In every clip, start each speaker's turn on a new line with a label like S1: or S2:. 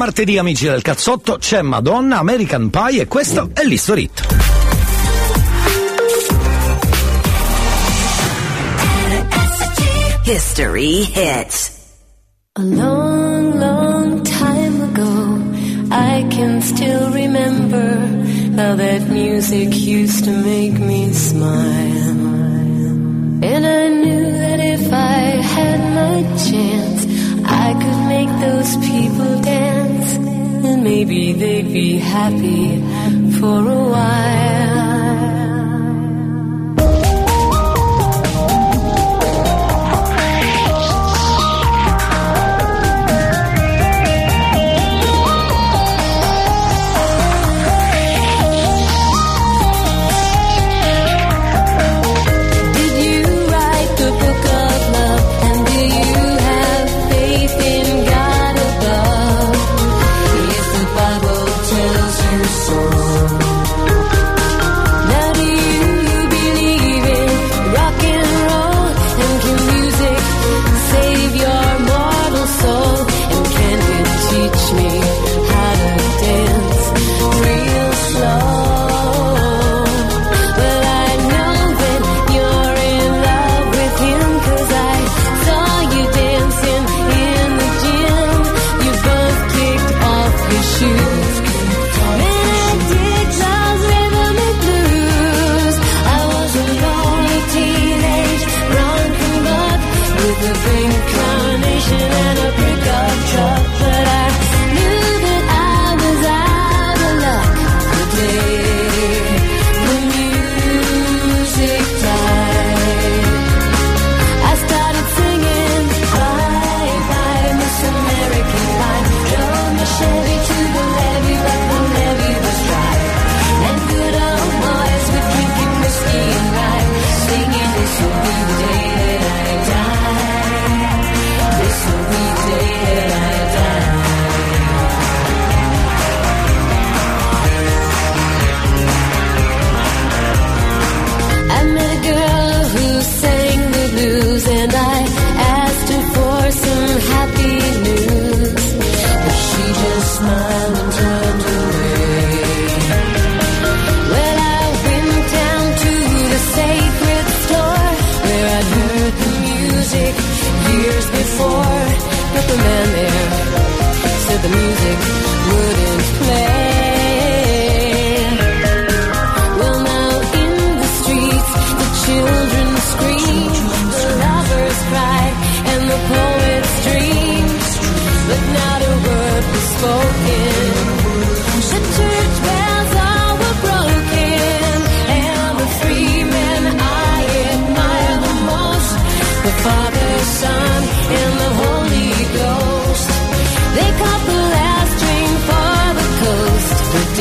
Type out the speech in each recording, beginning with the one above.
S1: martedì, amici del cazzotto, c'è Madonna, American Pie e questo è l'Historit.
S2: History Hits.
S3: A long, long time ago I can still remember How that music used to make me smile. And I knew that if I had my chance I could make those people dance. maybe they'd be happy for a while.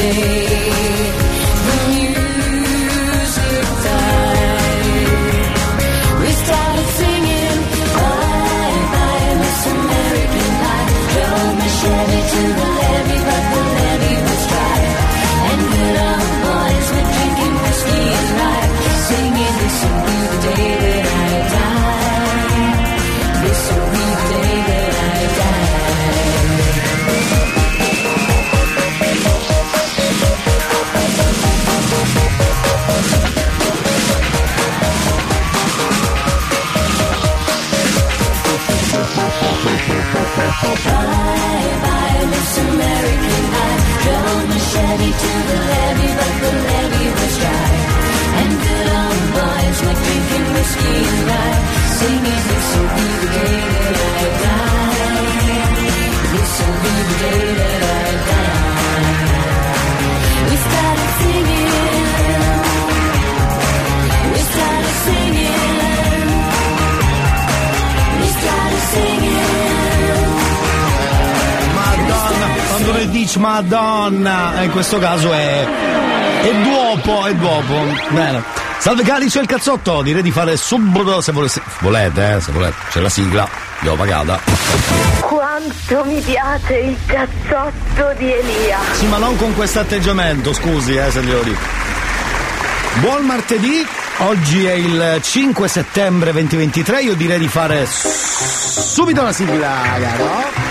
S3: away. machete to the levee, but the levee was dry. And good old boys were drinking whiskey and rye, singing this will be
S1: dici Madonna, eh, in questo caso è. È duopo, è duopo. Bene. Salve cari, c'è il cazzotto, direi di fare subito se volesse. Volete, eh, se volete, c'è la sigla, l'ho pagata.
S4: Quanto mi piace il cazzotto di Elia.
S1: Sì, ma non con questo atteggiamento, scusi, eh, signori. Buon martedì, oggi è il 5 settembre 2023, io direi di fare subito la sigla, caro.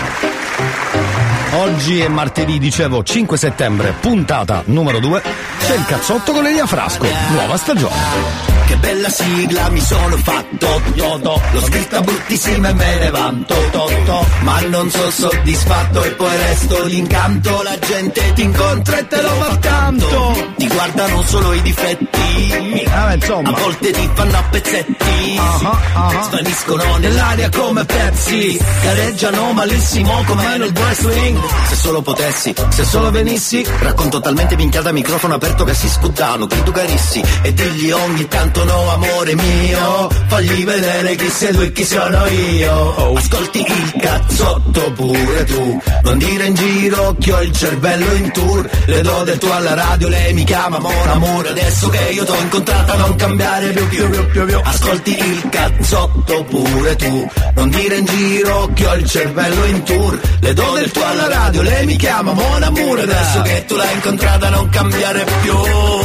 S1: Oggi è martedì, dicevo, 5 settembre, puntata numero 2. C'è il cazzotto con Elia Frasco, nuova stagione.
S5: Che bella sigla mi sono fatto Toto. L'ho scritta bruttissima e me ne vanto Toto. Ma non sono soddisfatto e poi resto l'incanto. La gente ti incontra e te lo fa tanto. Ti guardano solo i difetti.
S1: Ah.
S5: A volte ti fanno a pezzetti.
S1: Ah, ah.
S5: Svaniscono nell'aria come pezzi. Gareggiano malissimo come nel wrestling Se solo potessi, se solo venissi. Racconto talmente minchiata microfono aperto che si scuddano Chi tu carissi. E digli ogni tanto no amore mio. Fagli vedere chi sei tu e chi sono io. Ascolti il cazzotto pure tu. Non dire in giro che ho il cervello in tour. Le do del tuo alla radio, lei mi chiama amore amore. Adesso che io t'ho incontrata non cambiare più più più più più. Ascolti il cazzotto pure tu. Non dire in giro che ho il cervello in tour. Le do del tuo alla radio, lei mi chiama amore amore. Adesso che tu l'hai incontrata non cambiare più.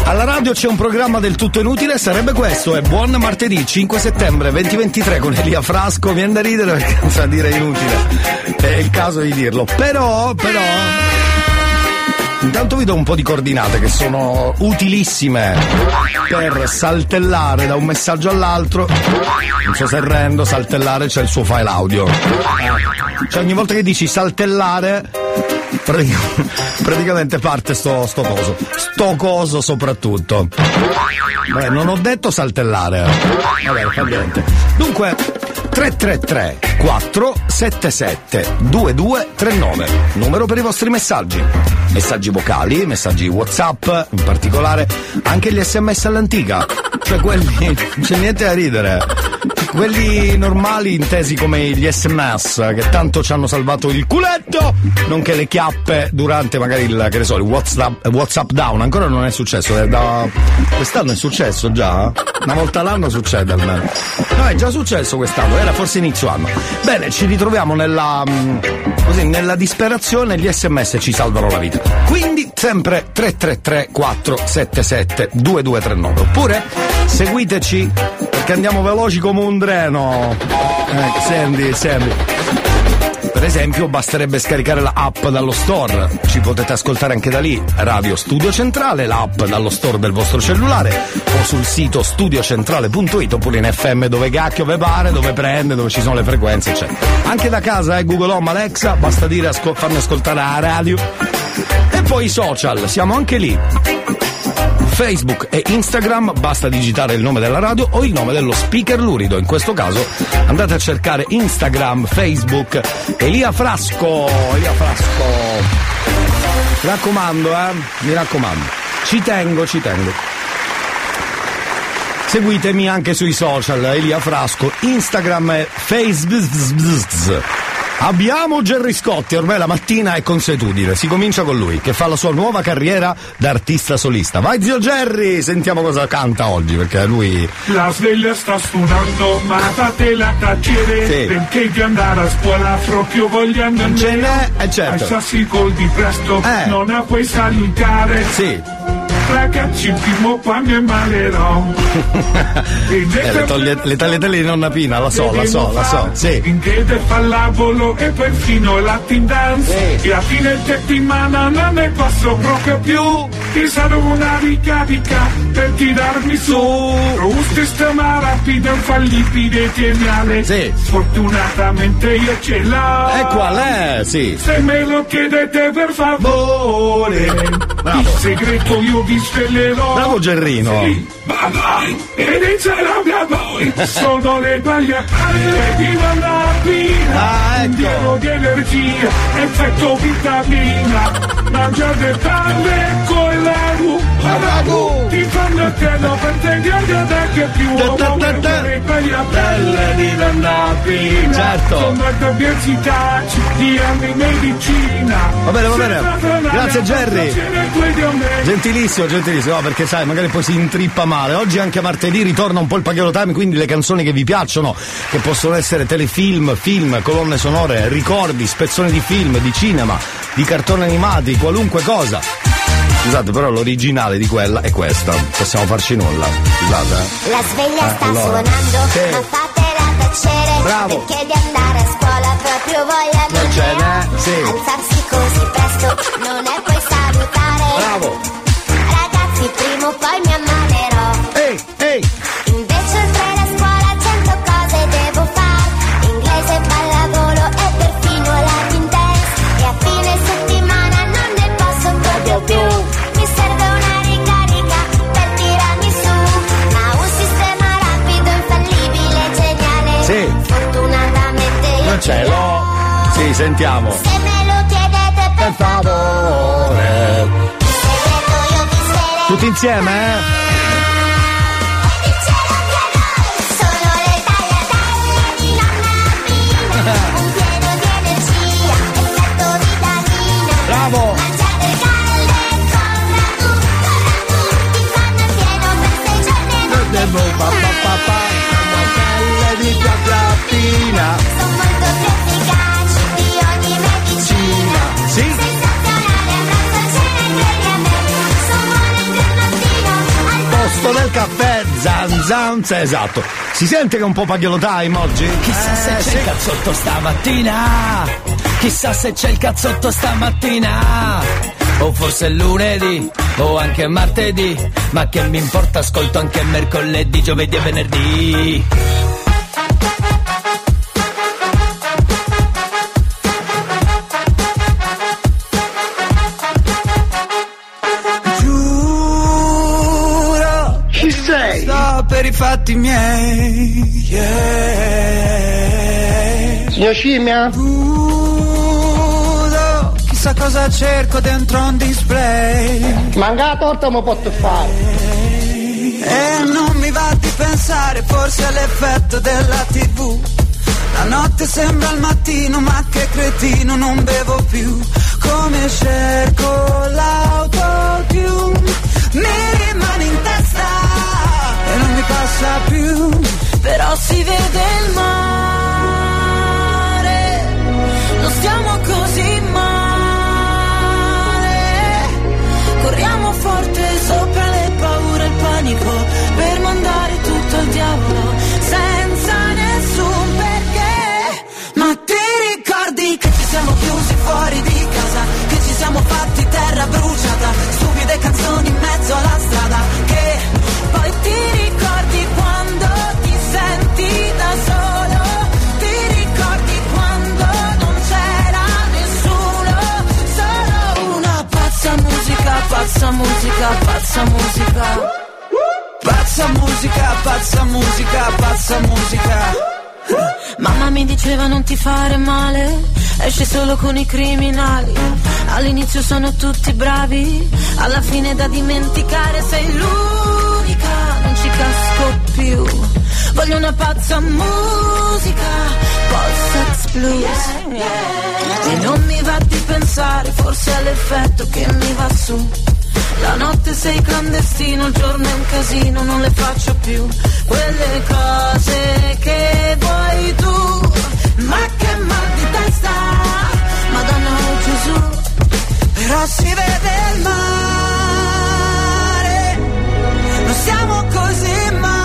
S1: Alla radio c'è un programma del tutto inutile, sarebbe questo, è buon martedì 5 settembre 2023 con Elia Frasco, viene da ridere perché non sa dire inutile, è il caso di dirlo, però, però... Intanto vi do un po' di coordinate che sono utilissime per saltellare da un messaggio all'altro. Non so se rendo, saltellare c'è il suo file audio. Cioè ogni volta che dici saltellare pratic- praticamente parte sto, sto coso. Sto coso soprattutto. Vabbè, non ho detto saltellare. Vabbè, fa niente. Dunque, 333 477 2239 numero per i vostri messaggi messaggi vocali messaggi whatsapp in particolare anche gli sms all'antica. Cioè quelli c'è niente da ridere. Quelli normali intesi come gli sms che tanto ci hanno salvato il culetto nonché le chiappe durante magari il che ne so il whatsapp, whatsapp down. Ancora non è successo è da quest'anno è successo già una volta l'anno succede almeno. No è già successo quest'anno era forse inizio anno. Bene ci ritroviamo nella mm, così nella disperazione gli sms ci salvano la vita quindi sempre 333 477 2239 oppure seguiteci perché andiamo veloci come un treno eh, senti senti per esempio basterebbe scaricare la app dallo store, ci potete ascoltare anche da lì, Radio Studio Centrale, l'app dallo store del vostro cellulare o sul sito studiocentrale.it oppure in FM dove cacchio ve pare, dove prende, dove ci sono le frequenze, eccetera. Anche da casa, eh, Google Home, Alexa, basta dire ascol- farmi ascoltare la radio. E poi i social, siamo anche lì. Facebook e Instagram basta digitare il nome della radio o il nome dello speaker lurido. In questo caso andate a cercare Instagram, Facebook, Elia Frasco. Elia Frasco. Mi raccomando, eh, mi raccomando. Ci tengo, ci tengo. Seguitemi anche sui social, Elia Frasco, Instagram e Facebook. Abbiamo Gerry Scotti, ormai la mattina è consuetudine, si comincia con lui che fa la sua nuova carriera da artista solista. Vai zio Gerry, sentiamo cosa canta oggi perché lui...
S6: La sveglia sta suonando, ma fatela tacere
S1: Sì.
S6: Perché di andare a scuola proprio voglio andare
S1: Ce n'è, eh, certo.
S6: Ai sassi coldi presto,
S1: Eh.
S6: non la puoi salutare
S1: Sì,
S6: Ragazzi, primo qua mi ammalerò E
S1: eh, le, toglie- le tagliatelle di nonna Pina, la so, la so, la so. Sì.
S6: In chiede pallavolo e perfino Latin dance
S1: Sì.
S6: E a fine settimana non ne posso proprio più Ti sarò una ricarica per tirarmi su Robusto stemma rapida, infallibile, geniale
S1: Sì.
S6: Sfortunatamente io ce l'ho
S1: E qual è? Sì.
S6: Se me lo chiedete per favore
S1: Bravo.
S6: Il segreto io vi svelerò
S1: Bravo Gerrino.
S6: Sì, ma vai e inizierà a voi Sono le pagliattelle di Vanapina
S1: Ah, ecco.
S6: Pieno di energia, effetto vitamina. Mangiate palle con la ragù Ti fanno per te. Di che più.
S1: Ta, ta, ta, ta.
S6: Le pagliattelle di Vanapina
S1: Certo.
S6: In medicina
S1: Va bene, va bene. Grazie,
S6: me.
S1: Gentilissimo, gentilissimo, no, perché sai, magari poi si intrippa male. Oggi anche martedì ritorna un po' il Paghiero Time, quindi le canzoni che vi piacciono, che possono essere telefilm, film, colonne sonore, ricordi, spezzoni di film, di cinema, di cartoni animati, qualunque cosa. Scusate, però l'originale di quella è questa. Possiamo farci nulla. Scusate. eh.
S7: La sveglia
S1: Eh,
S7: sta
S1: allora.
S7: suonando,
S1: Sì.
S7: ma fatela tacere
S1: Bravo.
S7: Perché di andare a scuola proprio voglia
S1: Non ce n'è, sì.
S7: Alzarsi così presto non è poi salutare.
S1: Bravo.
S7: Ragazzi, prima o poi mi ammalerò.
S1: Ce l'ho. Sì, sentiamo.
S7: Se me lo chiedete per
S1: favore. Tutti insieme, eh?
S7: Sono le tagliatelle di nonna Pina Un pieno di energia, effetto vitamina
S1: Bravo.
S7: Mangiate calde con ragù, con ragù Ti fanno pieno per sei giorni
S1: esatto. Si sente che è un po' pagliolo time oggi?
S5: Chissà se
S1: Eh,
S5: c'è
S1: sì.
S5: il cazzotto stamattina. Chissà se c'è il cazzotto stamattina. O forse è lunedì, o anche martedì. Ma che mi importa, ascolto anche mercoledì, giovedì e venerdì.
S8: Fatti miei yeah.
S1: Signor Scimmia?
S8: Chiudo Chissà cosa cerco dentro un display
S1: Manca torta mi posso fare.
S8: E non mi va di pensare Forse è l'effetto della tv La notte sembra il mattino Ma che cretino non bevo più Come cerco l'autotune Mi rimane in testa E non mi passa più
S9: Però si vede il mare, non stiamo così male. Corriamo forte sopra le paure e il panico per mandare tutto al diavolo senza nessun perché.
S8: Ma ti ricordi che ci siamo chiusi fuori di casa Che ci siamo fatti terra bruciata Stupide canzoni in mezzo alla strada
S9: pazza musica, pazza musica, pazza musica.
S8: Pazza musica, pazza musica,
S9: Mamma mi diceva non ti fare male, esci solo con i criminali. All'inizio sono tutti bravi, alla fine da dimenticare sei ci casco più. Voglio una pazza musica, post-sex blues. E non mi va di pensare, forse è l'effetto che mi va su. La notte sei clandestino, il giorno è un casino, non le faccio più quelle cose che vuoi tu. Ma che mal di testa, Madonna oh Gesù.
S8: Però si vede il mare siamo così male.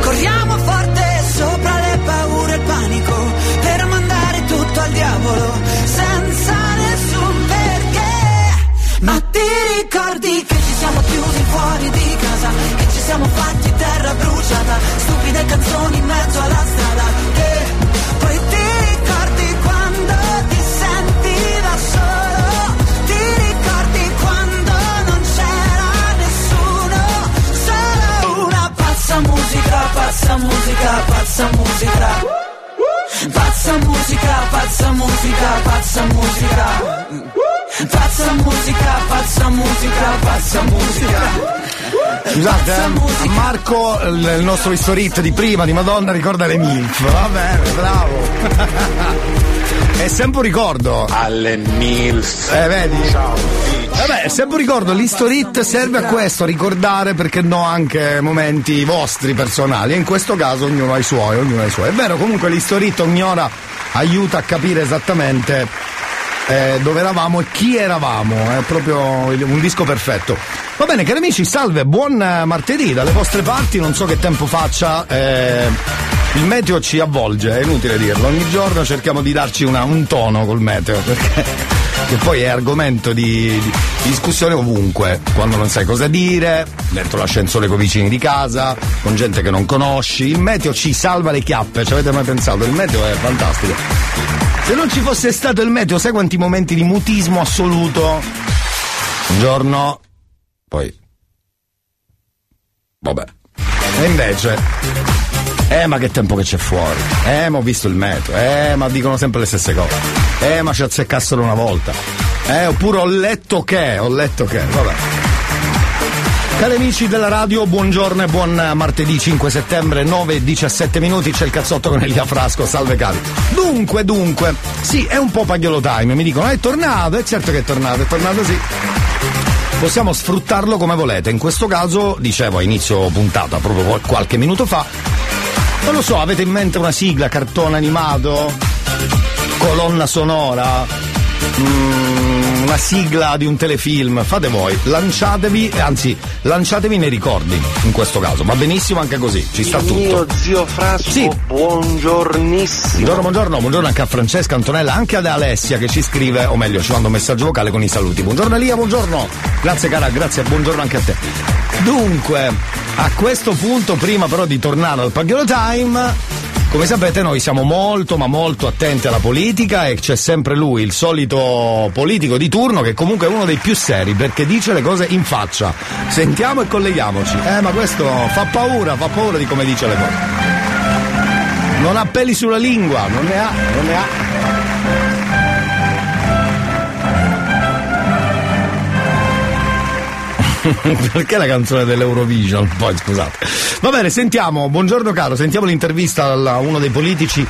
S8: Corriamo forte sopra le paure e il panico Per mandare tutto al diavolo Senza nessun perché. Ma ti ricordi che ci siamo chiusi fuori di casa Che ci siamo fatti terra bruciata Stupide canzoni in mezzo alla strada musica, pazza musica, pazza musica. Pazza musica, pazza musica, pazza musica. Pazza musica, pazza musica, pazza musica
S1: Scusate, eh, Marco il nostro historit di prima di Madonna ricorda le MILF. Va bene, bravo. È sempre un ricordo.
S10: Alle MILF.
S1: Eh, vedi? Vabbè, è sempre ricordo, l'historit serve a questo, a ricordare perché no anche momenti vostri personali. E in questo caso ognuno ha i suoi, ognuno ha i suoi. È vero, comunque l'historit ogni ora aiuta a capire esattamente eh, dove eravamo e chi eravamo. È proprio il- un disco perfetto. Va bene, cari amici, salve, buon eh, martedì dalle vostre parti. Non so che tempo faccia eh, il meteo ci avvolge, è inutile dirlo. Ogni giorno cerchiamo di darci una- un tono col meteo, perché che poi è argomento di, di discussione ovunque. Quando non sai cosa dire, dentro l'ascensore con i vicini di casa, con gente che non conosci. Il meteo ci salva le chiappe, ci avete mai pensato? Il meteo è fantastico. Se non ci fosse stato il meteo, sai quanti momenti di mutismo assoluto? Un giorno, poi. Vabbè. E invece. Eh, ma che tempo che c'è fuori. Eh, ma ho visto il meteo. Eh, ma dicono sempre le stesse cose. Eh, ma ci azzeccassero una volta. Eh, oppure ho letto che, ho letto che. Vabbè. Cari amici della radio, buongiorno e buon martedì 5 settembre, 9 e 17 minuti, c'è il cazzotto con Elia Frasco, salve cari. Dunque, dunque, sì, è un po' pagliolo time, mi dicono, è tornato, è certo che è tornato, è tornato sì. Possiamo sfruttarlo come volete, in questo caso, dicevo a inizio puntata, proprio qual- qualche minuto fa, non lo so, avete in mente una sigla, cartone animato, colonna sonora? Mm, una sigla di un telefilm, fate voi, lanciatevi, anzi, lanciatevi nei ricordi in questo caso, va benissimo anche così, ci sta tutto.
S11: Mio zio Frasco,
S1: Sì.
S11: buongiornissimo.
S1: Buongiorno, buongiorno, buongiorno anche a Francesca, Antonella, anche ad Alessia che ci scrive, o meglio, ci manda un messaggio vocale con i saluti. Buongiorno Elia, buongiorno. Grazie cara, grazie, buongiorno anche a te. Dunque, a questo punto, prima però di tornare al Paghiolo Time, come sapete noi siamo molto ma molto attenti alla politica e c'è sempre lui, il solito politico di turno che comunque è uno dei più seri perché dice le cose in faccia. Sentiamo e colleghiamoci. Eh ma questo fa paura, fa paura di come dice le cose. Non ha peli sulla lingua, non ne ha, non ne ha. Perché la canzone dell'Eurovision? Poi scusate. Va bene, sentiamo, buongiorno caro, sentiamo l'intervista a uno dei politici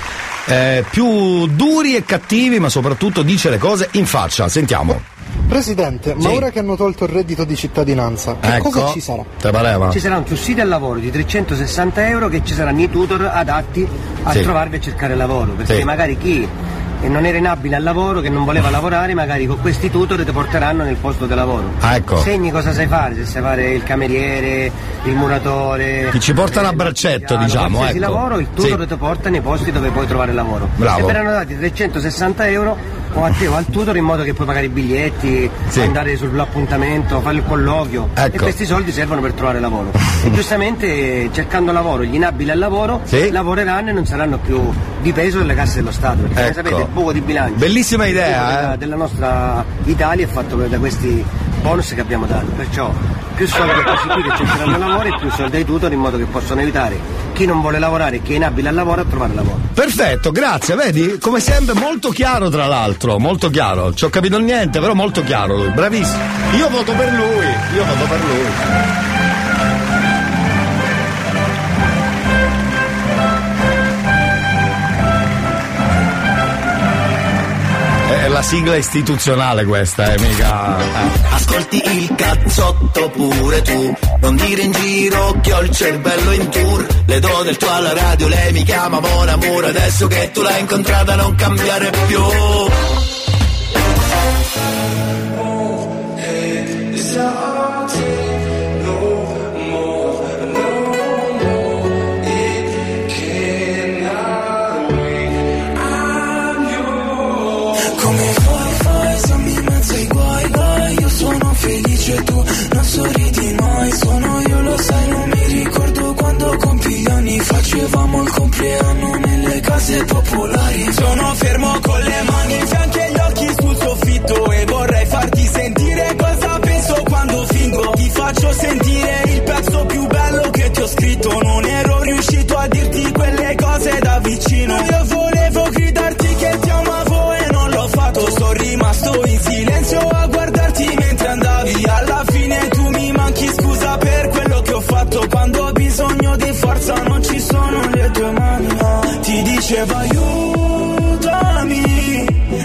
S1: eh, più duri e cattivi, ma soprattutto dice le cose in faccia. Sentiamo.
S12: Presidente, ma
S1: Sì.
S12: ora che hanno tolto il reddito di cittadinanza, che
S1: Ecco.
S12: cosa ci sarà?
S1: Te pareva?
S13: Ci sarà un sussidio al lavoro di 360 euro che ci saranno i tutor adatti a
S1: Sì.
S13: trovarvi a cercare lavoro, perché
S1: Sì.
S13: magari chi non era inabile al lavoro, che non voleva lavorare, magari con questi tutor ti porteranno nel posto di lavoro.
S1: Ah, ecco.
S13: Segni cosa sai fare, se sai fare il cameriere, il muratore.
S1: Chi ci porta a braccetto, diciamo,
S13: qualsiasi
S1: ecco.
S13: lavoro, il tutor
S1: Sì.
S13: ti porta nei posti dove puoi trovare lavoro.
S1: Bravo.
S13: E verranno dati 360 euro o a te o al tutor in modo che puoi pagare i biglietti,
S1: Sì.
S13: andare sull'appuntamento, fare il colloquio.
S1: Ecco.
S13: E questi soldi servono per trovare lavoro. E giustamente cercando lavoro, gli inabili al lavoro
S1: Sì.
S13: lavoreranno e non saranno più di peso delle casse dello Stato. Perché come
S1: Ecco.
S13: sapete il buco di bilancio
S1: Bellissima idea,
S13: della,
S1: eh.
S13: della nostra Italia è fatto da questi bonus che abbiamo dato. Perciò più soldi a questi qui che cercheranno lavoro e più soldi ai tutor in modo che possano aiutare chi non vuole lavorare e chi è inabile al lavoro a trovare lavoro.
S1: Perfetto, grazie, vedi? Come sempre molto chiaro tra l'altro, molto chiaro. Ci ho capito niente, però molto chiaro lui, bravissimo. Io voto per lui, io voto per lui. È la sigla istituzionale questa, eh, mica. eh.
S5: Ascolti il cazzotto pure tu, non dire in giro che ho il cervello in tour. Le do del tuo alla radio, lei mi chiama Mon Amour, adesso che tu l'hai incontrata non cambiare più.
S14: Felice, tu non sorridi mai Sono io, lo sai, non mi ricordo quando compi anni Facevamo il compleanno nelle case popolari. Sono fermo con le mani in fianco dicevo aiutami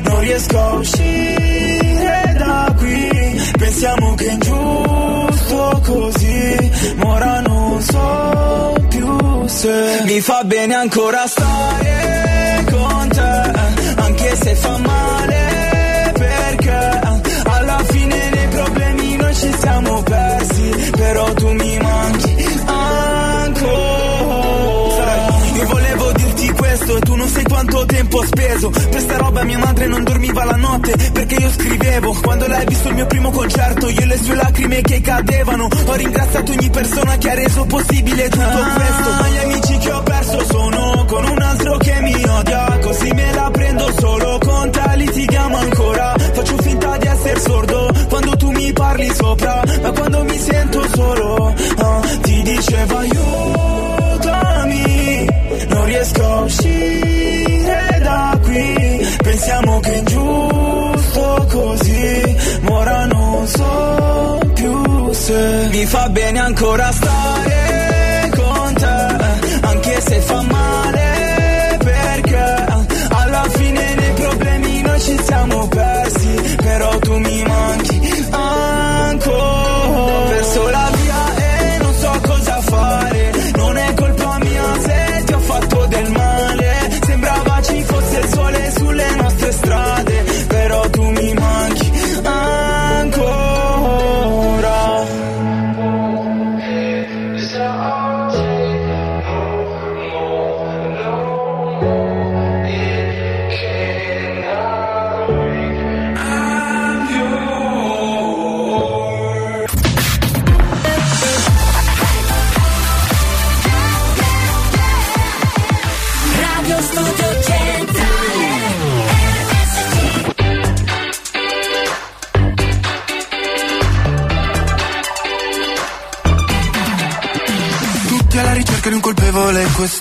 S14: Non riesco a uscire da qui. Pensiamo che è ingiusto così ora non so più se Mi fa bene ancora stare con te Anche se fa male perché Alla fine nei problemi noi ci siamo persi Però tu mi manchi e tu non sai quanto tempo ho speso. Per sta roba mia madre non dormiva la notte Perché io scrivevo. Quando ha visto il mio primo concerto Io e le sue lacrime che cadevano. Ho ringraziato ogni persona che ha reso possibile tutto questo. Gli amici che ho perso sono con un altro che mi odia. Così me la prendo solo con te litighiamo ancora. Faccio finta di essere sordo quando tu mi parli sopra. Ma quando mi sento solo ah, Ti dicevo aiutami Non riesco a uscire da qui. Pensiamo che è giusto così. Ma ora non so più se Mi fa bene ancora stare con te. Anche se fa male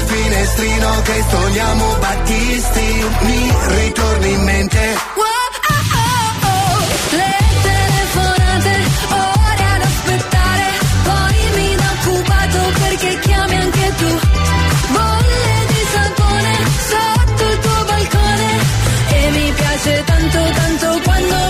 S15: Il finestrino che sogniamo Battisti, mi ritorni in mente.
S3: Le telefonate, ore ad aspettare, poi mi da occupato perché chiami anche tu. Bolle di sapone sotto il tuo balcone e mi piace tanto tanto quando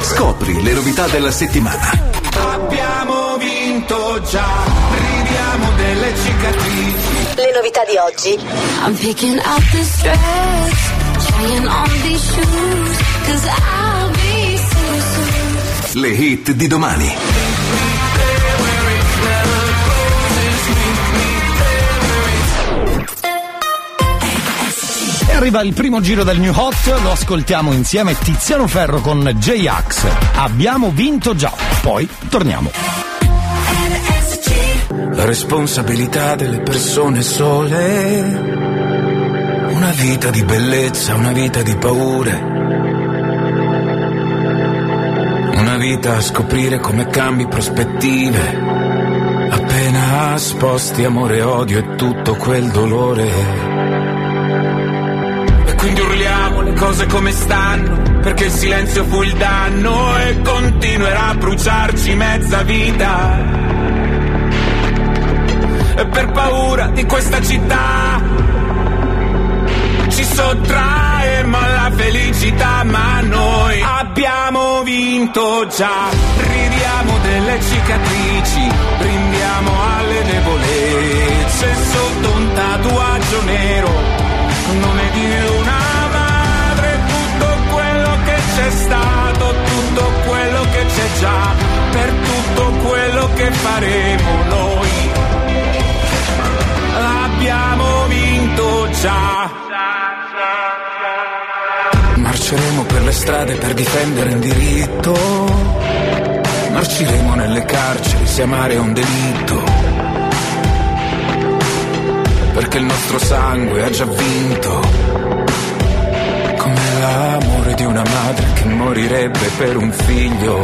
S16: Scopri le novità della settimana.
S15: Abbiamo vinto già, ridiamo delle cicatrici.
S7: Le novità di oggi.
S3: I'm picking up this dress, trying on these shoes, cause I'll be so soon.
S16: Le hit di domani.
S1: Arriva il primo giro del New Hot, lo ascoltiamo insieme Tiziano Ferro con J-Ax. Abbiamo vinto già, poi torniamo.
S17: La responsabilità delle persone sole. Una vita di bellezza, una vita di paure. Una vita a scoprire come cambi prospettive. Appena sposti amore odio e tutto quel dolore. Quindi urliamo le cose come stanno, perché il silenzio fu il danno e continuerà a bruciarci mezza vita. E per paura di questa città ci sottraemo alla felicità, ma noi abbiamo vinto già. Ridiamo delle cicatrici, brindiamo alle debolezze sotto un tatuaggio nero, nome di una c'è stato, tutto quello che c'è già, per tutto quello che faremo noi. Abbiamo vinto già. Marceremo per le strade per difendere il diritto. Marciremo nelle carceri se amare è un delitto. Perché il nostro sangue ha già vinto. Una madre che morirebbe per un figlio.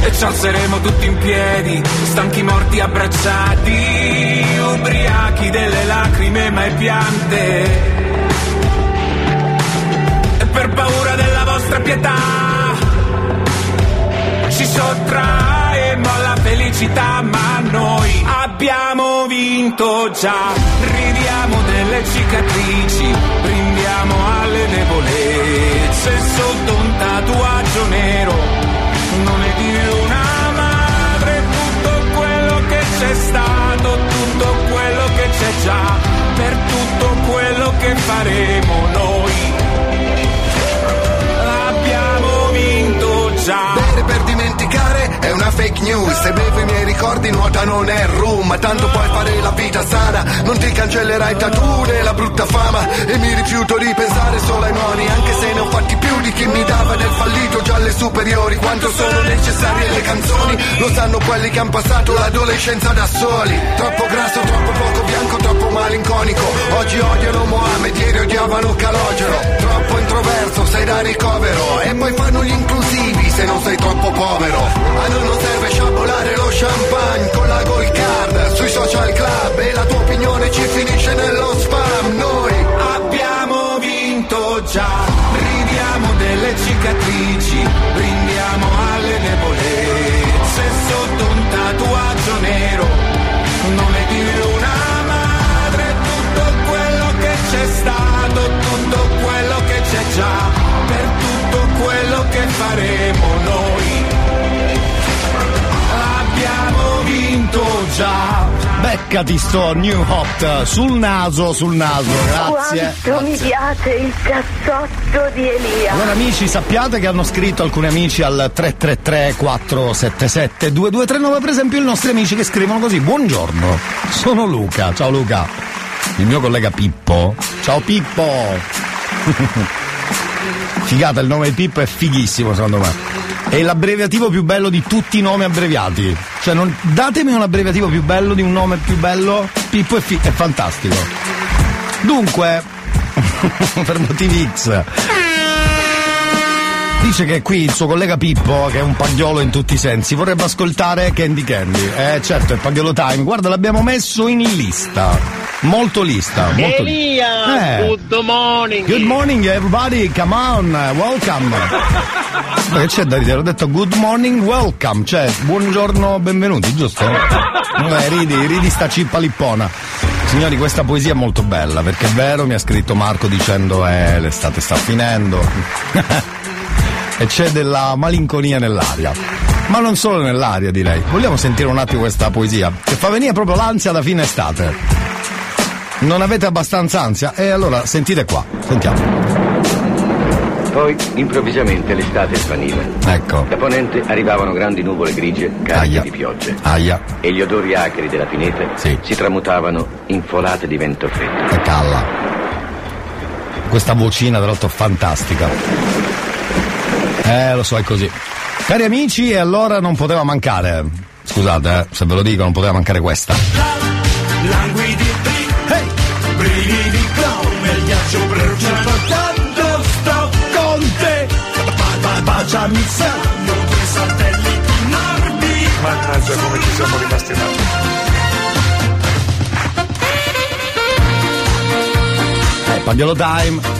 S17: E ci alzeremo tutti in piedi, stanchi morti abbracciati, ubriachi delle lacrime mai piante. E per paura della vostra pietà, ci sottraemo alla felicità, ma noi abbiamo vinto già. Ridiamo delle cicatrici, brindiamo alle debolezze sotto un tatuaggio nero nome di una madre, tutto quello che c'è stato, tutto quello che c'è già, per tutto quello che faremo noi. Abbiamo vinto già.
S15: Bere per dimenticare è una fake news Se bevo i miei ricordi nuota non è rum. Tanto puoi fare la vita sana Non ti cancellerai tattoo né la brutta fama. E mi rifiuto di pensare solo ai noni Anche se ne ho fatti più di chi mi dava del fallito. Già alle superiori Quanto sono necessarie le canzoni. Lo sanno quelli che hanno passato l'adolescenza da soli. Troppo grasso, troppo poco bianco, troppo malinconico. Oggi odiano Mohamed, ieri odiavano Calogero. Troppo introverso, sei da ricovero. E poi fanno gli inclusivi se non sei troppo povero Noi non serve sciabolare lo champagne con la gold card Sui social club e la tua opinione ci finisce nello spam. Noi
S17: Abbiamo vinto già, ridiamo delle cicatrici, brindiamo alle debolezze sotto un tatuaggio nero, nome di una madre, tutto quello che c'è stato, tutto quello che c'è già, per tutto quello che faremo noi. Abbiamo vinto già.
S1: Beccati sto New Hot sul naso, sul naso, grazie.
S4: Quanto mi piace il cazzotto di Elia.
S1: Allora amici sappiate che hanno scritto alcuni amici al 333 477 2239 per esempio i nostri amici che scrivono così. Buongiorno, sono Luca, ciao Luca. Il mio collega Pippo. Ciao Pippo. Figata il nome di Pippo è fighissimo secondo me è l'abbreviativo più bello di tutti i nomi abbreviati. Cioè, non, datemi un abbreviativo più bello di un nome più bello. Pippo è, fi- è fantastico. Dunque, per motivi X. Dice che qui il suo collega Pippo, che è un pagliolo in tutti i sensi, vorrebbe ascoltare Candy Candy. Eh certo, è pagliolo time. Guarda, l'abbiamo messo in lista. Molto lista. Molto
S18: Elia,
S1: Eh.
S18: good morning.
S1: Good morning everybody, come on, welcome. Ma che c'è da ridere? Ho detto good morning, welcome, cioè buongiorno, benvenuti, giusto? Vabbè, ridi, ridi sta cippa lippona. Signori, questa poesia è molto bella, perché è vero, mi ha scritto Marco dicendo eh, l'estate sta finendo. e c'è della malinconia nell'aria. Ma non solo nell'aria, direi. Vogliamo sentire un attimo questa poesia? Che fa venire proprio l'ansia da fine estate. Non avete abbastanza ansia? E allora sentite qua, sentiamo.
S19: Poi improvvisamente l'estate svaniva.
S1: Ecco.
S19: Da ponente arrivavano grandi nuvole grigie cariche di piogge.
S1: Aia.
S19: E gli odori acri della pineta si tramutavano in folate di vento freddo.
S1: E calla. Questa vocina, tra l'altro, fantastica. Eh, lo so, è così. Cari amici, e allora non poteva mancare. Scusate, eh, se ve lo dico, non poteva mancare questa.
S20: Baciami sanno due satelliti nordi
S6: Mannaggia come ci siamo rimasti male.
S1: Eh, Pagliolo time.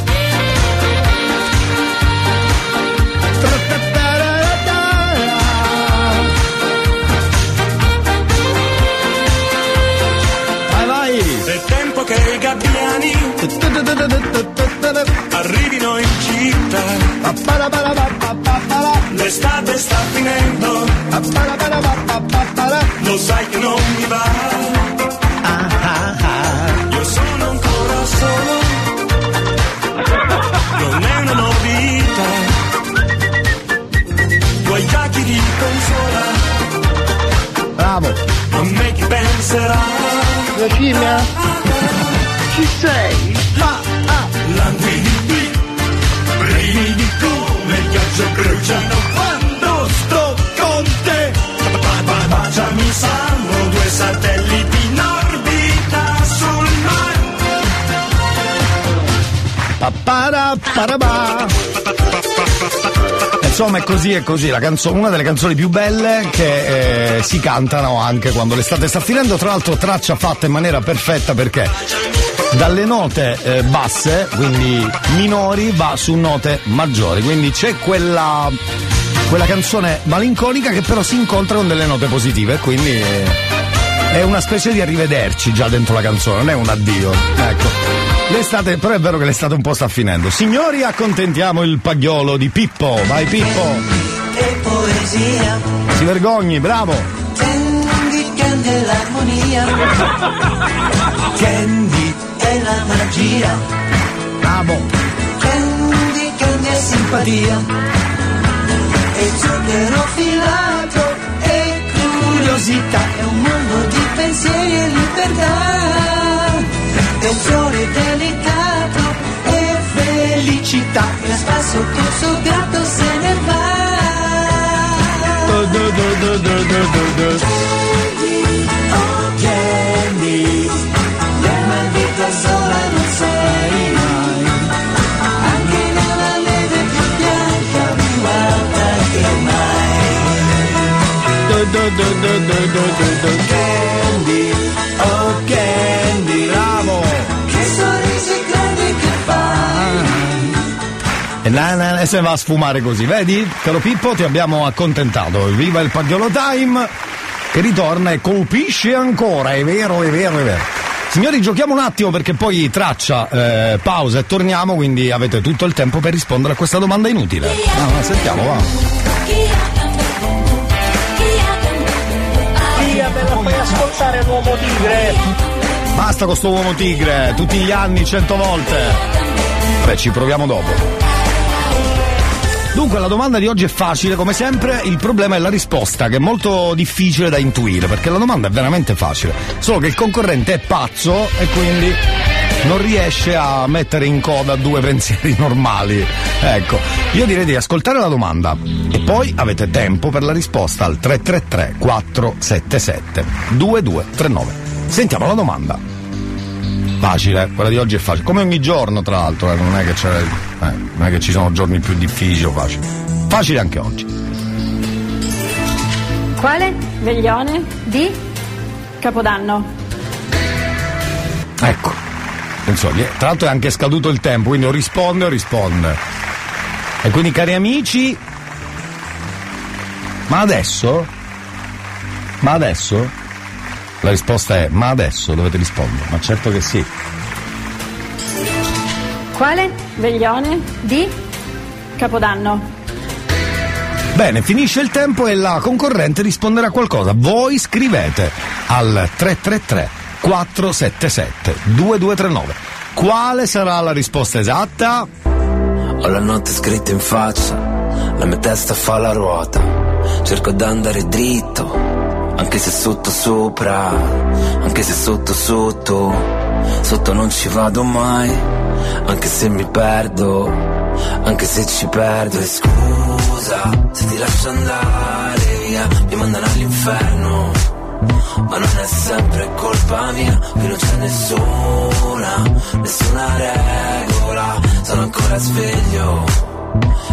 S20: Che i gabbiani arrivino in città. L'estate sta finendo. Lo sai che non mi va. Io sono ancora solo. Non è una novità. Tuoi chiacchieri consola.
S1: Bravo.
S20: a me chi penserà.
S21: Virginia? Ci sei?
S20: Ah, ah. Languidi, brividi come il ghiaccio bruciano quando sto con te. Ba- ba- Baciami sanno due satelliti in orbita sul mare.
S1: Papara, parabà. Insomma è così è così, la canzo- una delle canzoni più belle che eh, si cantano anche quando l'estate sta finendo, tra l'altro traccia fatta in maniera perfetta perché dalle note eh, basse, quindi minori, va su note maggiori, quindi c'è quella, quella canzone malinconica che però si incontra con delle note positive, e quindi eh, è una specie di arrivederci già dentro la canzone, non è un addio. Ecco. L'estate, però è vero che l'estate un po' sta finendo. Signori, accontentiamo il pagliolo di Pippo. Vai Pippo!
S14: e poesia
S1: Si vergogni, bravo!
S14: Candy Candy l'armonia Candy è la magia.
S1: Bravo!
S14: Candy Candy è simpatia. E zucchero filato e curiosità È un mondo di pensieri e libertà. È un fiore delicato e felicità. E a spasso corso gatto se ne va. Oh Candy, nella vita
S1: e se va a sfumare così, vedi? Caro Pippo, ti abbiamo accontentato. Viva il pagliolo time che ritorna e colpisce ancora, è vero, è vero, è vero. Signori, giochiamo un attimo perché poi traccia, eh, pausa e torniamo, quindi avete tutto il tempo per rispondere a questa domanda inutile. Ah, sentiamo, va.
S21: Via, me la fai ascoltare l'uomo tigre!
S1: Basta con sto uomo tigre, tutti gli anni, cento volte. Beh, ci proviamo dopo. Dunque la domanda di oggi è facile, come sempre, il problema è la risposta, che è molto difficile da intuire, perché la domanda è veramente facile. Solo che il concorrente è pazzo e quindi non riesce a mettere in coda due pensieri normali. Ecco, io direi di ascoltare la domanda e poi avete tempo per la risposta al 333 477 2239. Sentiamo la domanda. Facile, quella di oggi è facile. Come ogni giorno, tra l'altro, eh, non, è che c'è, eh, non è che ci sono giorni più difficili o facili. Facile anche oggi.
S22: Quale? Veglione? Di? Capodanno.
S1: Ecco. Insomma, tra l'altro è anche scaduto il tempo, quindi o risponde o risponde. E quindi, cari amici. Ma adesso? Ma adesso? La risposta è ma adesso dovete rispondere. Ma certo che sì.
S22: Quale? Veglione? Di? Capodanno.
S1: Bene, finisce il tempo e la concorrente risponderà a qualcosa. Voi scrivete al 333 477 2239. Quale sarà la risposta esatta?
S8: Ho la notte scritta in faccia, la mia testa fa la ruota. Cerco d'andare dritto, anche se sotto sopra, anche se sotto sotto, sotto non ci vado mai, anche se mi perdo, anche se ci perdo. E scusa se ti lascio andare via, mi mandano all'inferno. Ma non è sempre colpa mia, qui non c'è nessuna, nessuna regola, sono ancora sveglio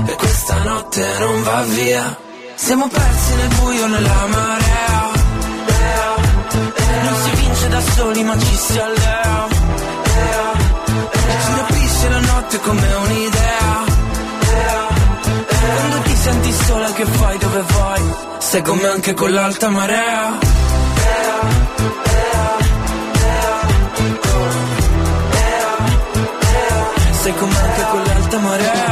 S8: e questa notte non va via. Siamo persi nel buio nella marea, non si vince da soli ma ci si allea, ci rapisce la notte come un'idea. Quando ti senti sola che fai dove vai? Sei con me anche con l'alta marea. Sei con me anche con l'alta marea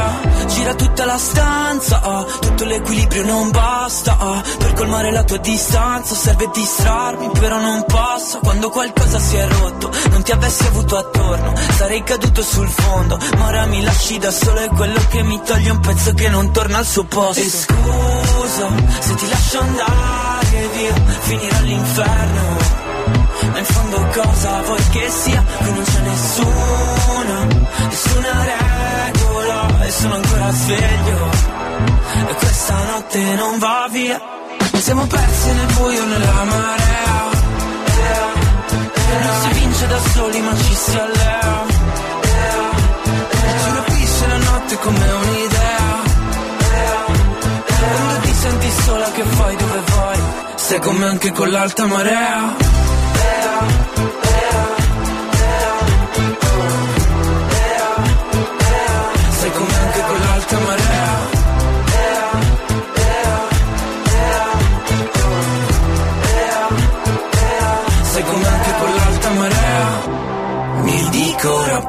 S8: Tutta la stanza, ah, tutto l'equilibrio non basta ah, Per colmare la tua distanza serve distrarmi Però non posso, quando qualcosa si è rotto Non ti avessi avuto attorno, sarei caduto sul fondo. Ma ora mi lasci da solo è quello che mi toglie un pezzo che non torna al suo posto. E scusa, se ti lascio andare via, finirò all'inferno. Ma in fondo cosa vuoi che sia? Qui non c'è nessuna, nessuna regola E sono ancora sveglio. E questa notte non va via. Siamo persi nel buio, nella marea. Non si vince da soli ma ci si allea. Ci rapisce la notte come un'idea. Quando ti senti sola che fai? Dove vai? Sei con me anche con l'alta marea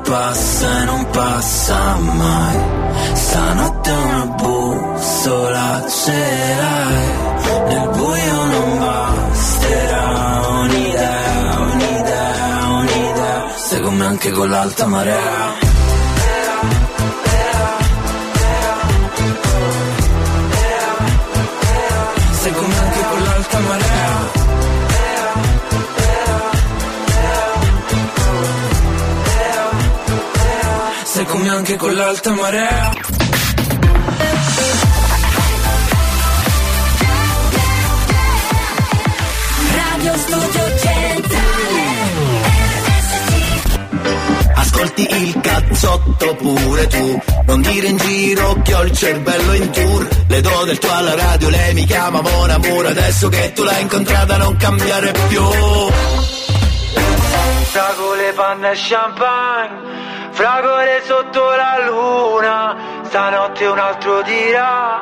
S8: passa e non passa mai. Stanotte una bussola ce nel buio non basterà un'idea un'idea un'idea. Sei come anche con l'alta marea anche con l'alta marea.
S3: Radio Studio Centrale.
S5: Ascolti il cazzotto pure tu. Non dire in giro che ho il cervello in tour. Le do del tuo alla radio, lei mi chiama Mon Amour. Adesso che tu l'hai incontrata non cambiare più.
S23: Fragole, panna e champagne Fragole sotto la luna Stanotte un altro dirà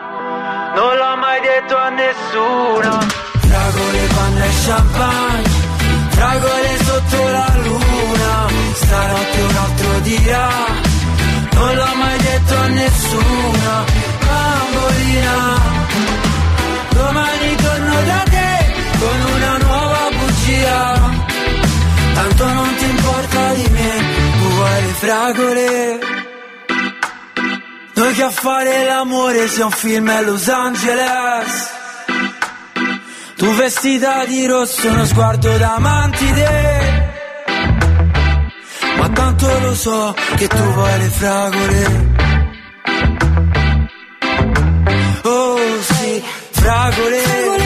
S23: Non l'ho mai detto a nessuno Fragole, panna e champagne Fragole sotto la luna Stanotte un altro dirà Non l'ho mai detto a nessuno Bambolina fragole. Noi che a fare l'amore sia un film a Los Angeles. Tu vestita di rosso, uno sguardo da mantide Ma tanto lo so che tu vuoi le fragole. Oh sì, fragole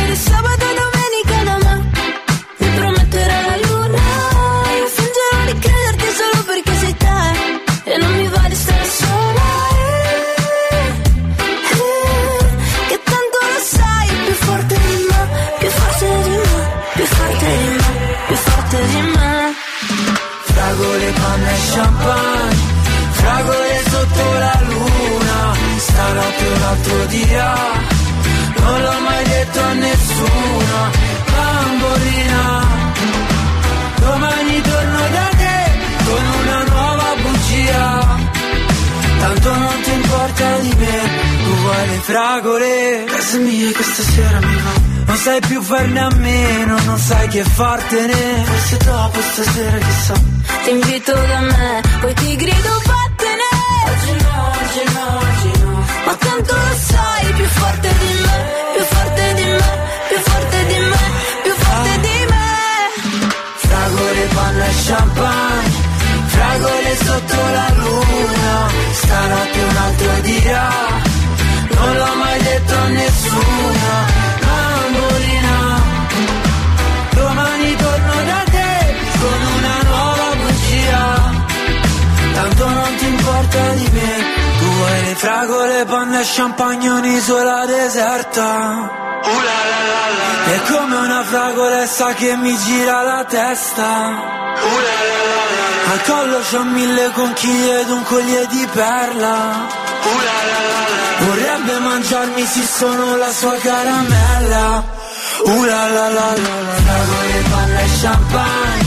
S23: champagne Fragole sotto la luna Stanotte un altro dirà Non l'ho mai detto a nessuno Bambolina. Domani torno da te Con una nuova bugia. Tanto non ti importa di me Tu vuoi le
S8: le fragole Casa mia questa sera mi va. Non sai più farne a meno, non sai che fartene. Forse dopo stasera chissà
S3: Ti invito da me, poi ti grido vattene!
S8: Oggi no, oggi no, oggi no.
S3: Ma tanto lo sai, più forte di me Più forte di me, più forte di me Più forte di me.
S8: Fragole, panna e champagne Fragole sotto la luna. Stanotte un altro dirà Non l'ho mai detto a nessuna vuoi le fragole, panna e champagne Un'isola deserta? È come una fragolessa che mi gira la testa. Al collo c'ho mille conchiglie ed un collier di perla. Vorrebbe mangiarmi se sono la sua caramella. Uh la la la la la Fragole, panna e champagne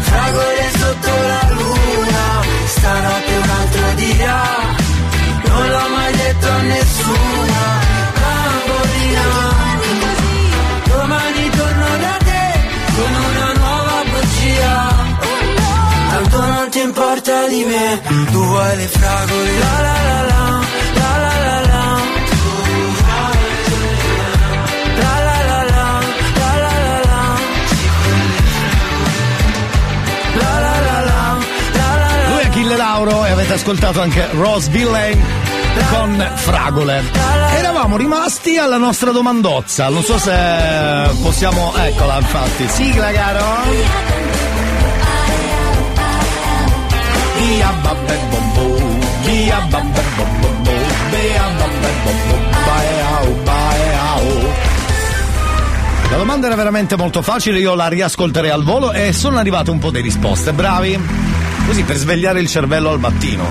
S8: Fragole sotto la luna. Stanotte un altro dirà Non l'ho mai detto a nessuna Bambolina Domani torno da te con una nuova bugia. Tanto non ti importa di me Tu vuoi le fragole la la La la
S1: avete ascoltato anche Rose Villain con Fragole. Eravamo rimasti alla nostra domandozza, non so se possiamo. Eccola, infatti. Sigla, caro. La domanda era veramente molto facile, io la riascolterei al volo e sono arrivate un po' di risposte, bravi? Così per svegliare il cervello al mattino.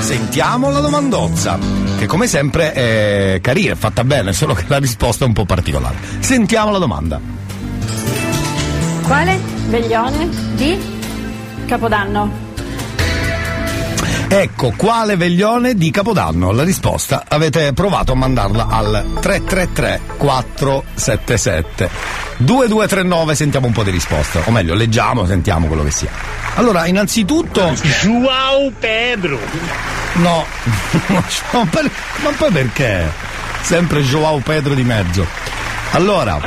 S1: Sentiamo la domandozza, che come sempre è carina, è fatta bene, solo che la risposta è un po' particolare. Sentiamo la domanda.
S22: Quale? Veglione? Di? Capodanno.
S1: Ecco, quale veglione di Capodanno? La risposta avete provato a mandarla al 333 477 2239, sentiamo un po' di risposta, o meglio, leggiamo, sentiamo quello che sia. Allora, innanzitutto...
S21: Joao Pedro.
S1: No, ma per- ma poi perché? Sempre Joao Pedro di mezzo. Allora,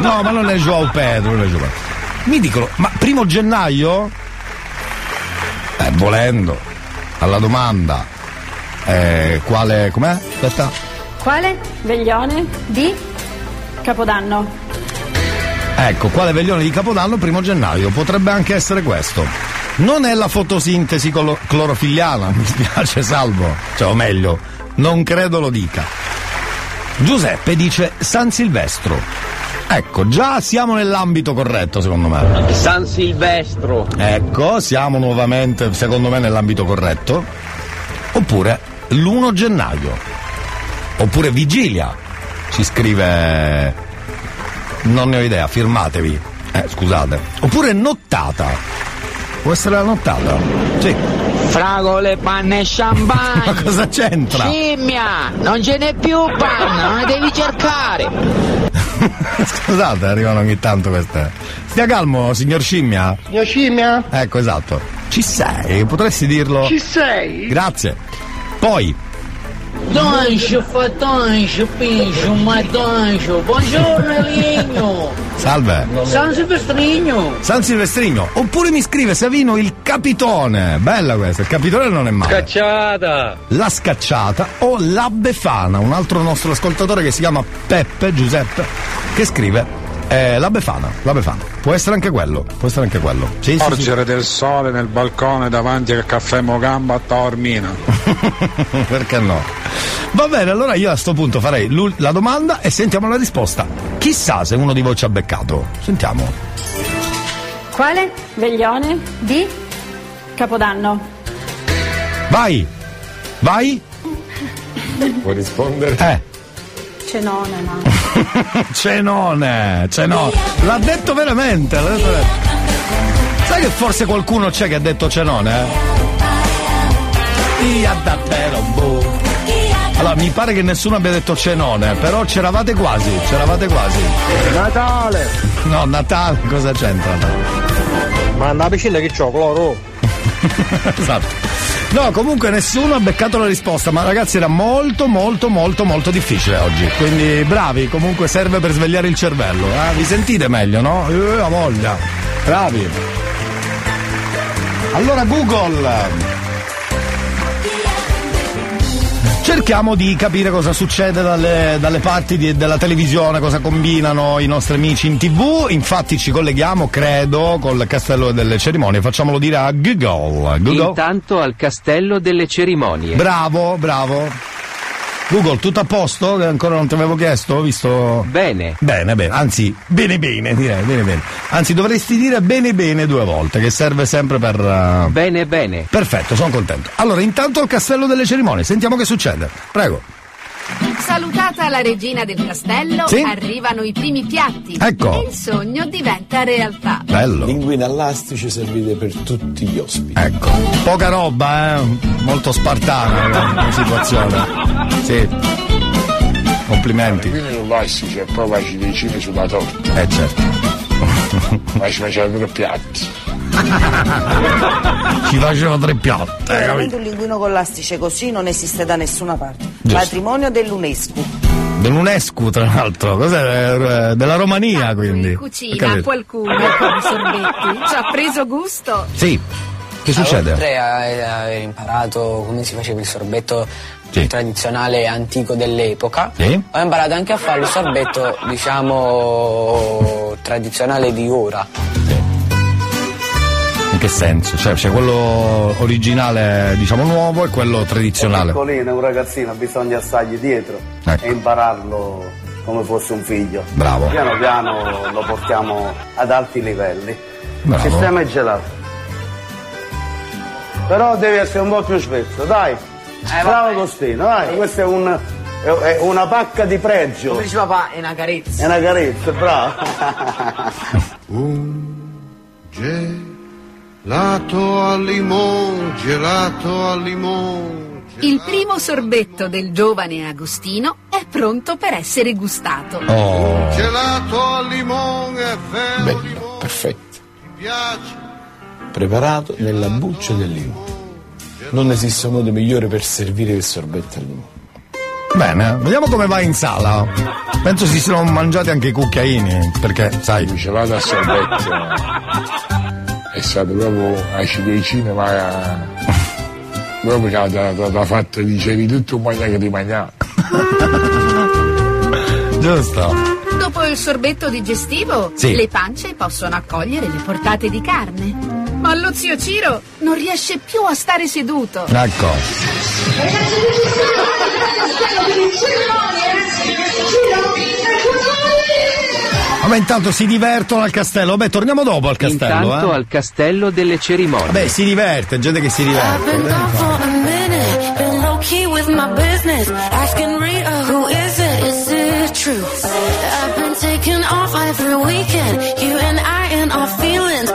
S1: no, ma non è Joao Pedro, non è Joao Pedro. Mi dicono, ma primo gennaio? Eh, volendo, alla domanda, eh, quale, com'è? Aspetta.
S22: Quale? Veglione? Di? Capodanno.
S1: Ecco, quale veglione di Capodanno primo gennaio? Potrebbe anche essere questo. Non è la fotosintesi colo- clorofilliana, mi spiace Salvo, cioè o meglio, non credo lo dica. Giuseppe dice San Silvestro. Ecco, già siamo nell'ambito corretto secondo me.
S24: San Silvestro.
S1: Ecco, siamo nuovamente secondo me nell'ambito corretto. Oppure l'1 gennaio. Oppure Vigilia. Ci scrive non ne ho idea, firmatevi. Eh, scusate. Oppure nottata. Può essere la nottata? Sì.
S24: Fragole, panne e champagne.
S1: Ma cosa c'entra?
S24: Scimmia, non ce n'è più panna, non ne devi cercare.
S1: Scusate, arrivano ogni tanto queste. Stia calmo, signor Scimmia.
S21: Signor Scimmia?
S1: Ecco, esatto. Ci sei, potresti dirlo?
S21: Ci sei?
S1: Grazie. Poi,
S24: Toncio, fatoncio, pincio, matoncio. Buongiorno Ligno.
S1: salve.
S24: San Silvestrino.
S1: San Silvestrino. Oppure mi scrive Savino il capitone. Bella questa, il capitone non è male.
S24: Cacciata.
S1: La scacciata o la befana, un altro nostro ascoltatore che si chiama Peppe Giuseppe, che scrive eh, la befana, la befana. Può essere anche quello, può essere anche quello. Sì, sì, sì.
S25: Porgere del sole nel balcone davanti al caffè Mogamba a Taormina.
S1: Perché no? Va bene, allora io a sto punto farei la domanda e sentiamo la risposta. Chissà se uno di voi ci ha beccato. Sentiamo.
S22: Quale? Veglione? Di? Capodanno.
S1: Vai! Vai!
S25: Vuoi rispondere?
S1: Eh.
S22: Cenone, ma.
S1: Cenone, cenone. L'ha detto veramente, l'ha detto veramente. Sai che forse qualcuno c'è che ha detto cenone? Eh? Boh. Allora, mi pare che nessuno abbia detto cenone, però c'eravate quasi, c'eravate quasi.
S12: Natale!
S1: No, Natale, cosa c'entra?
S12: Ma una piscina che c'ho, cloro?
S1: esatto. No, comunque nessuno ha beccato la risposta, ma ragazzi era molto molto molto molto difficile oggi. Quindi bravi, comunque serve per svegliare il cervello. Eh? Vi sentite meglio, no? Eh, la voglia. Bravi. Allora Google. Cerchiamo di capire cosa succede dalle, dalle parti di- della televisione, cosa combinano i nostri amici in tv. Infatti ci colleghiamo, credo, col castello delle cerimonie. Facciamolo dire a Google. Google.
S26: Intanto al castello delle cerimonie.
S1: Bravo, bravo. Google, tutto a posto? Che ancora non ti avevo chiesto? Visto.
S26: Bene.
S1: Bene, bene. Anzi, bene, bene, direi, bene, bene. Anzi, dovresti dire bene, bene due volte, che serve sempre per. uh,
S26: Bene, bene.
S1: Perfetto, sono contento. Allora, intanto al castello delle cerimonie, sentiamo che succede. Prego.
S27: Salutata la regina del castello,
S1: Sì.
S27: arrivano i primi piatti.
S1: Ecco.
S27: E il sogno diventa realtà.
S1: Bello.
S28: Linguine all'astice servite per tutti gli ospiti.
S1: Ecco. Poca roba, eh? Molto spartana la, la situazione. Sì. Complimenti.
S10: Quindi non lastici e poi vai ci decine sulla torta.
S1: Eh certo.
S10: Ma ci tre piatti.
S1: Ci faceva tre piatti. eh,
S29: Veramente un linguino con l'astice così non esiste da nessuna parte.
S1: Giusto.
S29: Patrimonio dell'UNESCO.
S1: Dell'UNESCO, tra l'altro. Cos'è? Eh, Della Romania, quindi. Ho
S27: Cucina qualcuno con i sorbetti. Ci ha preso gusto.
S1: Sì. Che succede?
S30: Oltre a a aver imparato come si faceva il sorbetto tradizionale antico dell'epoca,
S1: Sì.
S30: ho imparato anche a fare il sorbetto, diciamo, tradizionale di ora.
S1: In che senso? Cioè, c'è quello originale, diciamo nuovo, e quello tradizionale.
S15: Piccolino, un ragazzino, bisogna stargli dietro
S1: Ecco.
S15: e impararlo come fosse un figlio.
S1: Bravo.
S15: Piano piano lo portiamo ad alti livelli.
S1: Bravo.
S15: Il sistema è gelato. Però devi essere un po' più spesso, dai. Bravo Costino, dai, questa è, un- è- è una pacca di pregio.
S30: Come dice papà, è una carezza.
S15: È una carezza, bravo.
S31: Gelato al limone, gelato al limone.
S27: Il primo sorbetto del giovane Agostino è pronto per essere gustato.
S1: Oh.
S31: Gelato al limone è vero
S28: Bello, perfetto.
S31: mi piace.
S28: Preparato nella buccia del limone. Non esiste modo migliore per servire il sorbetto al limone.
S1: Bene, vediamo come va in sala. Penso si siano mangiati anche i cucchiaini, perché, sai.
S10: Il gelato a sorbetto è stato proprio a ciliegine, ma proprio che da, da, da fatto dicevi tutto un magna che ti mangiava.
S1: Giusto.
S27: Dopo il sorbetto digestivo,
S1: Sì.
S27: le pance possono accogliere le portate di carne. Ma lo zio Ciro non riesce più a stare seduto.
S1: Ecco. Vabbè, intanto si divertono al castello. Vabbè, torniamo dopo al castello,
S26: Intanto
S1: eh.
S26: al castello delle cerimonie.
S1: Vabbè, si diverte, gente che si
S3: I've
S1: diverte.
S3: true? I've been taking off every weekend, you and I and our feelings.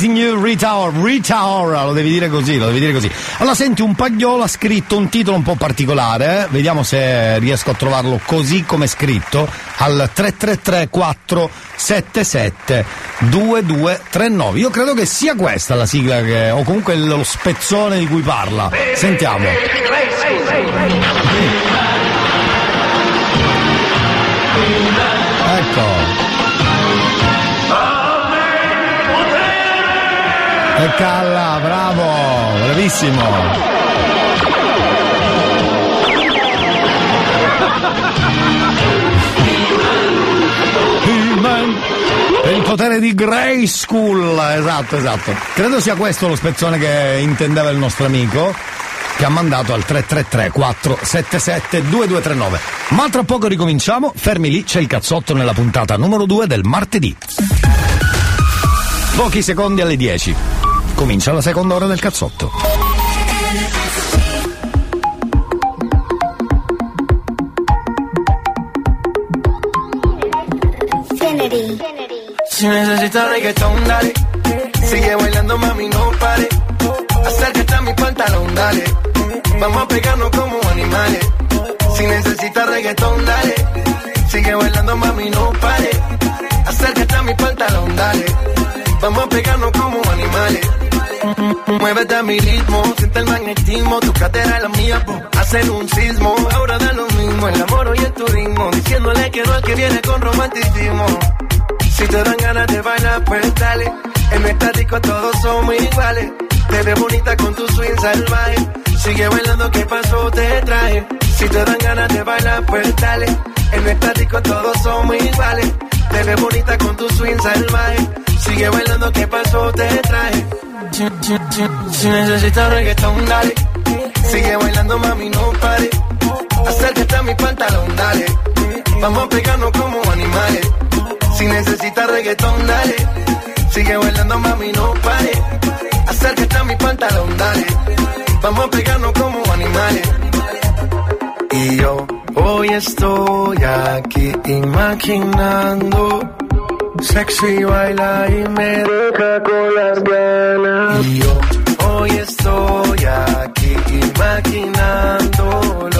S1: Praising you, Rita Ora, Rita Ora, lo devi dire così, lo devi dire così. Allora senti, un pagliolo ha scritto un titolo un po' particolare, eh? vediamo se riesco a trovarlo così come è scritto, al 333 477 2239. Io credo che sia questa la sigla che, o comunque lo spezzone di cui parla. Sentiamo. Ecco. E calla, bravo, bravissimo. Il potere di Grey School, esatto, esatto. Credo sia questo lo spezzone che intendeva il nostro amico che ha mandato al 333 477 2239. Ma tra poco ricominciamo, fermi lì, c'è il cazzotto nella puntata numero 2 del martedì. Pochi secondi alle 10. Comincia la seconda ora del cazzotto.
S32: Si necesita reggaetón, dale. Sigue bailando, mami, no pare. Acércate a mi pantalón, dale. Vamos a pegarnos como animales. Si necesita reggaetón, dale. Sigue bailando, mami, no pare. Acércate a mi pantalón, dale. Vamos a pegarnos como animales. Muévete a mi ritmo, siente el magnetismo, tu cadera la mía, po. hacen un sismo, ahora da lo mismo, el amor y el turismo, diciéndole que no al que viene con romanticismo. Si te dan ganas de bailar, pues dale, en esta disco todos somos iguales, te ves bonita con tu swing salvaje, sigue bailando, ¿qué pasó? Te traje, si te dan ganas de bailar, pues dale, en esta disco todos somos iguales, te ves bonita con tu swing salvaje, sigue bailando, ¿qué pasó? Te traje. Si, si, si, si necesitas reggaetón, dale. Sigue bailando, mami, no pare. Acércate a mi pantalón, dale. Vamos a pegarnos como animales. Si necesitas reggaetón, dale. Sigue bailando, mami, no pare. Acércate a mi pantalón, dale. Vamos a pegarnos como animales. Y yo hoy estoy aquí imaginando. Sexy baila y me deja con las ganas. Y yo hoy estoy aquí imaginándolo.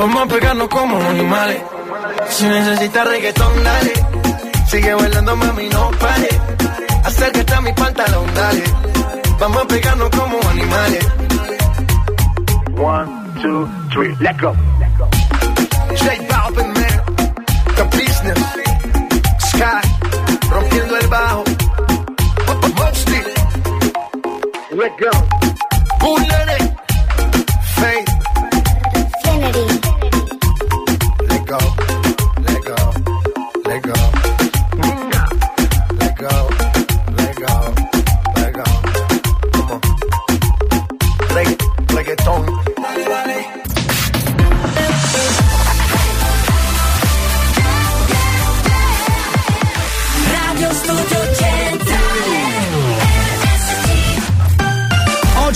S32: Vamos a pegarnos como animales. Si necesitas reggaetón, dale. Sigue bailando, mami, no pare. Acércate a mi pantalón, dale. Vamos a pegarnos como animales. One, two, three, let go. J Balvin, man. The business. Sky. Rompiendo el bajo. Mostly. Let go. Who let it? Faith. Go.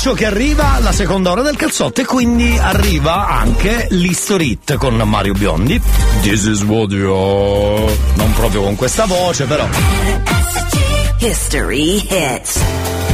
S1: Ocio che arriva la seconda ora del calzotto e quindi arriva anche l'Historit con Mario Biondi. This is what you Non proprio con questa voce, però.
S33: History hits.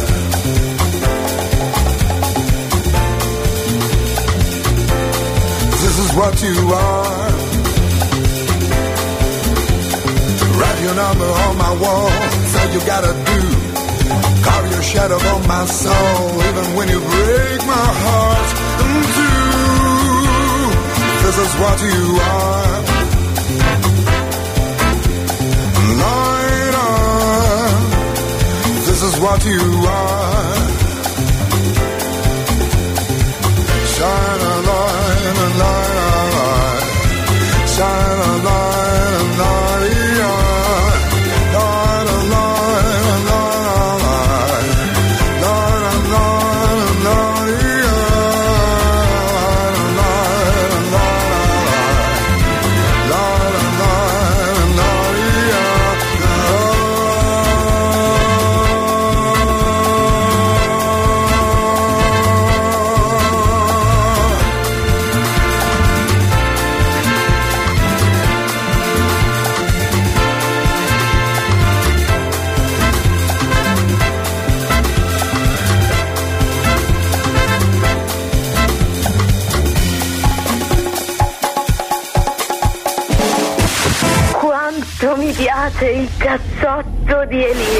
S34: What you are. Write your number on my wall, so you gotta do. Carve your shadow on my soul, even when you break my heart in two. This is what you are. Light ah, on. This is what you are. Shine
S4: time.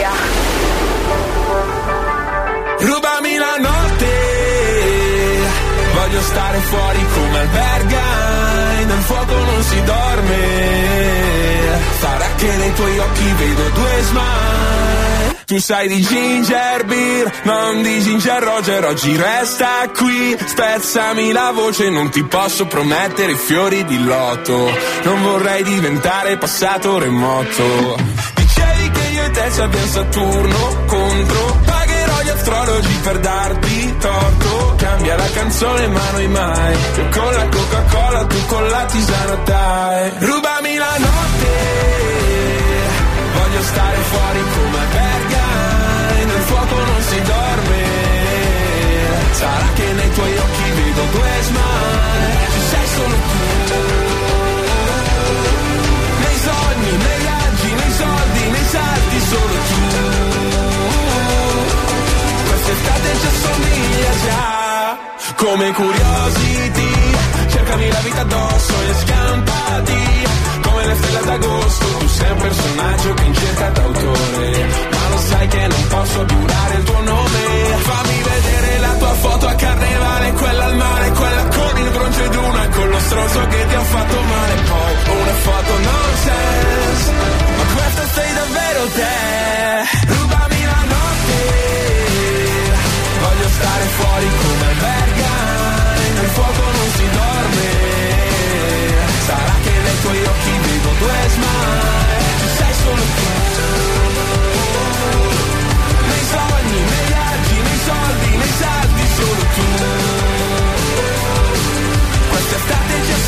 S4: Elia.
S17: Rubami la notte, voglio stare fuori come albergai, nel fuoco non si dorme, farà che nei tuoi occhi vedo due smile. Tu sai di ginger beer, non di ginger roger, oggi resta qui, spezzami la voce, non ti posso promettere fiori di loto, non vorrei diventare passato remoto. Ci abbiamo Saturno contro. Pagherò gli astrologi per darti torto. Cambia la canzone ma noi mai. Io con la Coca-Cola, tu con la tisana dai. Rubami la notte. Voglio stare fuori come Berghain Nel fuoco non si dorme. Sarà che nei tuoi occhi vedo due smile. Ci sei solo tu Solo tu. Quest'estate ci assomiglia già. Come curiosity Cercami la vita addosso e scampati. Come le stelle d'agosto Tu sei un personaggio che in cerca d'autore sai che non posso giurare il tuo nome. Fammi vedere la tua foto a carnevale Quella al mare, quella con il bronzo ed una Con lo stronzo che ti ha fatto male. Poi una foto nonsense Ma questa sei davvero te. Rubami la notte. Voglio stare fuori come Berghain Nel fuoco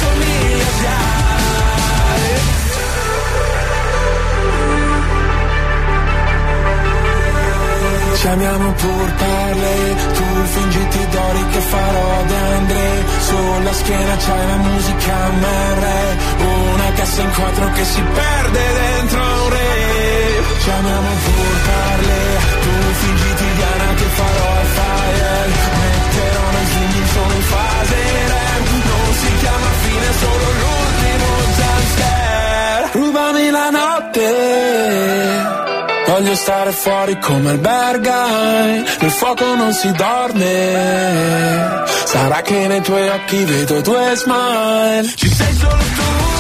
S17: Quest'estate ci amiamo pur parle, tu fingiti d'ori che farò De André. Sulla schiena c'hai la musica MR Una cassa in quattro che si perde dentro un re. Ci amiamo pur parle, tu fingiti Diana che farò al fire. Metterò figli solo in fase Non si chiama fine, solo l'ultimo jumpscare Rubami la notte Voglio stare fuori come albergai, nel fuoco non si dorme. Sarà che nei tuoi occhi vedo due smile. Ci sei solo tu.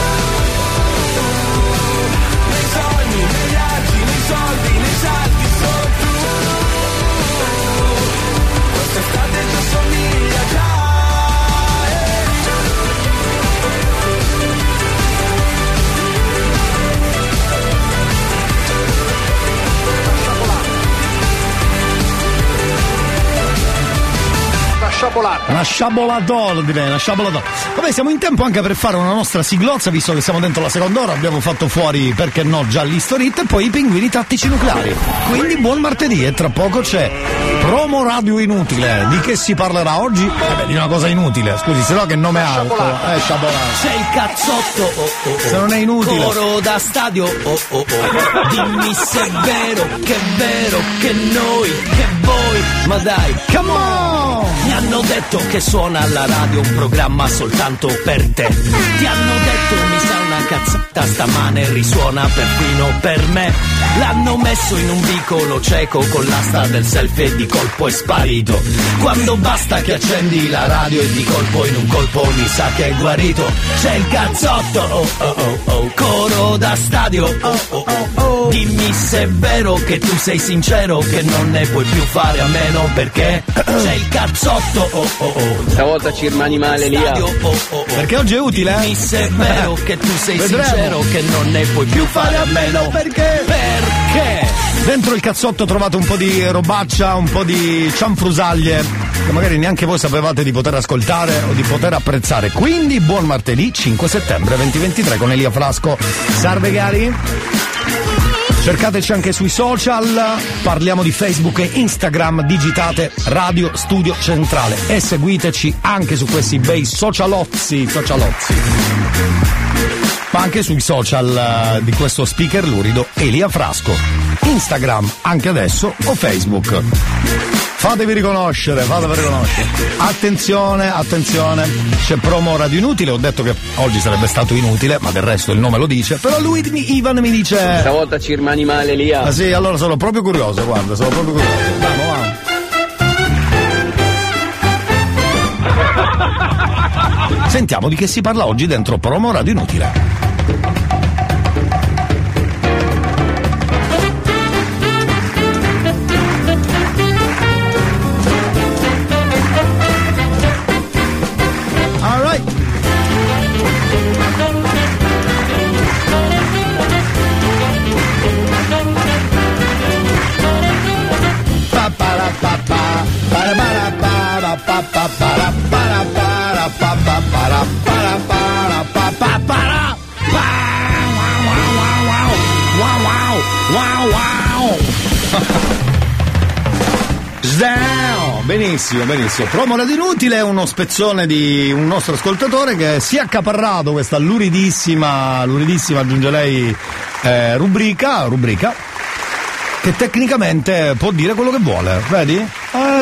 S35: Sciabolata.
S1: Una sciabolatona direi, una sciabolatona. Vabbè, siamo in tempo anche per fare una nostra siglozza, visto che siamo dentro la seconda ora, abbiamo fatto fuori, perché no, già l'Historit e poi i pinguini tattici nucleari. Quindi buon martedì e tra poco c'è promo radio inutile. Di che si parlerà oggi? Eh beh, di una cosa inutile, scusi, se no che nome ha? Eh, sciabolata.
S5: C'è il cazzotto, oh oh oh.
S1: Se non è inutile.
S5: Coro da stadio, oh oh oh. Dimmi se è vero, che è vero, che noi, che voi. Ma dai,
S1: come on!
S5: Mi hanno detto che suona alla radio un programma soltanto per te. Ti hanno detto mi sa cazzata stamane risuona perfino per me. L'hanno messo in un vicolo cieco con l'asta del selfie e di colpo è sparito. Quando basta che accendi la radio e di colpo in un colpo mi sa che è guarito. C'è il cazzotto, oh oh oh oh, coro da stadio, oh oh oh oh. Dimmi se è vero che tu sei sincero che non ne puoi più fare a meno perché c'è il cazzotto, oh oh oh.
S36: Stavolta ci rimani male lì.
S5: Oh oh oh.
S1: Perché oggi è utile, eh?
S5: Dimmi se è vero che tu sei
S1: Vedremo.
S5: sincero che non ne puoi più fare a meno
S1: perché?
S5: Perché?
S1: Dentro il cazzotto trovate un po' di robaccia, un po' di cianfrusaglie che magari neanche voi sapevate di poter ascoltare o di poter apprezzare. Quindi buon martedì 5 settembre 2023 con Elia Frasco. Salve cari! Cercateci anche sui social, parliamo di Facebook e Instagram, digitate Radio Studio Centrale e seguiteci anche su questi bei socialozzi, socialozzi. Ma anche sui social eh, di questo speaker lurido Elia Frasco. Instagram anche adesso o Facebook. Fatevi riconoscere, fatevi riconoscere. Attenzione, attenzione, c'è promo radio inutile, ho detto che oggi sarebbe stato inutile, ma del resto il nome lo dice, però lui, Ivan mi dice...
S36: Stavolta ci rimani male lì.
S1: Ah sì, allora sono proprio curioso, guarda, sono proprio curioso. Vamo, vamo. Sentiamo di che si parla oggi dentro promo radio inutile. Benissimo, benissimo. Promo radio inutile, uno spezzone di un nostro ascoltatore che si è accaparrato questa luridissima, luridissima aggiungerei eh, rubrica, rubrica che tecnicamente può dire quello che vuole, vedi?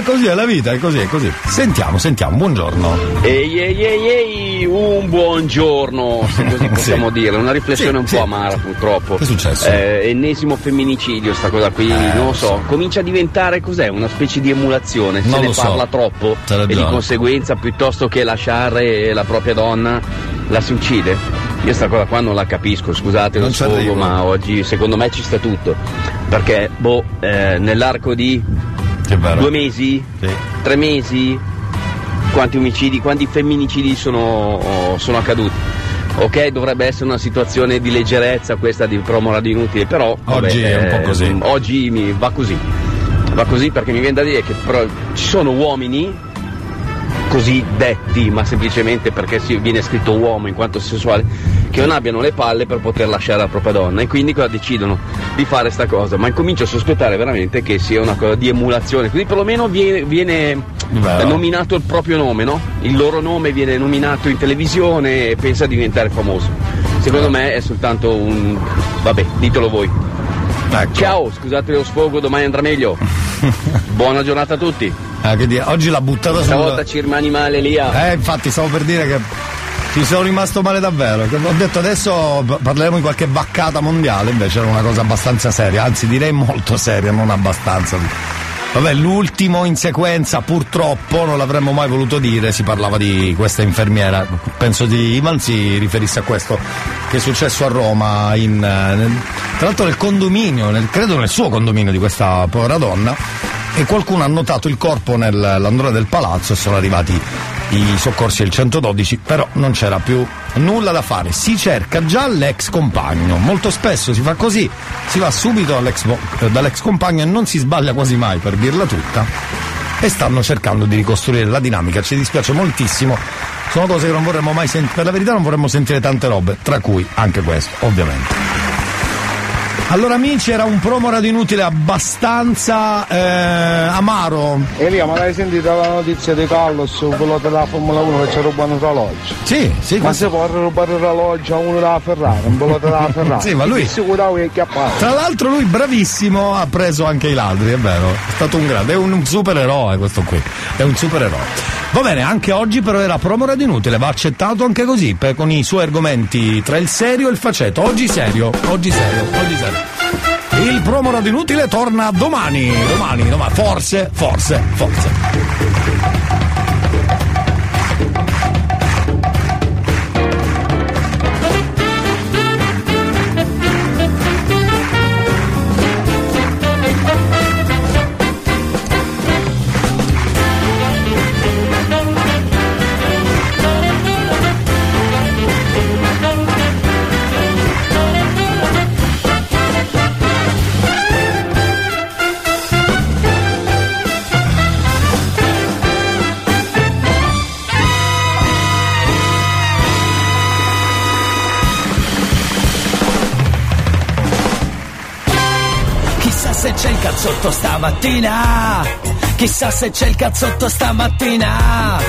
S1: Eh, così è la vita, è così, è così. Sentiamo, sentiamo, buongiorno.
S36: Ehi ehi ehi ehi, un buongiorno, se così possiamo dire, una riflessione
S1: Sì,
S36: un
S1: sì.
S36: po' amara purtroppo.
S1: Che è successo?
S36: Eh, ennesimo femminicidio sta cosa qui,
S1: Eh,
S36: non lo so, comincia a diventare cos'è? Una specie di emulazione, se
S1: Non
S36: ne
S1: lo so.
S36: parla troppo e di conseguenza piuttosto che lasciare la propria donna la si uccide. Io sta cosa qua non la capisco, scusate lo
S1: Non
S36: sfogo,
S1: arrivo.
S36: ma oggi secondo me ci sta tutto. Perché, boh, eh, nell'arco di. Due mesi,
S1: Sì.
S36: tre mesi, quanti omicidi, quanti femminicidi sono, sono accaduti. Ok, dovrebbe essere una situazione di leggerezza questa di promo radio inutile, però vabbè,
S1: Oggi è un po'
S36: eh,
S1: così.
S36: Oggi mi va così. Va così perché mi viene da dire che però ci sono uomini così detti, ma semplicemente perché si viene scritto uomo in quanto sessuale, che non abbiano le palle per poter lasciare la propria donna e quindi cosa decidono di fare sta cosa. Ma incomincio a sospettare veramente che sia una cosa di emulazione, così perlomeno viene, viene nominato il proprio nome, no? Il loro nome viene nominato in televisione e pensa di diventare famoso. Secondo me è soltanto un. vabbè, ditelo voi.
S1: Ecco.
S36: Ciao, scusate lo sfogo, domani andrà meglio. Buona giornata a tutti.
S1: Eh, che dire, oggi l'ha buttata
S36: Stavolta
S1: sul...
S36: ci rimani male lì. ah.
S1: Eh, infatti stavo per dire che ci sono rimasto male davvero. Ho detto adesso parleremo di qualche vaccata mondiale, invece era una cosa abbastanza seria, anzi direi molto seria, non abbastanza. Vabbè, l'ultimo in sequenza purtroppo non l'avremmo mai voluto dire, si parlava di questa infermiera, penso di Ivan si riferisse a questo che è successo a Roma, in, eh, nel- tra l'altro nel condominio, nel- credo nel suo condominio di questa povera donna, e qualcuno ha notato il corpo nell'androne del palazzo e sono arrivati i soccorsi del 112, però non c'era più nulla da fare. Si cerca già l'ex compagno. Molto spesso si fa così, si va subito eh, dall'ex compagno e non si sbaglia quasi mai, per dirla tutta. E stanno cercando di ricostruire la dinamica. Ci dispiace moltissimo. Sono cose che non vorremmo mai sentire. Per la verità non vorremmo sentire tante robe, tra cui anche questo, ovviamente. Allora amici, era un promo radio inutile abbastanza eh, amaro.
S35: Elia, ma l'hai sentita la notizia di Carlos, quello della Formula 1 che ci rubano il orologio?
S1: Sì, sì,
S35: Ma
S1: questo-
S35: se può rubare l'orologio a uno della Ferrari, un pilota della Ferrari.
S1: Sì, ma lui-. Tra l'altro lui bravissimo ha preso anche i ladri, è vero. È stato un grande, è un supereroe questo qui. È un supereroe. Va bene, anche oggi però era promo radio inutile, va accettato anche così, per- con i suoi argomenti tra il serio e il faceto. Oggi serio, oggi serio, oggi serio. Il promo radio inutile torna domani, domani, domani, forse, forse, forse.
S5: Cazzotto stamattina. Chissà se c'è il cazzotto stamattina.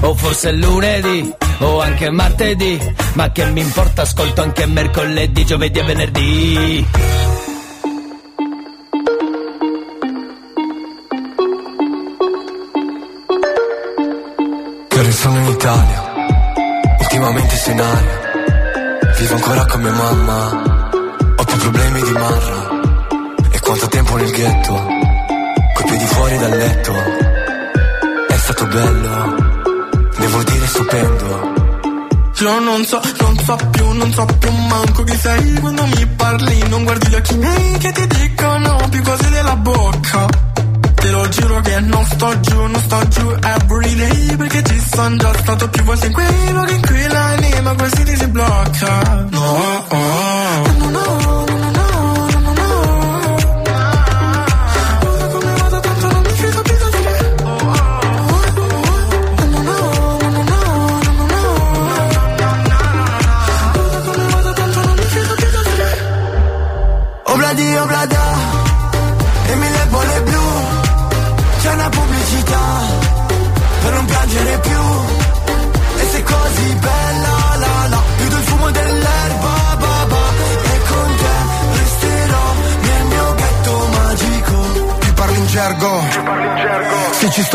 S5: O forse è lunedì, o anche martedì. Ma che mi importa, ascolto anche mercoledì, giovedì e venerdì.
S37: Che sono in Italia, ultimamente sei in aria. Vivo ancora con mia mamma, ho più problemi di Marra. Quanto tempo nel ghetto, coi piedi fuori dal letto. È stato bello, devo dire stupendo.
S38: Io non so, non so più, non so più manco chi sei quando mi parli, non guardi gli occhi miei che ti dicono più cose della bocca. Te lo giuro che non sto giù, non sto giù everyday perché ci sono già stato più volte in quei luoghi in cui l'anima quasi ti si blocca. No, oh, oh.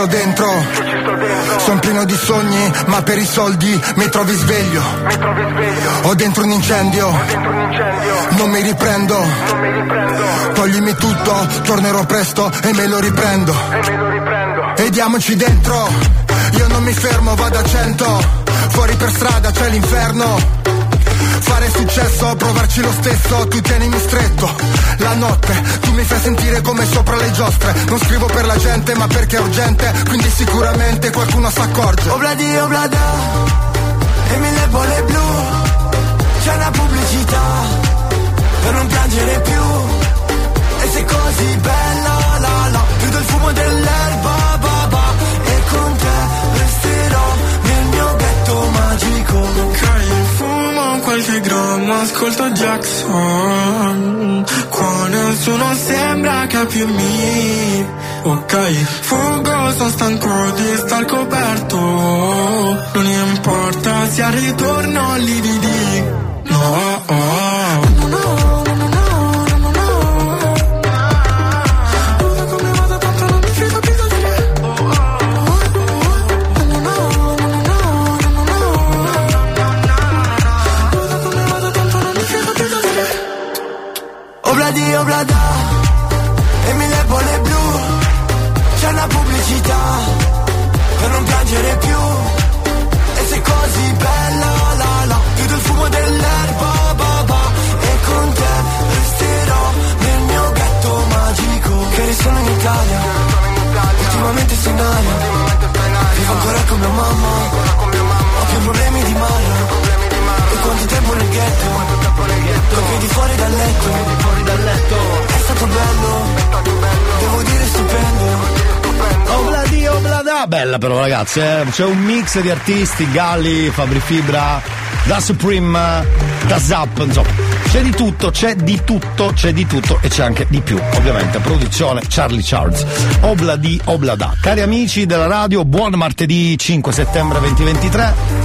S15: Sto dentro. Sono pieno di sogni Ma per i soldi mi trovi sveglio. Ho dentro un incendio. Non mi riprendo. Toglimi tutto Tornerò presto e me lo riprendo. E diamoci dentro. Io non mi fermo vado a cento. Fuori per strada c'è l'inferno Fare successo, provarci lo stesso, tu tienimi stretto. La notte, tu mi fai sentire come sopra le giostre. Non scrivo per la gente, ma perché è urgente, quindi sicuramente qualcuno s'accorge.
S39: Obladi oblada e mille bolle blu C'è una pubblicità per non piangere più E sei così bella la la Più del fumo dell'erba ba ba E con te resterò nel mio ghetto magico
S38: Ok, fumo qualche grammo, ascolto Jackson. Qua nessuno sembra capirmi Ok, fuggo, sono stanco di star coperto. Non importa se al ritorno lividi No, oh. no,
S39: Con piedi fuori dal letto È stato bello Devo dire stupendo
S1: Obladi oblada, bella però ragazzi, eh. c'è un mix di artisti, Galli, Fabri Fibra, Da Supreme, Da Zap, insomma. C'è di tutto, c'è di tutto, c'è di tutto e c'è anche di più, ovviamente. Produzione Charlie Charles. Obladi oblada. Cari amici della radio, buon martedì 5 settembre 2023.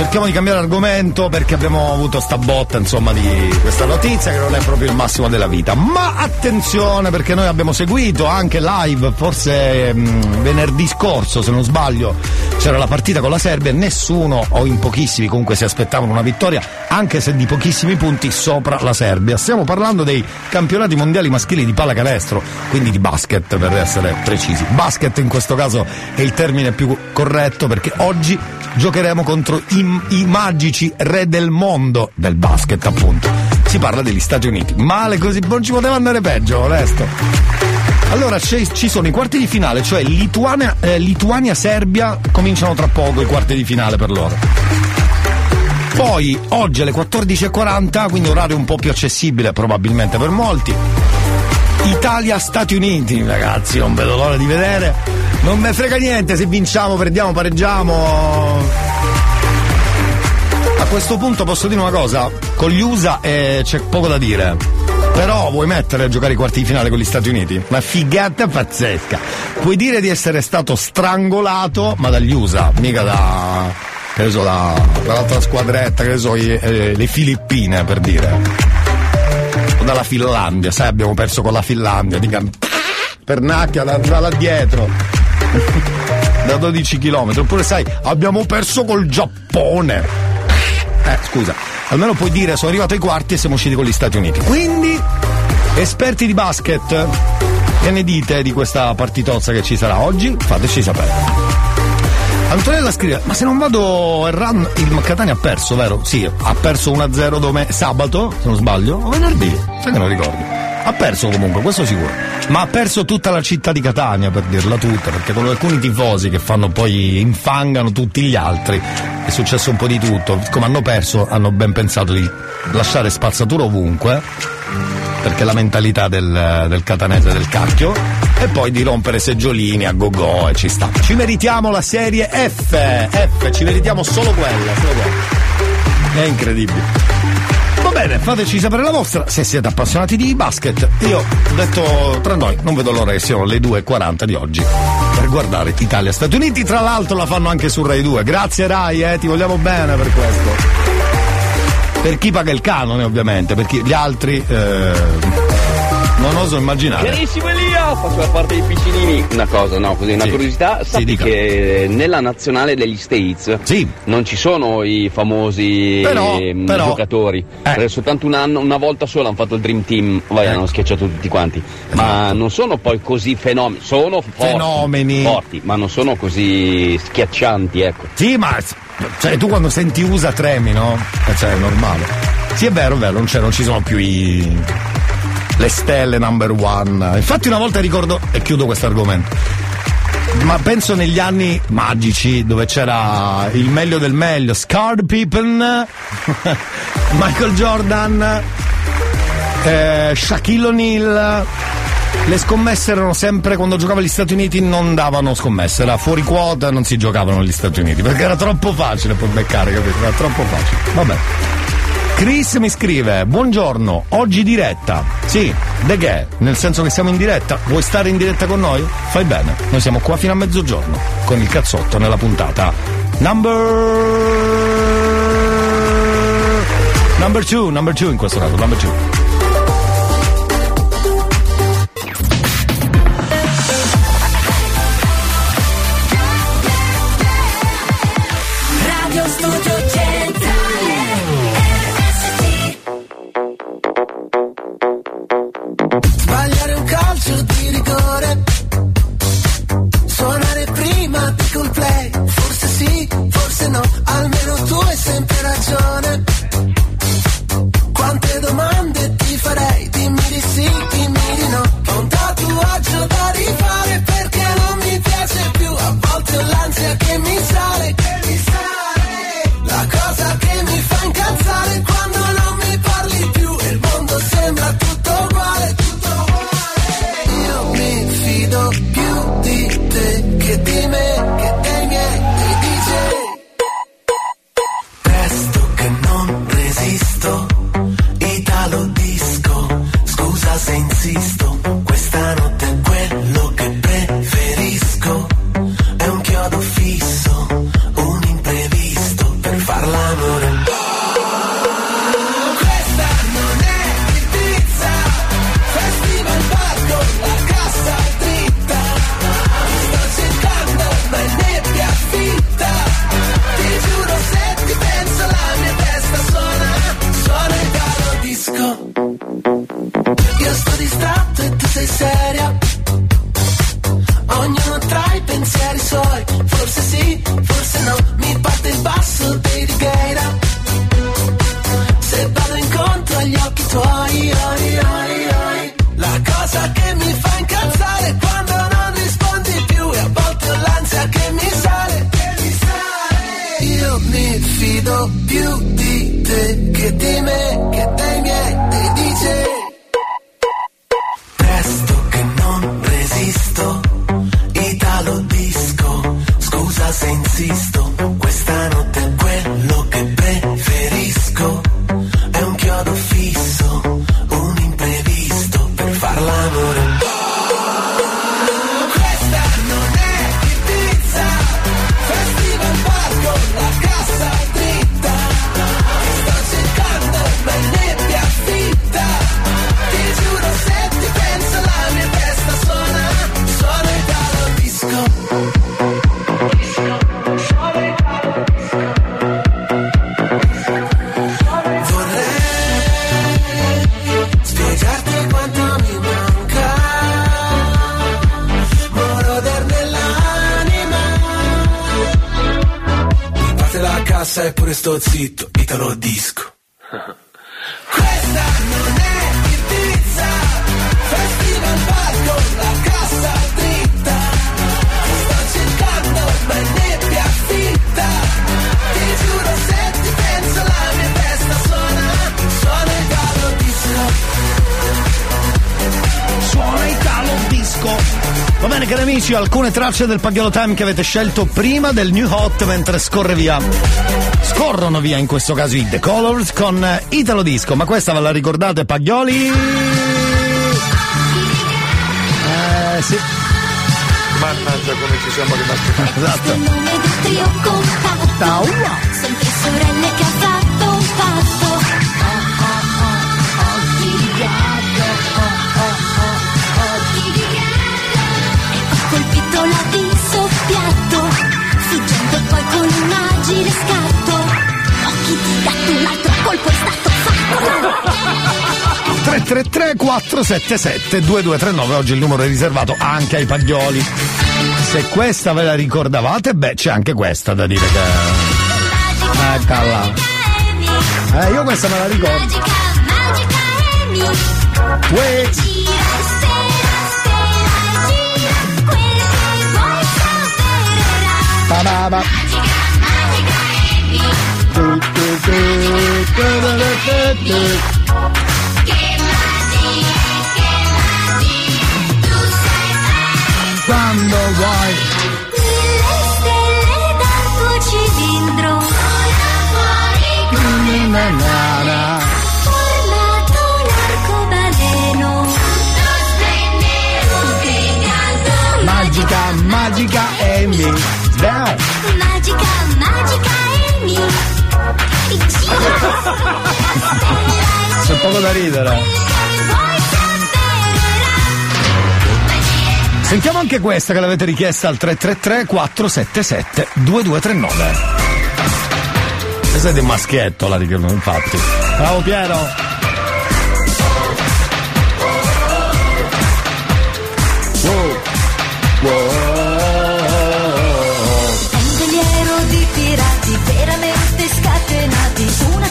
S1: Cerchiamo di cambiare argomento perché abbiamo avuto sta botta insomma di questa notizia che non è proprio il massimo della vita. Ma attenzione perché noi abbiamo seguito anche live, forse mh, venerdì scorso se non sbaglio, c'era la partita con la Serbia e nessuno o in pochissimi comunque si aspettavano una vittoria, anche se di pochissimi punti sopra la Serbia. Stiamo parlando dei campionati mondiali maschili di pallacanestro, quindi di basket per essere precisi. Basket in questo caso è il termine più corretto perché oggi giocheremo contro i, i magici re del mondo del basket, appunto. Si parla degli Stati Uniti. Male così, non ci poteva andare peggio, onesto. Allora ci sono i quarti di finale, cioè Lituania, eh, Lituania-Serbia, cominciano tra poco i quarti di finale per loro. Poi oggi alle 14.40, quindi orario un po' più accessibile probabilmente per molti. Italia-Stati Uniti, ragazzi, non vedo l'ora di vedere. Non me frega niente se vinciamo, perdiamo, pareggiamo. A questo punto posso dire una cosa, con gli USA eh, c'è poco da dire. Però vuoi mettere a giocare i quarti di finale con gli Stati Uniti? Una figata pazzesca. Puoi dire di essere stato strangolato, ma dagli USA, mica da. che ne so, da, dall'altra squadretta, che ne so, eh, le Filippine per dire. O dalla Finlandia, sai, abbiamo perso con la Finlandia, dica. Pernacchia da là dietro. Da 12 km. Oppure sai, abbiamo perso col Giappone. Eh, scusa, almeno puoi dire sono arrivato ai quarti e siamo usciti con gli Stati Uniti. Quindi, esperti di basket, che ne dite di questa partitozza che ci sarà oggi? Fateci sapere. Antonella scrive, ma se non vado errando, il Catania ha perso, vero? Sì, ha perso 1-0 dome- sabato, se non sbaglio, o venerdì, sai che non ricordo. Ha perso comunque, questo sicuro. Ma ha perso tutta la città di Catania, per dirla tutta, perché con alcuni tifosi che fanno poi infangano tutti gli altri. È successo un po' di tutto. Come hanno perso, hanno ben pensato di lasciare spazzatura ovunque, perché è la mentalità del, del catanese del cacchio, e poi di rompere seggiolini a go-go e ci sta. Ci meritiamo la serie F, F, ci meritiamo solo quella, solo quella. È incredibile. Bene, fateci sapere la vostra se siete appassionati di basket. Io detto tra noi, non vedo l'ora che siano le 2.40 di oggi per guardare Italia-Stati Uniti. Tra l'altro la fanno anche su Rai 2. Grazie Rai, eh, ti vogliamo bene per questo. Per chi paga il canone, ovviamente, perché gli altri eh, non oso immaginare.
S36: Carissimo Elia, faccio la parte dei piccinini. Una cosa, no, così, una
S1: Sì.
S36: curiosità. Sappi
S1: dica.
S36: che nella nazionale degli States non ci sono i famosi
S1: Però,
S36: ehm,
S1: però-
S36: giocatori. Perché soltanto un anno, una volta sola hanno fatto il Dream Team, vai, hanno schiacciato tutti quanti. Ma non sono poi così fenomeni. Sono forti,
S1: Fenomeni.
S36: forti, ma non sono così schiaccianti, ecco.
S1: Sì, ma cioè, tu quando senti USA tremi, no? Eh, Cioè, è normale. Sì, è vero, è vero, non, c'è, non ci sono più i. le stelle number one. Infatti una volta ricordo, e chiudo questo argomento. Ma penso negli anni magici dove c'era il meglio del meglio, Scarred Pippen, Michael Jordan, eh, Shaquille O'Neal. Le scommesse erano sempre quando giocava agli Stati Uniti non davano scommesse, era fuori quota non si giocavano negli Stati Uniti perché era troppo facile poi beccare, capito? Era troppo facile. Vabbè. Chris mi scrive: Buongiorno, oggi diretta. Sì, de che? Nel senso che siamo in diretta? Vuoi stare in diretta con noi? Fai bene, noi siamo qua fino a mezzogiorno con il cazzotto nella puntata. Number. Number two, number two in questo caso, number two.
S40: Sto zitto, Italo disco. Questa non è Ibiza. Festival bar con la cassa dritta. Sto cercando ma è nebbia fitta. Ti giuro se ti penso la mia testa suona Suona Italo disco.
S1: Suona Italo Disco. Va bene cari amici, alcune tracce del Pagliolo Time che avete scelto prima del New Hot mentre scorre via. Scorrono via in questo caso i The Colors con eh, Italo Disco, ma questa ve la ricordate Paglioli? Eh sì.
S41: Mannaggia come ci siamo rimasti.
S1: Esatto.
S7: nome
S1: 333 477 2239 oggi il numero è riservato anche ai paglioli se questa ve la ricordavate beh c'è anche questa da dire che eccola eh io questa me la ricordo Uè. Pa-ba-ba. Tu, Quando vuoi
S7: Mille stelle dal tuo cilindro
S1: Na-na-na.
S7: Formato un arcobaleno
S1: Magica, magica Amy Down.
S7: Magica, magica Amy
S1: C'è poco da ridere. Sentiamo anche questa che l'avete richiesta al 333 477 2239 Questa è di un maschietto la richiamo infatti. Bravo Piero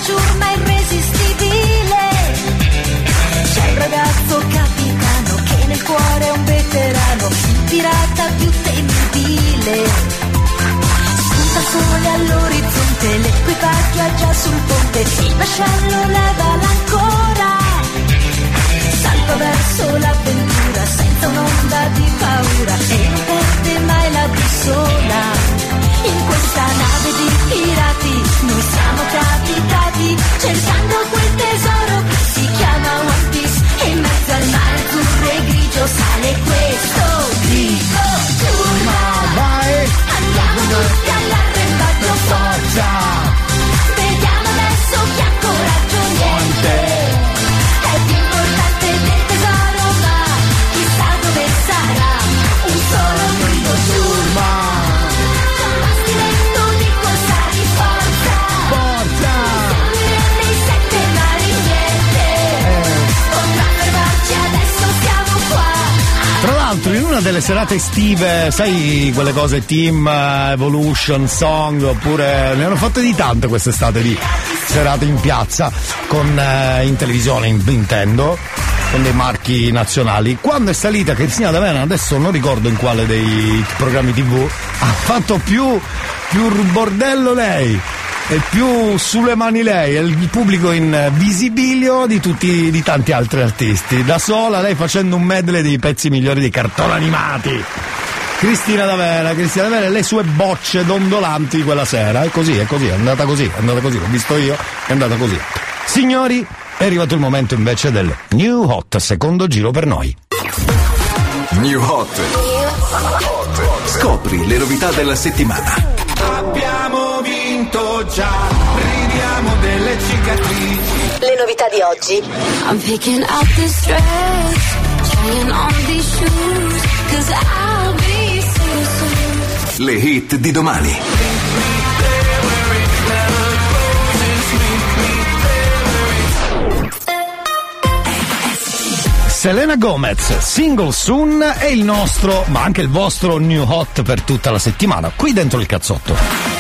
S7: ciurma irresistibile. C'è un ragazzo capitano che nel cuore è un veterano Il pirata più temibile. Spunta sole all'orizzonte L'equipaggio è già sul ponte Il vascello leva l'ancora Salpa verso l'avventura senza un'onda di paura e non perde mai la bussola. In questa nave di pirati noi siamo capitati cercando quel tesoro che si chiama One Piece e in mezzo al mare azzurro e grigio sale questo grido. Turma,
S1: vai!
S7: Andiamo tutti all'arrembaggio
S1: una delle serate estive, sai quelle cose team, eh, evolution, song, oppure ne hanno fatte di tante quest'estate di serate in piazza, con eh, in televisione in- intendo, con dei marchi nazionali. Quando è salita Cristina D'Avena, adesso non ricordo in quale dei programmi tv, ha fatto più, più bordello lei. E più sulle mani lei e il pubblico in visibilio di tutti di tanti altri artisti. Da sola lei facendo un medley dei pezzi migliori dei cartoni animati. Cristina D'Avera, Cristina D'Avera e le sue bocce dondolanti quella sera. È così, è così, è andata così, è andata così, l'ho visto io, è andata così. Signori, è arrivato il momento invece del New Hot, secondo giro per noi.
S42: New Hot. Scopri le novità della settimana.
S32: Abbiamo vinto già, ridiamo delle cicatrici.
S3: Le novità di oggi. I'm picking up this dress, trying on these shoes, cause I'll be single soon.
S42: Le hit di domani.
S1: Selena Gomez, single soon è il nostro, ma anche il vostro new hot per tutta la settimana, qui dentro il cazzotto.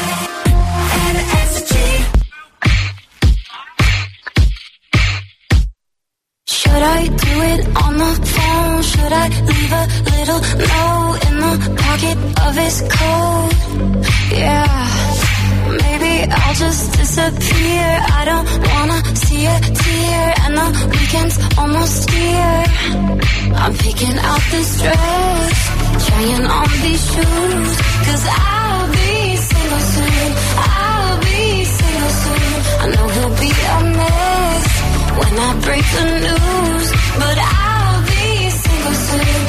S3: Disappear. I don't wanna see a tear, and the weekend's almost here. I'm picking out this dress, trying on these shoes, cause I'll be single soon. I'll be single soon. I know he'll be a mess when I break the news, but I'll be single soon.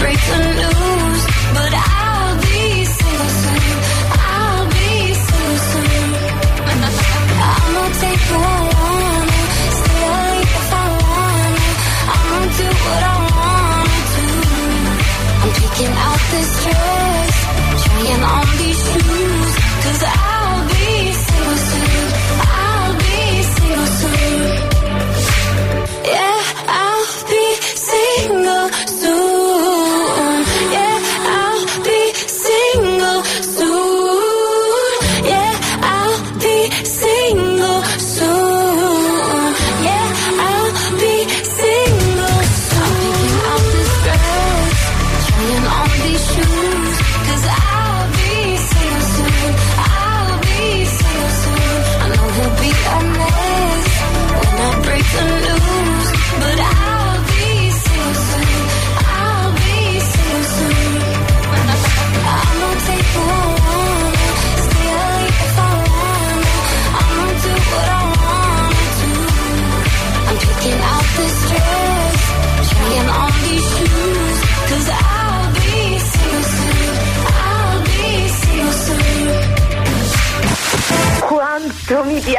S3: break the news, but I'll be single soon. I'll be single soon. I'ma take who I wanna, stay if I wanna. I'ma do what I wanna do. I'm out this dress, trying on these shoes, cause I'll be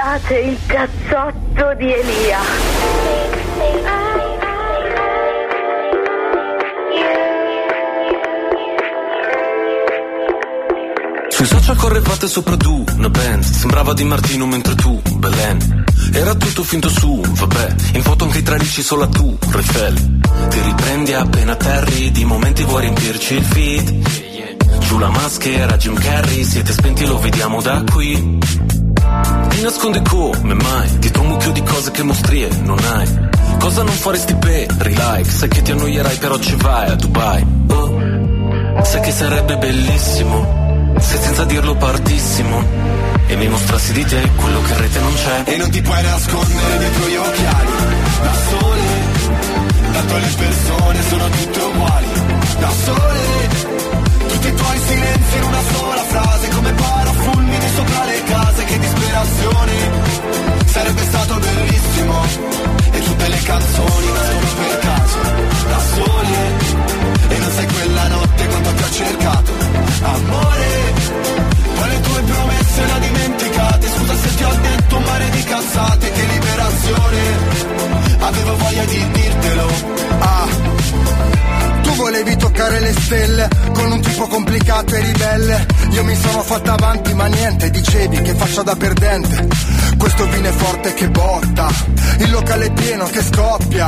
S33: piace il cazzotto di Elia.
S16: Sui social correvate sopra tu, una band. Sembrava Di Martino mentre tu, Belen. Era tutto finto su, vabbè. In foto anche i tralicci solo a tu, Refel Ti riprendi appena terri Di momenti vuoi riempirci il feed. Giù la maschera, Jim Carrey. Siete spenti, lo vediamo da qui Ti nascondi come mai? Dietro un mucchio di cose che mostrie non hai. Cosa non faresti per like Sai che ti annoierai però ci vai a Dubai. Oh, sai che sarebbe bellissimo se senza dirlo partissimo e mi mostrassi di te quello che in rete non c'è.
S43: E non ti puoi nascondere dietro gli occhiali, da sole, tanto le persone sono tutte uguali, da sole. Tutti i tuoi silenzi in una sola frase, come parafulmini sopra le case, che disperazione. Sarebbe stato bellissimo, e tutte le canzoni nascono per caso, da sole. E non sai quella notte quanto
S15: e ribelle. Io mi sono fatta avanti, ma niente, dicevi che faccia da perdente. Questo vino è forte che botta, il locale è pieno che scoppia.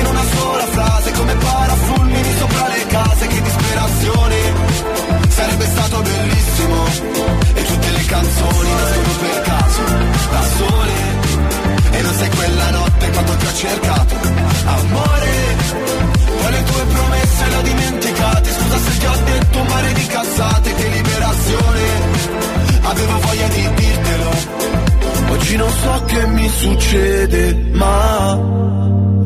S43: In una sola frase, come parafulmini sopra le case, che disperazione. Sarebbe stato bellissimo, e tutte le canzoni nascono per caso, da sole. E non sai quella notte quanto ti ho cercato, amore. Poi le tue promesse le ho dimenticate Scusa se ti ho detto un mare di cazzate Che liberazione Avevo voglia di dirtelo Oggi non so che mi succede Ma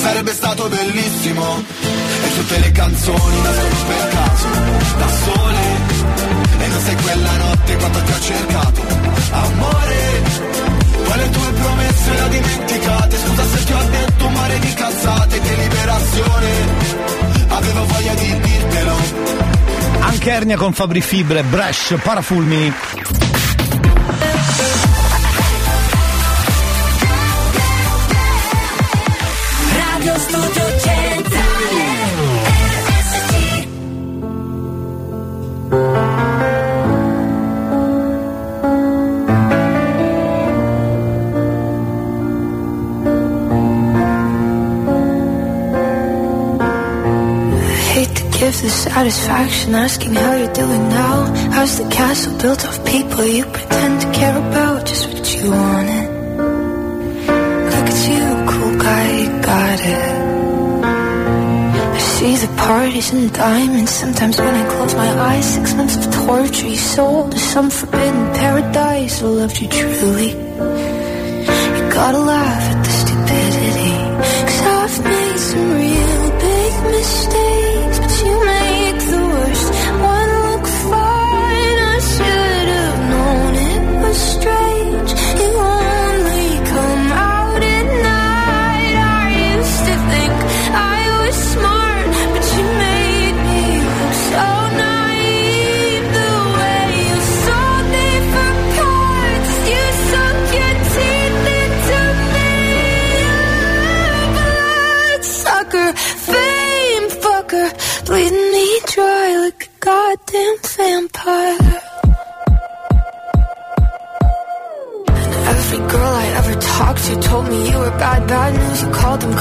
S43: Sarebbe stato bellissimo, e tutte le canzoni nascono per caso, da sole. E non sai quella notte quanto ti ho cercato, amore. Poi le tue promesse le ho dimenticate, scusa se ti ho detto un mare di cazzate, che liberazione. Avevo voglia di dirtelo.
S1: Anche Ernia con Fabri Fibre, Bresh, Parafulmini.
S3: Radio Studio Centrale RSC
S44: hate to give the satisfaction asking how you're doing now. How's the castle built of people you pretend to care about? Just what you wanted. Got it. I see the parties and diamonds. Sometimes when I close my eyes, six months of torture you sold to some forbidden paradise. I loved you truly. You gotta laugh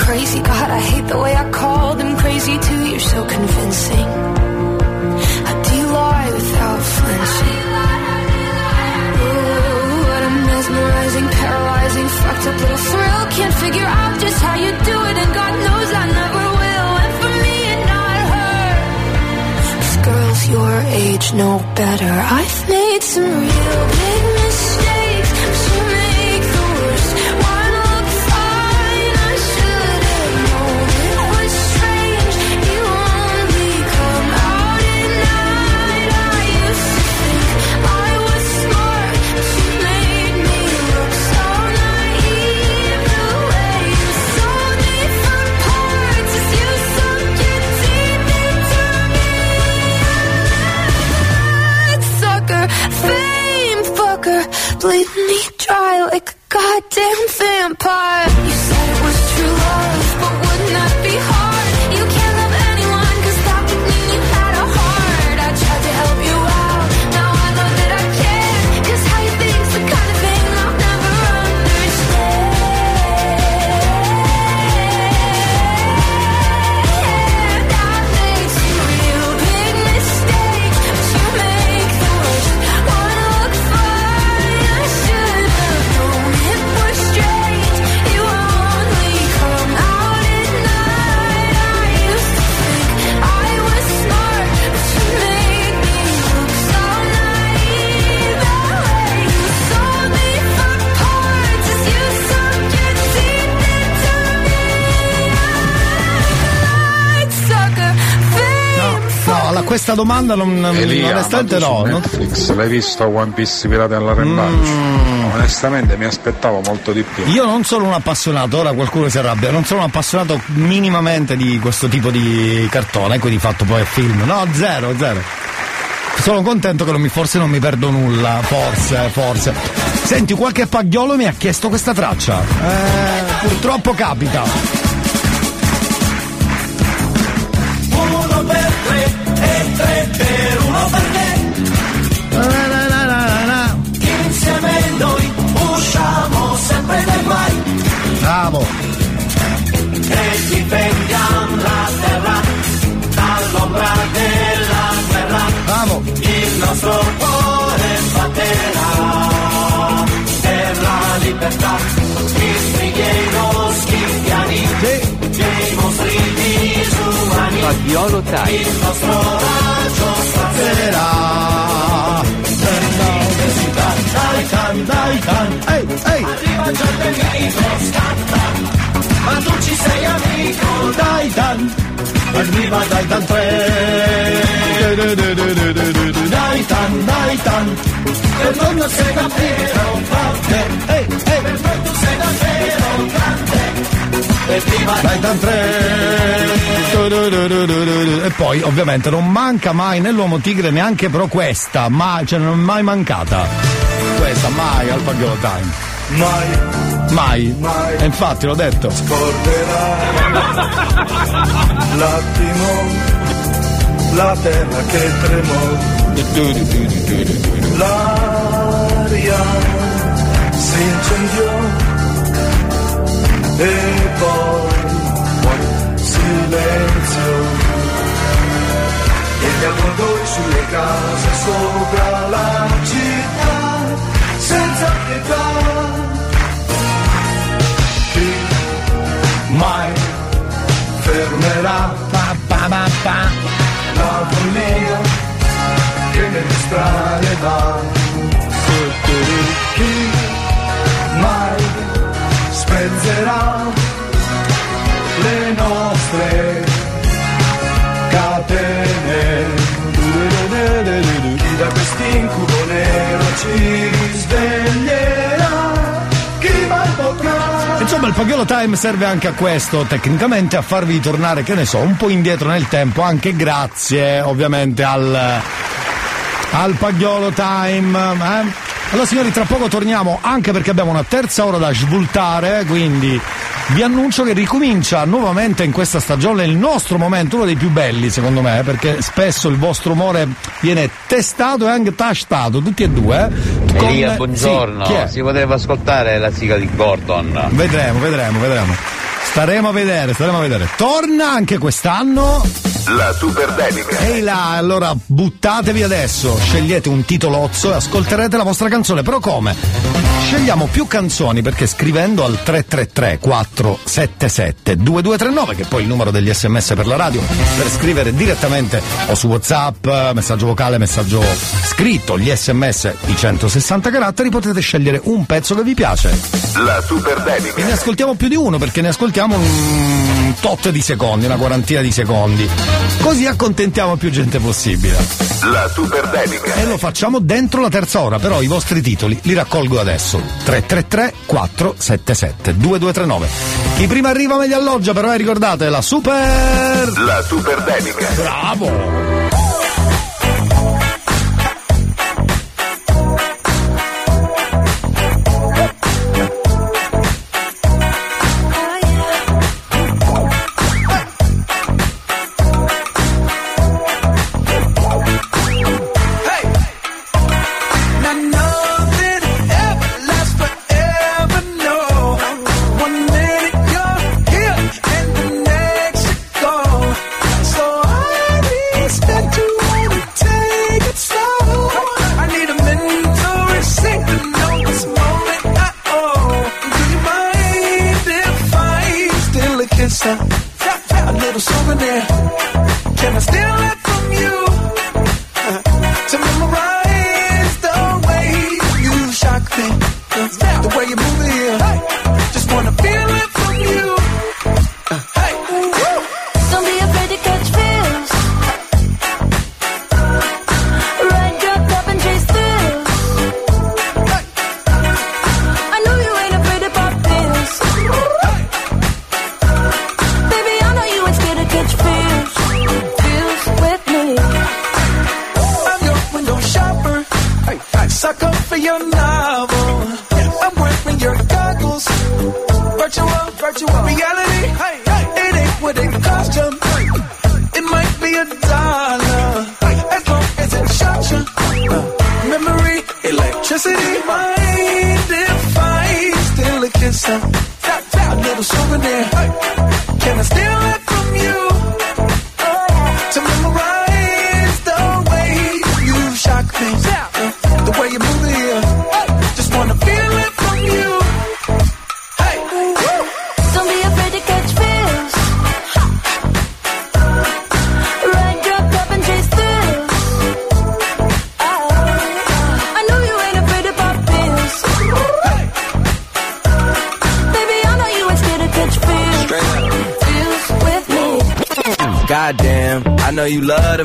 S44: crazy. God, I hate the way I called them crazy too. You're so convincing. I do lie without flinching? Ooh, what a mesmerizing, paralyzing, fucked up little thrill. Can't figure out just how you do it, and God knows I never will. And for me and not her, 'cause girls your age know better. I've made some real big
S3: bleed me dry like a goddamn vampire. You said it was true love, but wouldn't that be hard?
S1: Questa domanda non,
S10: Elia,
S1: onestamente no.
S10: Netflix, l'hai visto One Piece Pirata dell'Arrembaggio? Onestamente mi aspettavo molto di più.
S1: Io non sono un appassionato, ora qualcuno si arrabbia, non sono un appassionato minimamente di questo tipo di cartone, ecco di fatto poi è film. No, zero, zero. Sono contento che non mi, forse non mi perdo nulla, forse, forse. Senti, qualche pagliolo mi ha chiesto questa traccia. Eh, purtroppo capita.
S5: Uno per tre e tre per uno per te. Insieme noi usciamo sempre dai guai
S1: Bravo.
S26: Fagiolo Time.
S5: Il nostro raggio spazierà per l'università. Dai can, dai can, ehi, ehi. Arriva gente che scatta, ma tu ci sei amico. Dai can, arriva dai tan tre. Dai tan, dai tan, per noi non sei davvero grande. Ehi, ehi, per noi tu sei davvero grande. E viva
S1: Dai tan tre. E poi ovviamente non manca mai nell'uomo tigre neanche però questa, ma cioè non è mai mancata. Questa mai al pagliolo time.
S5: Mai.
S1: Mai. E infatti l'ho detto.
S5: L'attimo, la terra che tremò, l'aria si incendiò e poi silenzio. E gli avvoltoi sulle case sopra la città, senza pietà. Chi mai fermerà
S1: pa, pa, pa, pa.
S5: la follia che nelle strade va. Chi mai spezzerà le nostre catene? Chi da quest'incubo nero ci risveglierà? Chi mai potrà?
S1: Insomma, il Pagliolo Time serve anche a questo, tecnicamente a farvi tornare, che ne so, un po' indietro nel tempo, anche grazie ovviamente al, al Pagliolo Time. eh. Allora signori, tra poco torniamo anche perché abbiamo una terza ora da svoltare, quindi vi annuncio che ricomincia nuovamente in questa stagione il nostro momento, uno dei più belli secondo me, perché spesso il vostro umore viene testato e anche tastato, tutti e due. eh, con-
S36: Elia,
S1: sì,
S36: buongiorno.
S1: è?
S36: si poteva ascoltare la sigla di Gordon.
S1: Vedremo, vedremo, vedremo. Staremo a vedere, staremo a vedere. Torna anche quest'anno.
S42: La super dedica.
S1: Ehi là, allora buttatevi adesso, scegliete un titolozzo e ascolterete la vostra canzone. Però come? Scegliamo più canzoni perché scrivendo al 333 477 2239, che è poi il numero degli sms per la radio, per scrivere direttamente o su WhatsApp, messaggio vocale, messaggio scritto, gli sms di 160 caratteri, potete scegliere un pezzo che vi piace.
S42: La super
S1: E
S42: dedica.
S1: ne ascoltiamo più di uno perché ne ascoltiamo un tot di secondi, una quarantina di secondi. Così accontentiamo più gente possibile.
S42: La super dedica.
S1: E lo facciamo dentro la terza ora, però i vostri titoli li raccolgo adesso. 333 477 2239. Chi prima arriva meglio alloggia, però eh, ricordate la super.
S42: La super dedica.
S1: Bravo!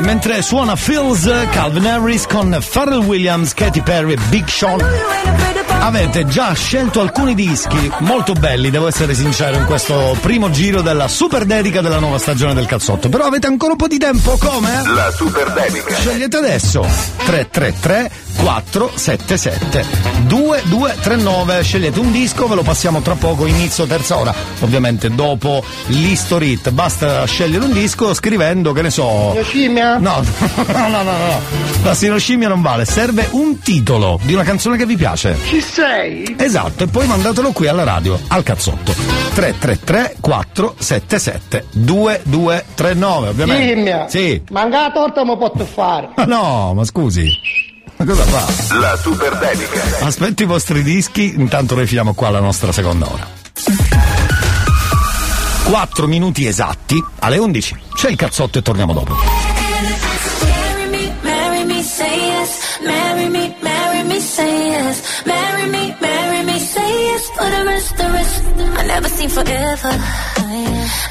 S1: Mentre suona Phil's Calvin Harris con Pharrell Williams, Katy Perry e Big Sean. Avete già scelto alcuni dischi molto belli, devo essere sincero, in questo primo giro della super dedica della nuova stagione del cazzotto. Però avete ancora un po' di tempo, come?
S42: La super dedica.
S1: Scegliete adesso 333 477 2239 scegliete un disco ve lo passiamo tra poco inizio terza ora. Ovviamente dopo l'history hit. Basta scegliere un disco scrivendo che ne so.
S18: Scimmia?
S1: no no no no no. La sinoscimmia non vale serve un titolo di una canzone che vi piace.
S18: Ci sei?
S1: esatto e poi mandatelo qui alla radio al cazzotto. 333 477 2239 ovviamente.
S18: Scimmia.
S1: sì.
S18: Manca la torta mi posso fare.
S1: ma no ma scusi ma cosa fa?
S42: La super dedica.
S1: Aspetto i vostri dischi, intanto noi finiamo qua la nostra seconda ora. 4 minuti esatti alle 11. C'è il cazzotto e torniamo dopo.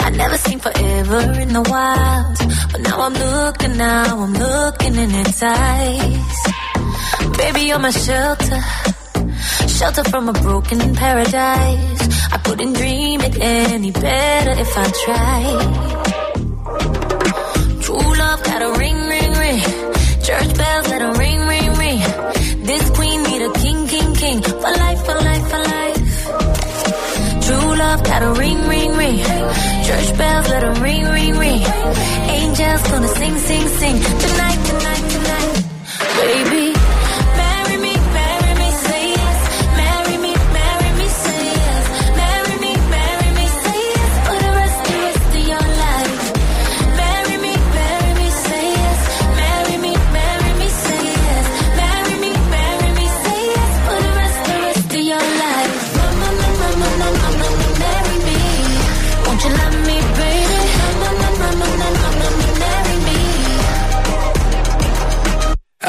S3: I never seen forever in the wild. But now I'm looking, now I'm looking in its eyes. Baby, you're my shelter. Shelter from a broken paradise. I couldn't dream it any better if I tried. True love got a ring, ring, ring. Church bells let 'em ring, ring, ring. This queen need a king, king, king. For life, for life, for life. True love got a ring, ring, ring. Church bells let 'em ring, ring, ring. Angels gonna sing, sing, sing. Tonight, tonight, tonight. Baby.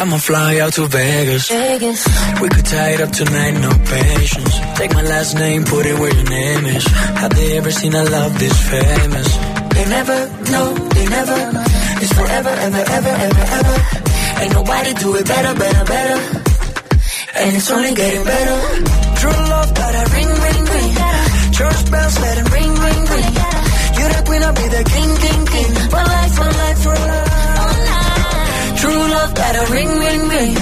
S45: I'ma fly out to Vegas.
S3: Vegas.
S45: We could tie it up tonight, no patience. Take my last name, put it where your name is. Have they ever seen a love this famous? They never know, they never. It's forever, ever, ever, ever, ever. Ain't nobody do it better, better, better. And it's only getting better. True love, got a ring, ring, ring. Church bells, let it ring, ring, ring. You're the queen, I'll be the king, king, king. For life, for life, for life. True love, a ring, ring, ring.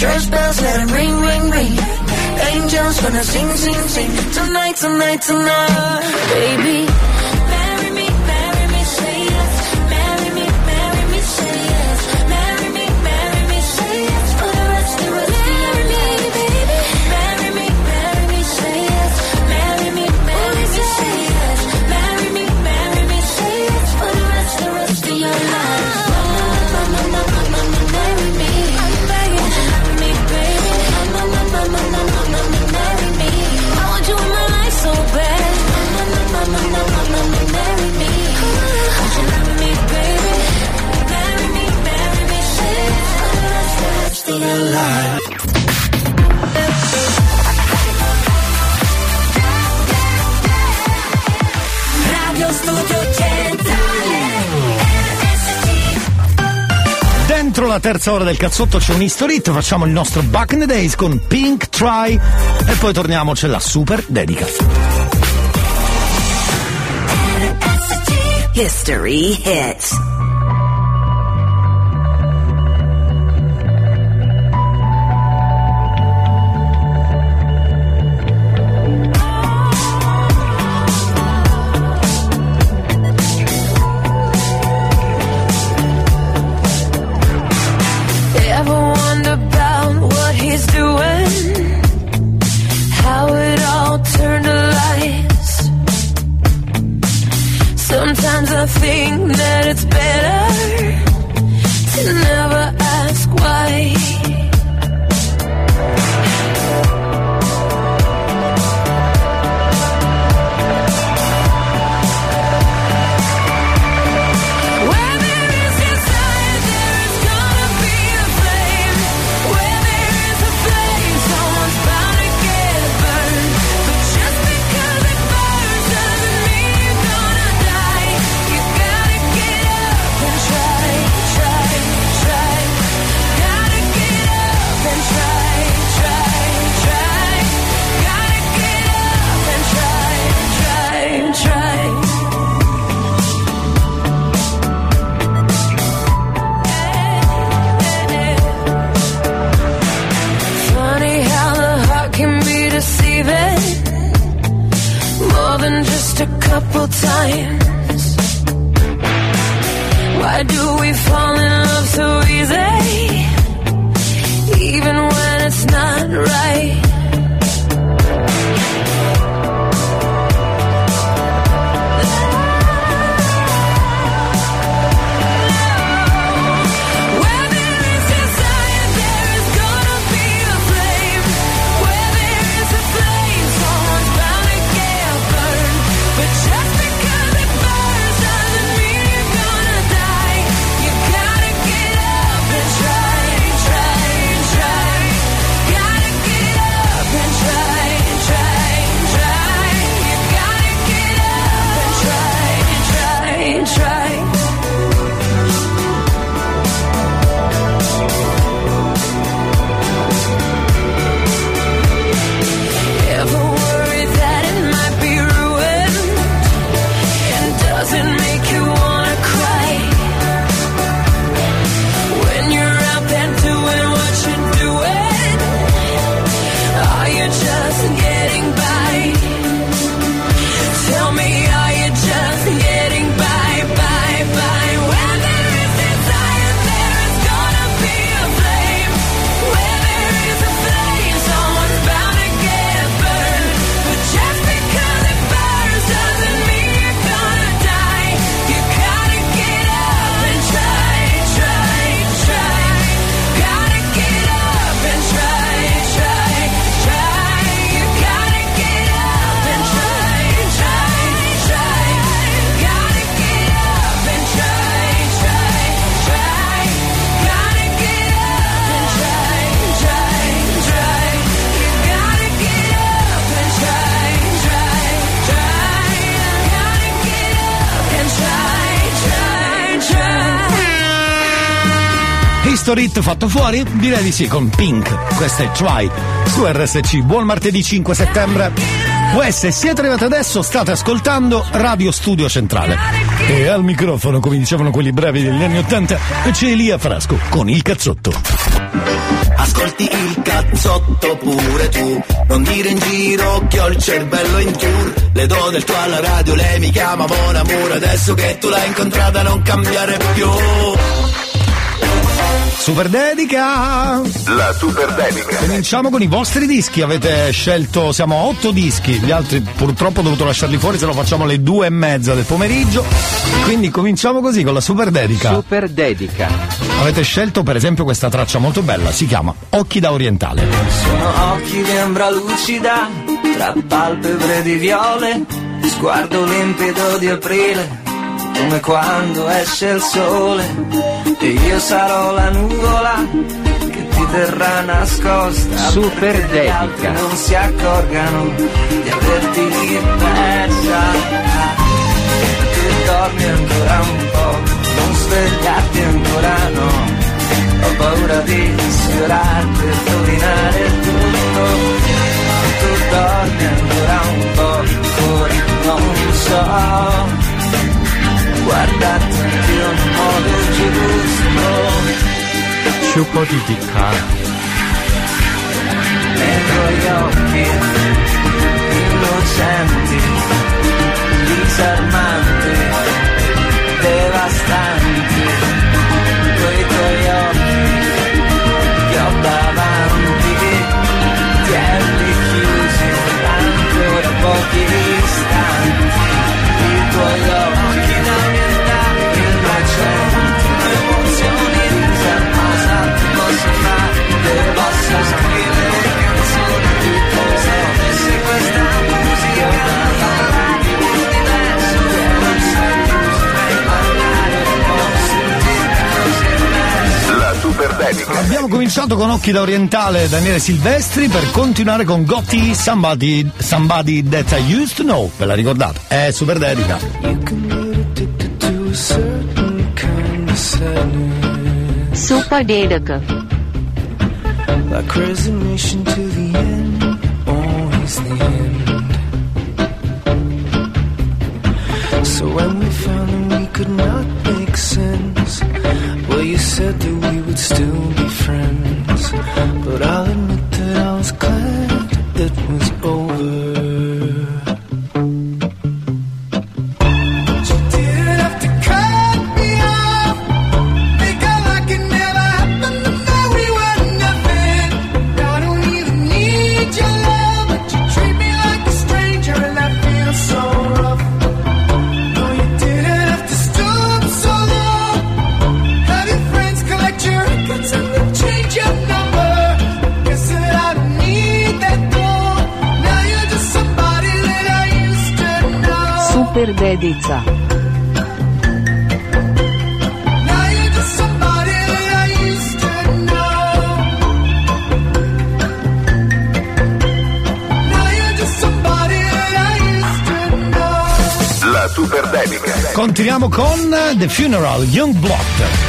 S45: Church bells, it ring, ring, ring. Angels gonna sing, sing, sing. Tonight, tonight, tonight.
S3: Baby.
S1: Dentro la terza ora del cazzotto c'è un history hit, facciamo il nostro Back in the Days con Pink Try e poi torniamo, c'è la super dedica.
S3: History hits.
S1: Fatto fuori? Direi di sì, con Pink. Questa è Try su RSC. Buon martedì 5 settembre. US, se siete arrivati adesso, state ascoltando Radio Studio Centrale. E al microfono, come dicevano quelli bravi degli anni Ottanta, c'è Elia Frasco con il cazzotto.
S5: Ascolti il cazzotto pure tu Non dire in giro che ho il cervello in tour Le do del tuo alla radio, lei mi chiama Mon Amour Adesso che tu l'hai incontrata non cambiare più
S1: Super dedica!
S42: La super dedica.
S1: Cominciamo con i vostri dischi. Avete scelto, siamo a otto dischi, gli altri purtroppo ho dovuto lasciarli fuori, se lo facciamo alle due e mezza del pomeriggio. Quindi cominciamo così con la super dedica.
S26: Super dedica.
S1: Avete scelto per esempio questa traccia molto bella, si chiama Occhi da Orientale.
S46: Sono occhi di ambra lucida, tra palpebre di viole, sguardo limpido di aprile, come quando esce il sole. E io sarò la nuvola che ti
S42: terrà nascosta
S26: Super dedica.
S42: non si accorgano di averti persa tu dormi ancora un po' non svegliarti ancora no ho paura di sfiorarti e rovinare tutto tu dormi ancora un po' fuori non so guardarti anche un modo giusto
S39: Super dedica.
S42: nei tuoi occhi innocenti, disarmanti, devastanti,
S39: Abbiamo cominciato con Occhi da Orientale Daniele Silvestri per continuare con Gotti Somebody, somebody That I Used to Know. Ve la ricordate? È super dedica.
S47: Super dedica.
S48: Like resignation to the end, always the end. So when we found that we could not make sense, well, you said that we would still be friends. But I'll admit that I was
S47: super dedica.
S39: Continuiamo con The Funeral, Young Blood.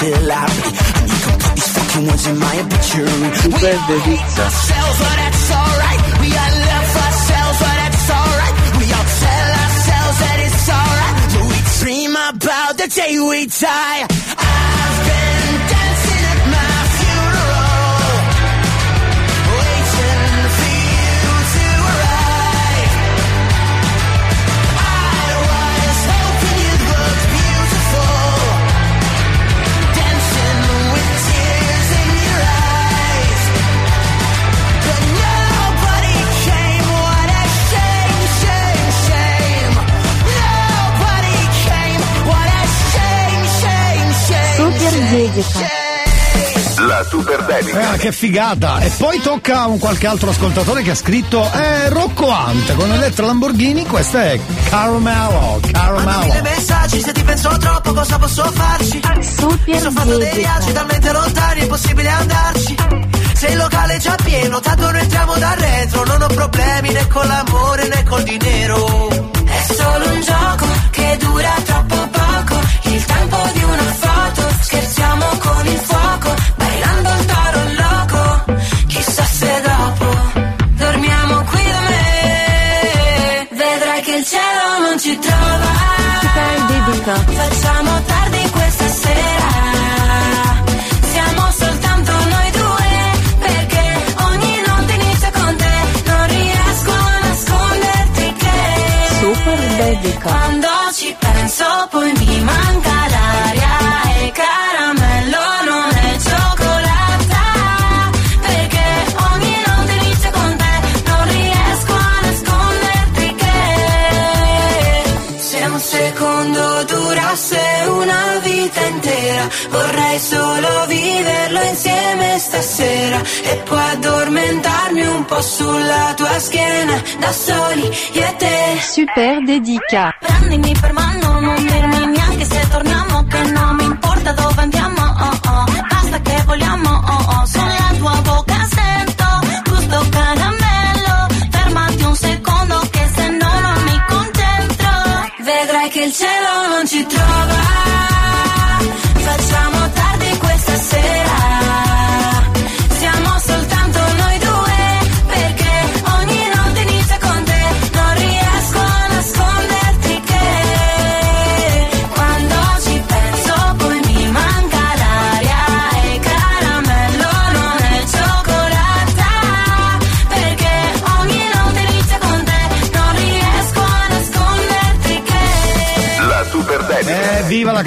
S49: until I bleed. And you can put these fucking words in my obituary.
S26: Super dedica.
S50: ourselves, but that's alright. We all love ourselves, but that's alright. We all tell ourselves that it's alright. But we dream about the day we die.
S47: Dedica.
S51: La
S42: super dedica.
S1: Eh, che figata! E poi tocca a un qualche altro ascoltatore che ha scritto Eh, Rocco Ante con Elettra Lamborghini, questa è Caramello,
S8: Mille
S1: Caramello.
S8: messaggi, se ti penso troppo cosa posso farci? Mi sono fatto dei viaggi talmente lontani, è impossibile andarci. Se il locale è già pieno, tanto noi entriamo da retro. Non ho problemi né con l'amore né col dinero.
S3: È solo un gioco che dura troppo Il fuoco. Bailando il toro loco. Chissà se dopo dormiamo qui da me. Vedrai che il cielo non ci trova. Facciamo tardi E poi addormentarmi un po' sulla tua schiena Da soli io e te
S39: Super dedica.
S3: Prendimi per mano,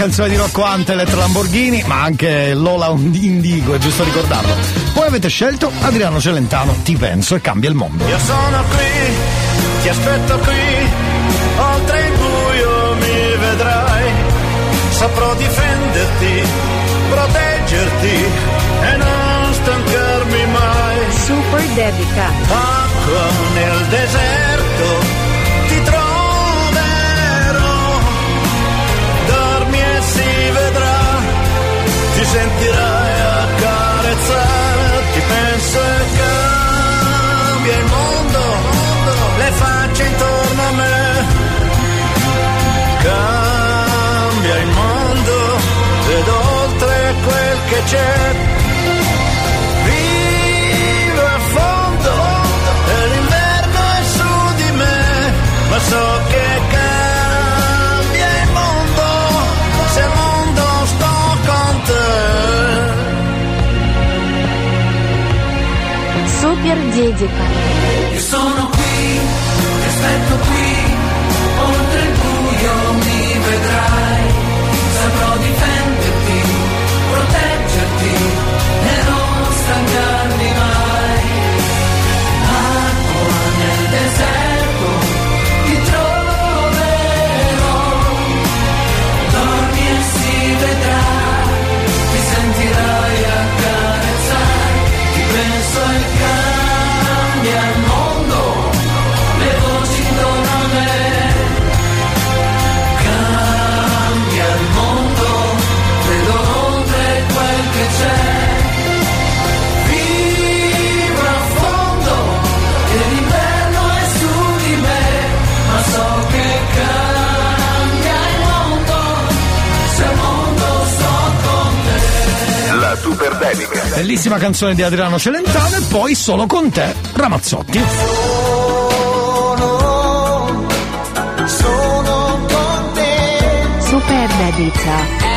S1: canzone di Rocco Ante, Elettra Lamborghini, ma anche Lola Indigo, è giusto ricordarlo. Poi avete scelto Adriano Celentano, Ti penso e cambia il mondo.
S52: Io sono qui, ti aspetto qui, oltre il buio mi vedrai. Saprò difenderti, proteggerti e non stancarmi mai.
S39: Super dedica.
S52: Acqua nel deserto, c'è. Vivo a fondo e l'inverno è su di me, ma so che cambia il mondo se al mondo sto con te.
S39: Super dedica.
S8: Io sono qui, ti aspetto qui, non
S42: dedica.
S1: Bellissima canzone di Adriano Celentano e poi solo con te, Ramazzotti.
S8: Sono con te.
S39: Super dedica.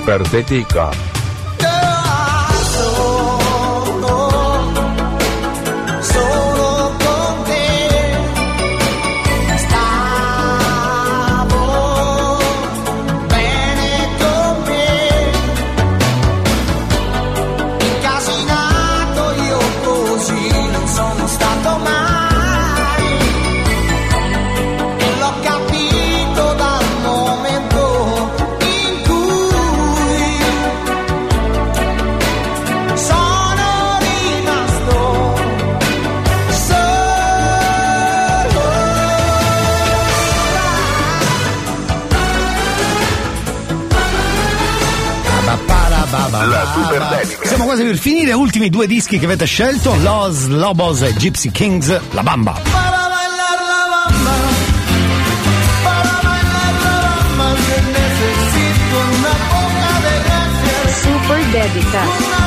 S1: hipertética. per finire, ultimi due dischi che avete scelto: Los Lobos e Gypsy Kings, La Bamba.
S47: Super dedica.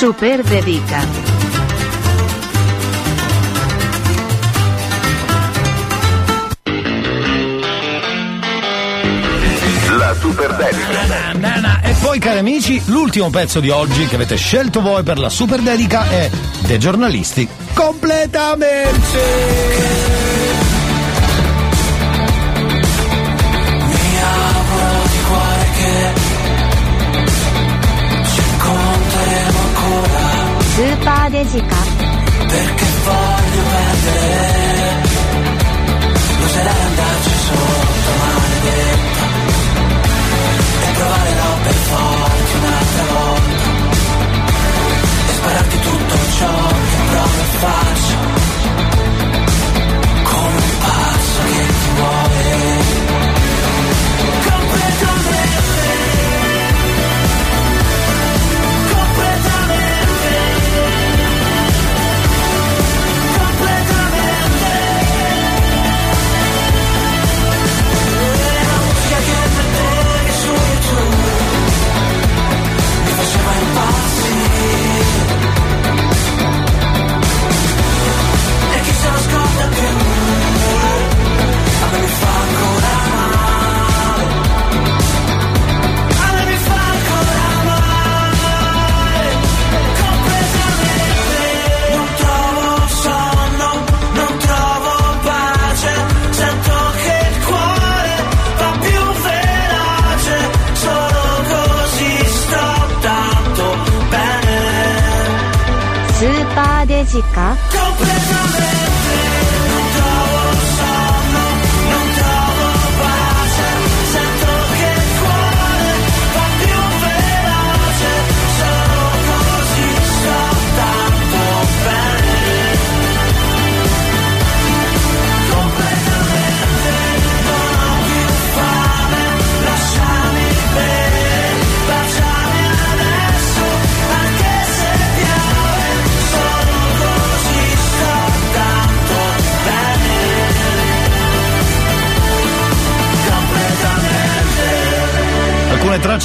S47: Super dedica. Super Dedica.
S1: Na. E poi, cari amici, l'ultimo pezzo di oggi che avete scelto voi per la Super Dedica è De giornalisti completamente.
S39: スーパーデジカ」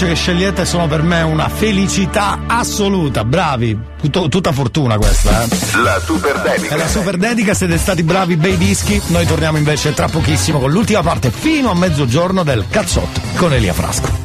S39: voce che
S1: scegliete sono per me una felicità assoluta. Bravi, Tut- tutta fortuna questa, eh.
S42: La super dedica.
S1: È la super dedica, siete stati bravi, bei dischi. Noi torniamo invece tra pochissimo con l'ultima parte fino a mezzogiorno del cazzotto con Elia Frasco.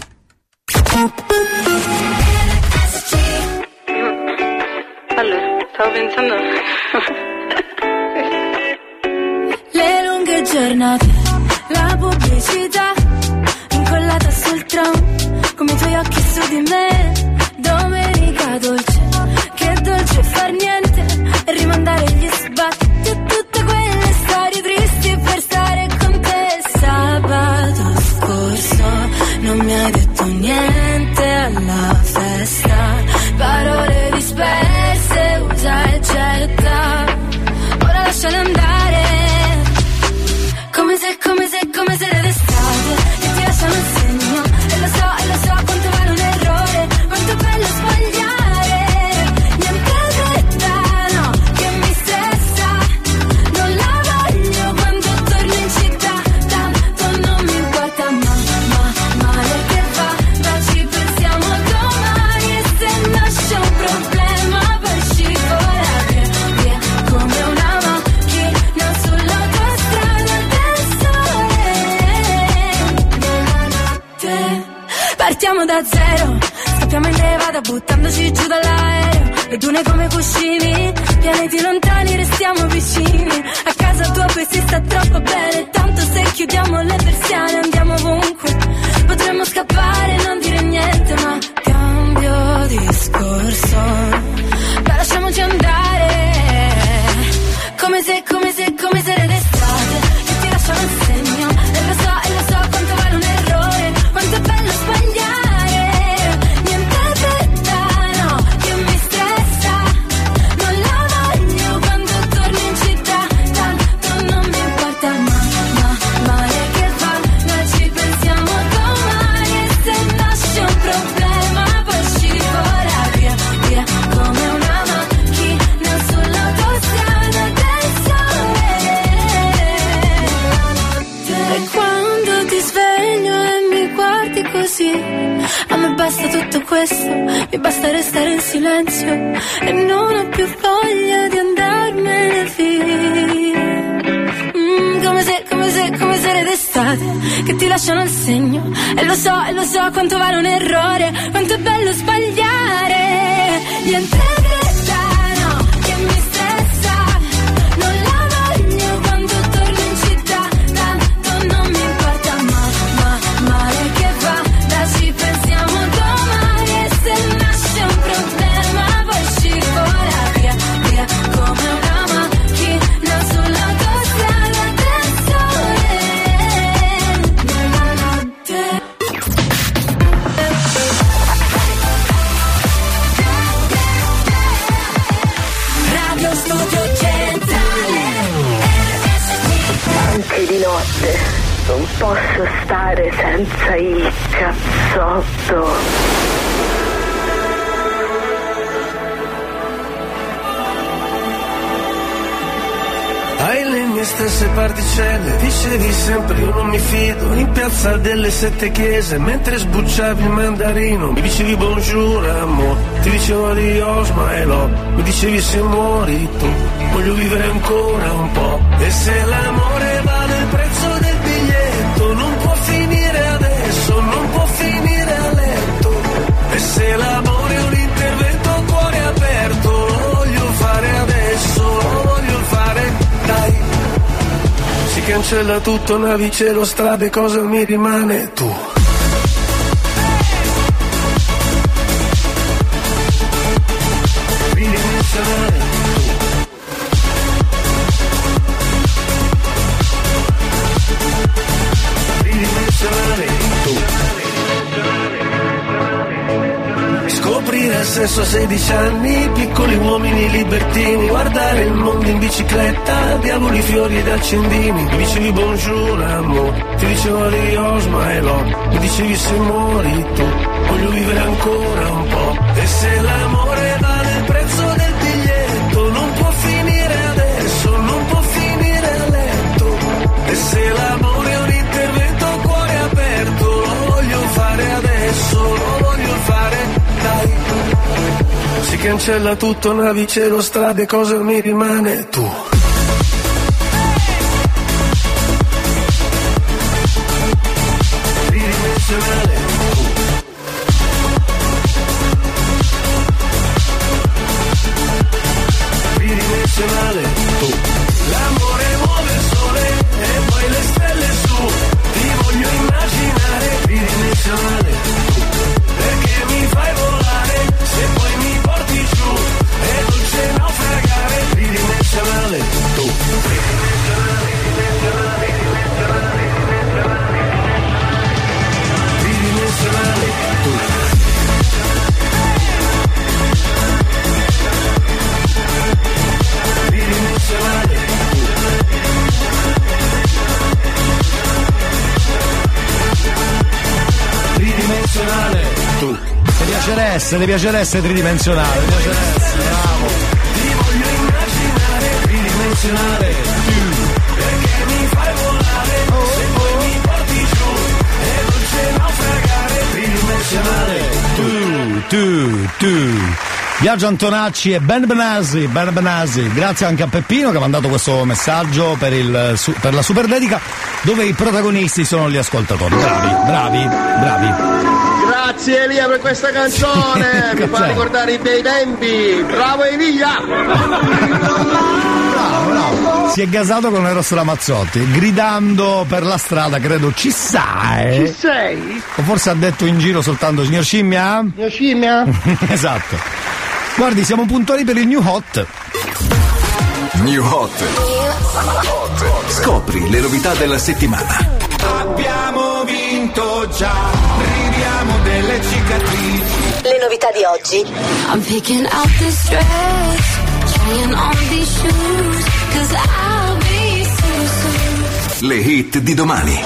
S43: sette chiese mentre sbucciavi il mandarino mi dicevi buongiorno amore ti dicevo di Osma e lo mi dicevi se muori tu voglio vivere ancora un po' e se l'amore va cancella tutto, navicello, strade, cosa mi rimane tu? verso 16 anni, piccoli uomini libertini, guardare il mondo in bicicletta, diavoli, fiori ed accendini, mi dicevi buongiorno, amore, ti dicevo adios, ma è no, mi dicevi se muori tu, voglio vivere ancora un po', e se l'amore va cancella tutto, navi, cielo, strade, cosa mi rimane tu? l'essere, ti piace l'essere
S1: tridimensionale, ti piace l'essere, bravo.
S43: Ti voglio immaginare tridimensionale, tu, perché mi fai volare, se poi mi porti giù, è dolce naufragare tridimensionale,
S1: tu, tu, tu. Biagio Antonacci e Ben Benasi, Ben Benasi, grazie anche a Peppino che ha mandato questo messaggio per, il, per la Superdedica dove i protagonisti sono gli ascoltatori. Bravi, bravi, bravi.
S18: Grazie Elia per questa canzone, mi fa ricordare i bei tempi. Bravo Elia!
S1: Si è gasato con Eros Ramazzotti, gridando per la strada, credo, ci sai?
S18: Chi sei?
S1: O forse ha detto in giro soltanto signor Scimmia?
S18: Mio scimmia?
S1: esatto. Guardi, siamo puntuali per il New Hot.
S53: New Hot. Scopri le novità della settimana.
S32: Abbiamo vinto già, ridiamo delle cicatrici.
S3: Le novità di oggi. I'm picking out this dress, trying on these shoes, cause I'll be so soon.
S53: Le hit di domani.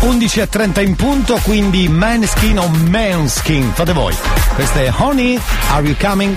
S1: 11.30 in punto, quindi Manskin o Manskin, fate voi. Questa è Honey, Are You Coming?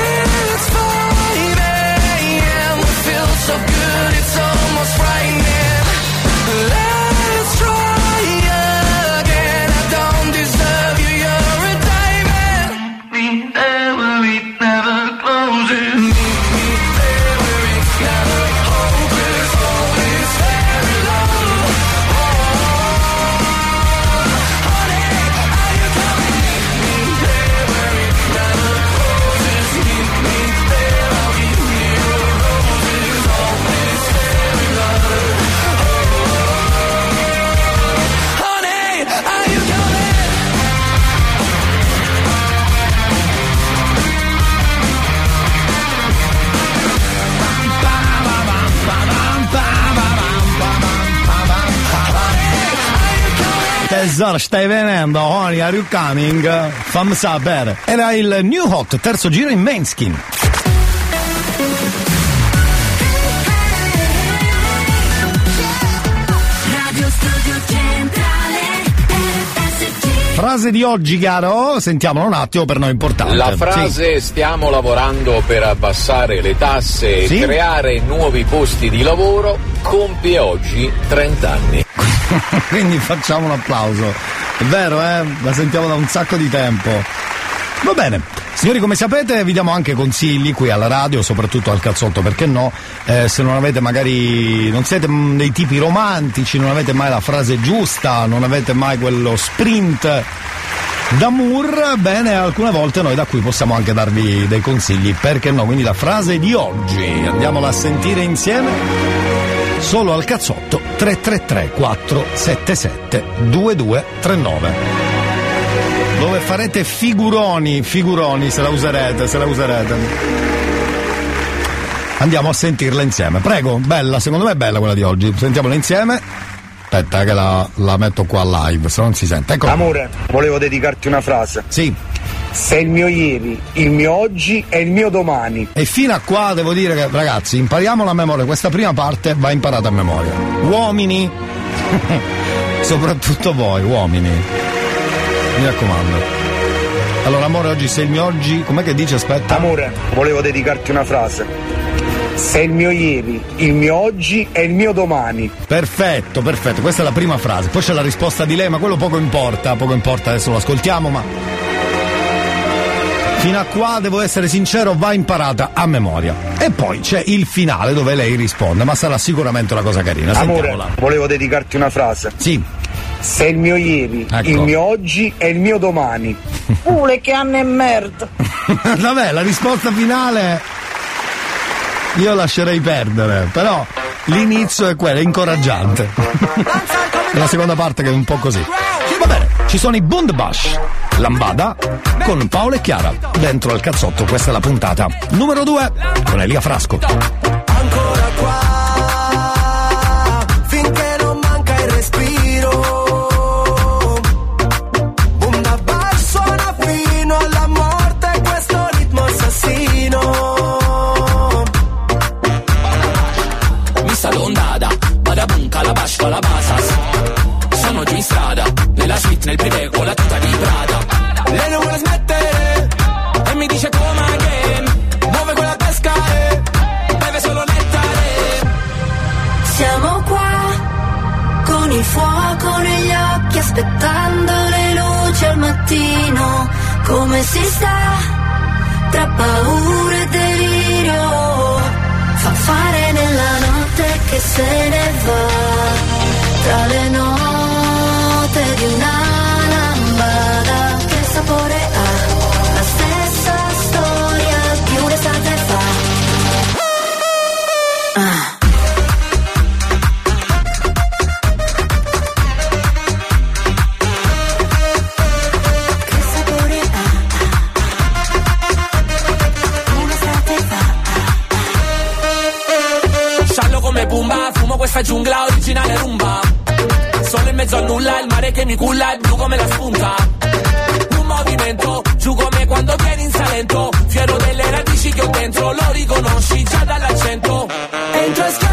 S1: Tesoro, stai venendo, Honey, are you coming? Fammi sapere. Era il New Hot, terzo giro in Manskin.
S3: Radio Studio Centrale RSC.
S1: Frase di oggi, caro, sentiamolo un attimo per noi importante.
S54: La
S1: Sì.
S54: frase stiamo lavorando per abbassare le tasse e
S1: Sì.
S54: creare nuovi posti di lavoro compie oggi 30 anni.
S1: Quindi facciamo un applauso. È vero, eh? La sentiamo da un sacco di tempo. Va bene, signori come sapete vi diamo anche consigli qui alla radio, soprattutto al cazzotto, perché no? Eh, se non avete magari, non siete dei tipi romantici, non avete mai la frase giusta, non avete mai quello sprint d'amour, bene, alcune volte noi da qui possiamo anche darvi dei consigli, perché no? Quindi la frase di oggi, andiamola a sentire insieme? Solo al cazzotto 333 477 2239 dove farete figuroni, figuroni se la userete, se la userete. Andiamo a sentirla insieme. Prego, bella, secondo me è bella quella di oggi. Sentiamola insieme. Aspetta, che la, la metto qua live, se non si sente. Ecco.
S12: Amore, volevo dedicarti una frase.
S1: Sì.
S12: Sei il mio ieri, il mio oggi e il mio domani.
S1: E fino a qua devo dire che, ragazzi, impariamo la memoria. Questa prima parte va imparata a memoria. Uomini, soprattutto voi, uomini. Mi raccomando. Allora, amore, oggi sei il mio oggi. Com'è che dice? Aspetta.
S12: Amore, volevo dedicarti una frase. Sei il mio ieri, il mio oggi e il mio domani.
S1: Perfetto, perfetto. Questa è la prima frase. Poi c'è la risposta di lei, ma quello poco importa. Poco importa, adesso lo ascoltiamo, ma. Fino a qua, devo essere sincero, va imparata a memoria. E poi c'è il finale dove lei risponde, ma sarà sicuramente una cosa carina.
S12: Amore,
S1: Sentiamola.
S12: volevo dedicarti una frase.
S1: Sì.
S12: Sei il mio ieri,
S1: Ecco.
S12: il mio oggi e il mio domani.
S18: Pure che anno e merda.
S1: Vabbè, la risposta finale io lascerei perdere, però l'inizio è quello, è incoraggiante. E la seconda parte che è un po' così. Ci sono i Bundbash, Lambada con Paolo e Chiara. Dentro al cazzotto, questa è la puntata numero 2 con Elia Frasco.
S3: Tra paura e delirio? Fa fare nella notte che se ne va tra le note
S55: questa giungla originale rumba. Solo in mezzo a nulla, il mare che mi culla è blu come la spunta. Un movimento, giù come quando vieni in Salento. Fiero delle radici che ho dentro, lo riconosci già dall'accento.
S39: Entra e schiaccia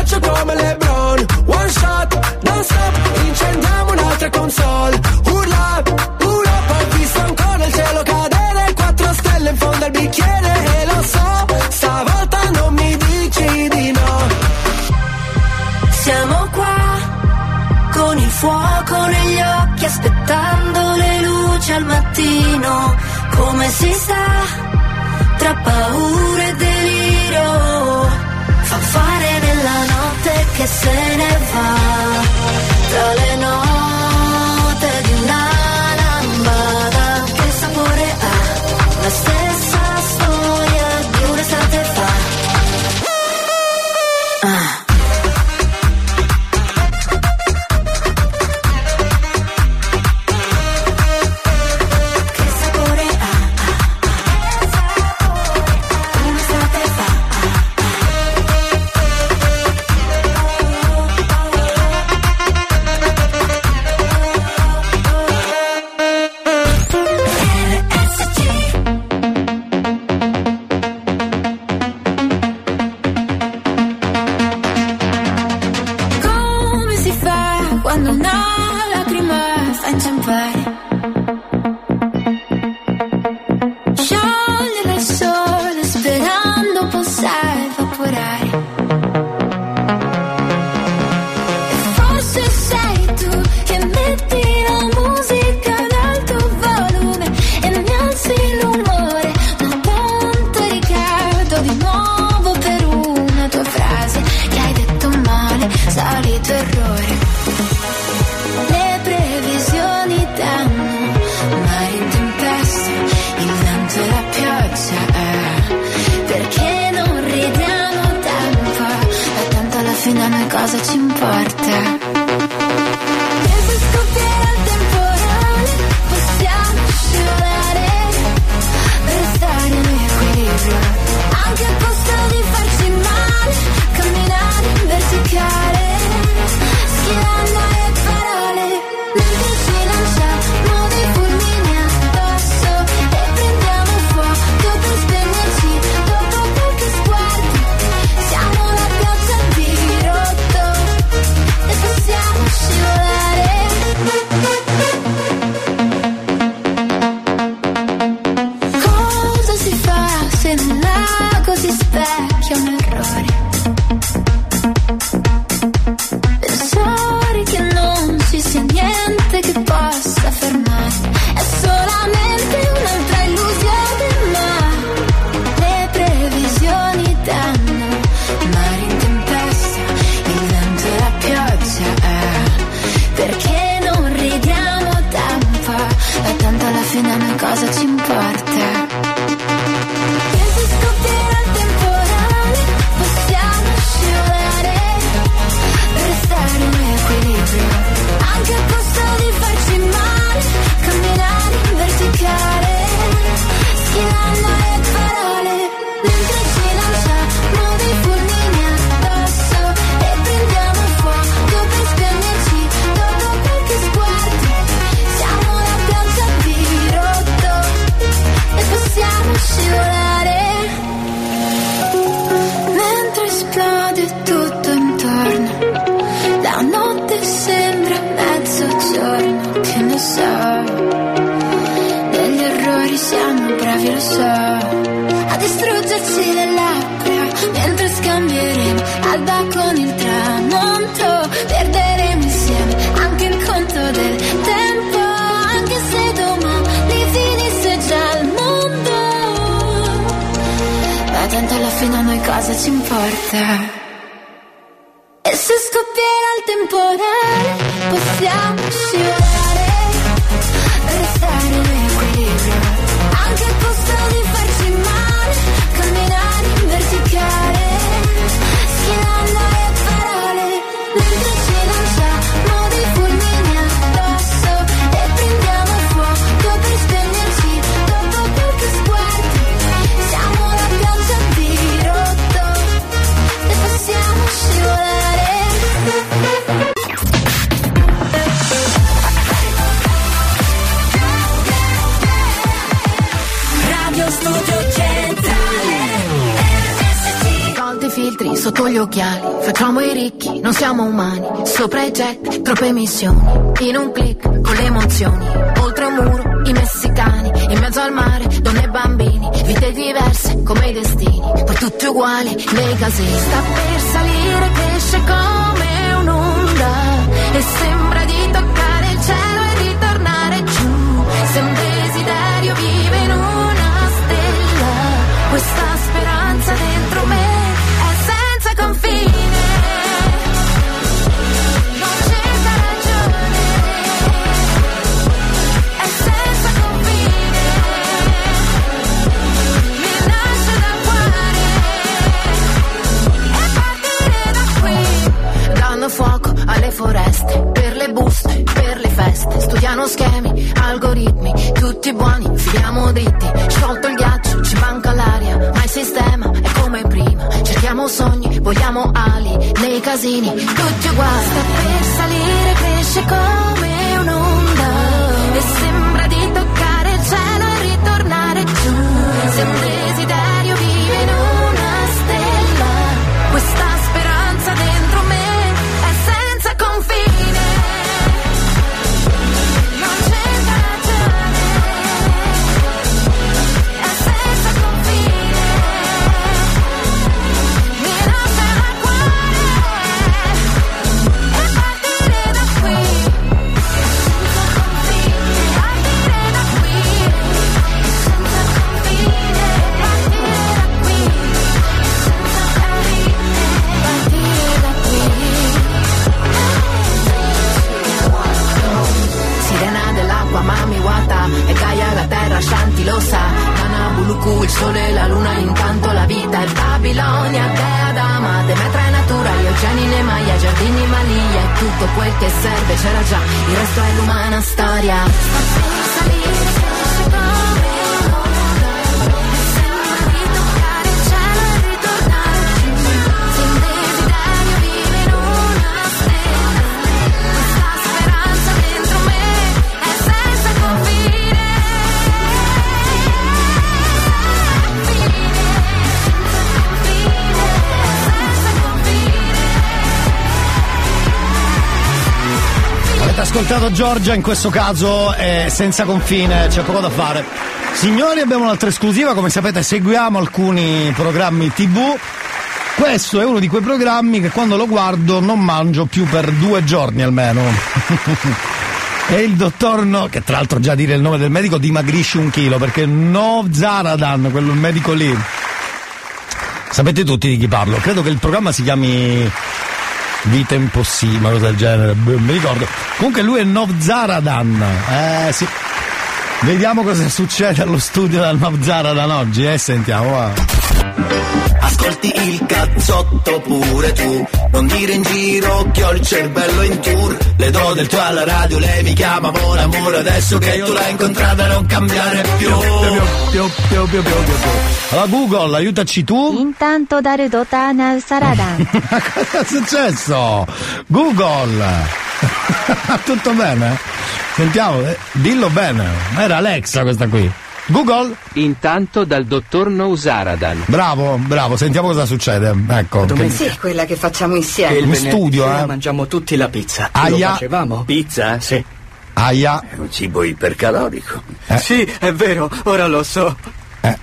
S3: si sta tra paura e delirio? Fa fare nella notte che se ne va tra le note
S56: emissioni In un click, con le emozioni Oltre un muro, i messicani In mezzo al mare, donne e bambini Vite diverse, come i destini Poi tutti uguali, nei casini. Sta per salire, cresce come un'onda E sembra di algoritmi Tutti buoni, filiamo dritti. Sciolto il ghiaccio, ci manca l'aria Ma il sistema è come prima. Cerchiamo sogni, vogliamo ali Nei casini, tutti uguali Sta per salire, cresce come un'onda. E sembra di toccare il cielo e ritornare giù. Se Buluku, il sole e la luna Intanto la vita è Babilonia Dea Dama, Demetra è natura Io Geni ne Maya, giardini Malia E tutto quel che serve c'era già Il resto è l'umana storia
S1: ascoltato Giorgia, in questo caso è senza confine, c'è poco da fare. Signori, abbiamo un'altra esclusiva, come sapete seguiamo alcuni programmi tv. Questo è uno di quei programmi che quando lo guardo non mangio più per due giorni almeno. E il dottor No, che tra l'altro già dire il nome del medico dimagrisce un chilo, perché No Zaradan, quello medico lì. Sapete tutti di chi parlo? Credo che il programma si chiami Vita impossibile, una cosa del genere, boh, mi ricordo. Comunque lui è Novzaradan. Eh sì. Vediamo cosa succede allo studio del Novzaradan oggi, eh, sentiamo. Va.
S57: Ascolti il cazzotto pure tu Non dire in giro che ho il cervello in tour Le do del tuo alla radio, lei mi chiama Mon amore Adesso che tu l'hai incontrata non cambiare più
S1: Allora Google, aiutaci tu.
S47: Intanto dare dotana al Saradan.
S1: Cosa è successo? Google! Tutto bene? Sentiamo, eh, dillo bene. Era Alexa questa qui. Google?
S26: Intanto dal dottor Nousaradan.
S1: Bravo, bravo, sentiamo cosa succede. Ecco. che-
S58: Sì, quella che facciamo insieme.
S1: In studio, eh.
S58: mangiamo tutti la pizza.
S1: Aia.
S58: Lo facevamo? Pizza? Sì.
S1: Aia.
S59: È un cibo ipercalorico.
S58: Sì, è vero, ora lo so.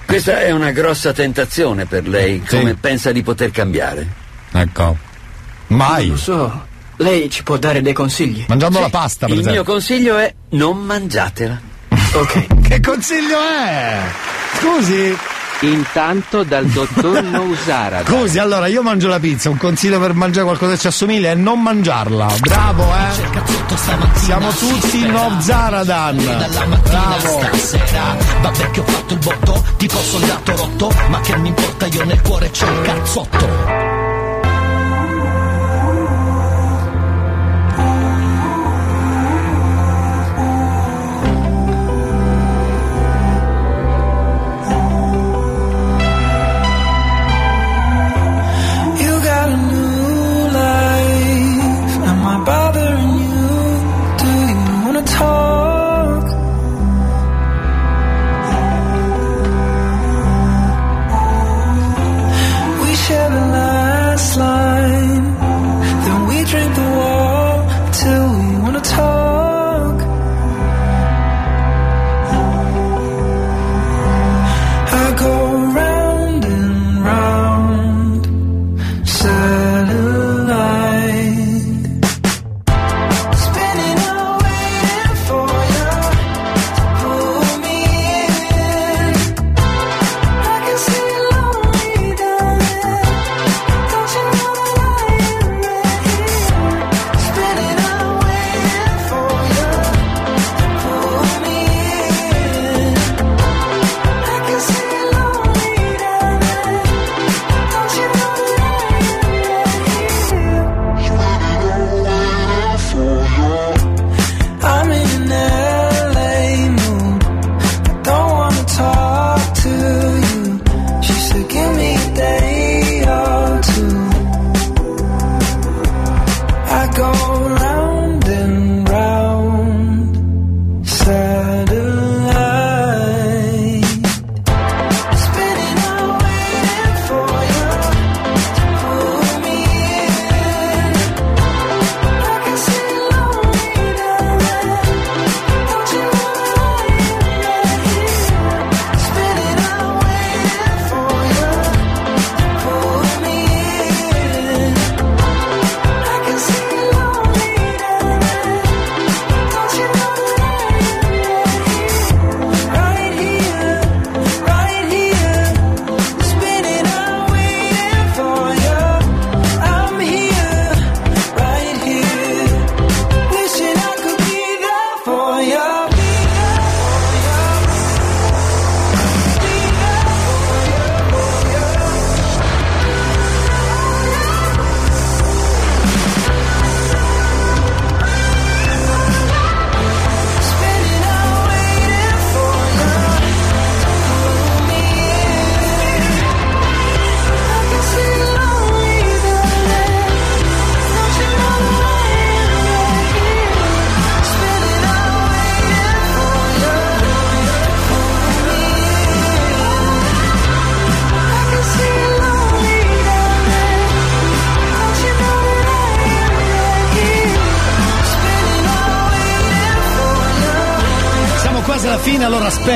S59: Questa è una grossa tentazione per lei. Come pensa di poter cambiare?
S1: Ecco. Mai.
S58: Lo so. Lei ci può dare dei consigli?
S1: Mangiando la pasta, per
S59: Il mio
S1: esempio.
S59: consiglio è non mangiatela.
S58: Ok.
S1: Che consiglio è? Scusi?
S26: Intanto dal dottor Nousara.
S1: Scusi, allora io mangio la pizza, un consiglio per mangiare qualcosa che ci assomiglia è non mangiarla. Bravo, eh? Siamo tutti no Zaradan. Bravo.
S5: stasera Vabbè che ho fatto il botto, tipo soldato rotto Ma che mi importa, io nel cuore c'ho un cazzotto
S1: about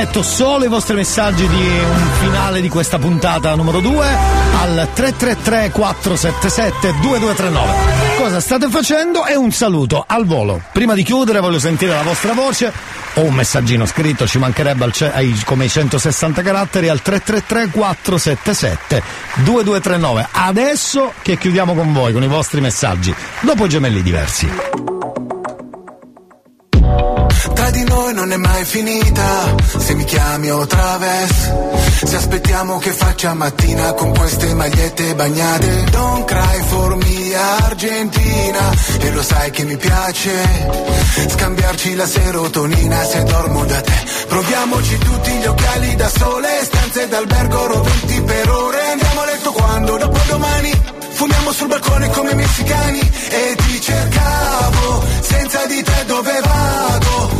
S1: aspetto solo i vostri messaggi di un finale di questa puntata numero 2 al 333 477 2239. Cosa state facendo? E un saluto al volo. Prima di chiudere voglio sentire la vostra voce o un messaggino scritto, ci mancherebbe al ce- ai- come i 160 caratteri al 333 477 2239. Adesso che chiudiamo con voi, con i vostri messaggi, dopo gemelli diversi.
S39: Noi non è mai finita, se mi chiami o traves. Se aspettiamo che faccia mattina con queste magliette bagnate. Don't cry for me Argentina, e lo sai che mi piace. Scambiarci la serotonina se dormo da te. Proviamoci tutti gli occhiali da sole, stanze d'albergo roventi per ore. Andiamo a letto quando? Dopo domani. Fumiamo sul balcone come messicani e ti cercavo, senza di te dove vado?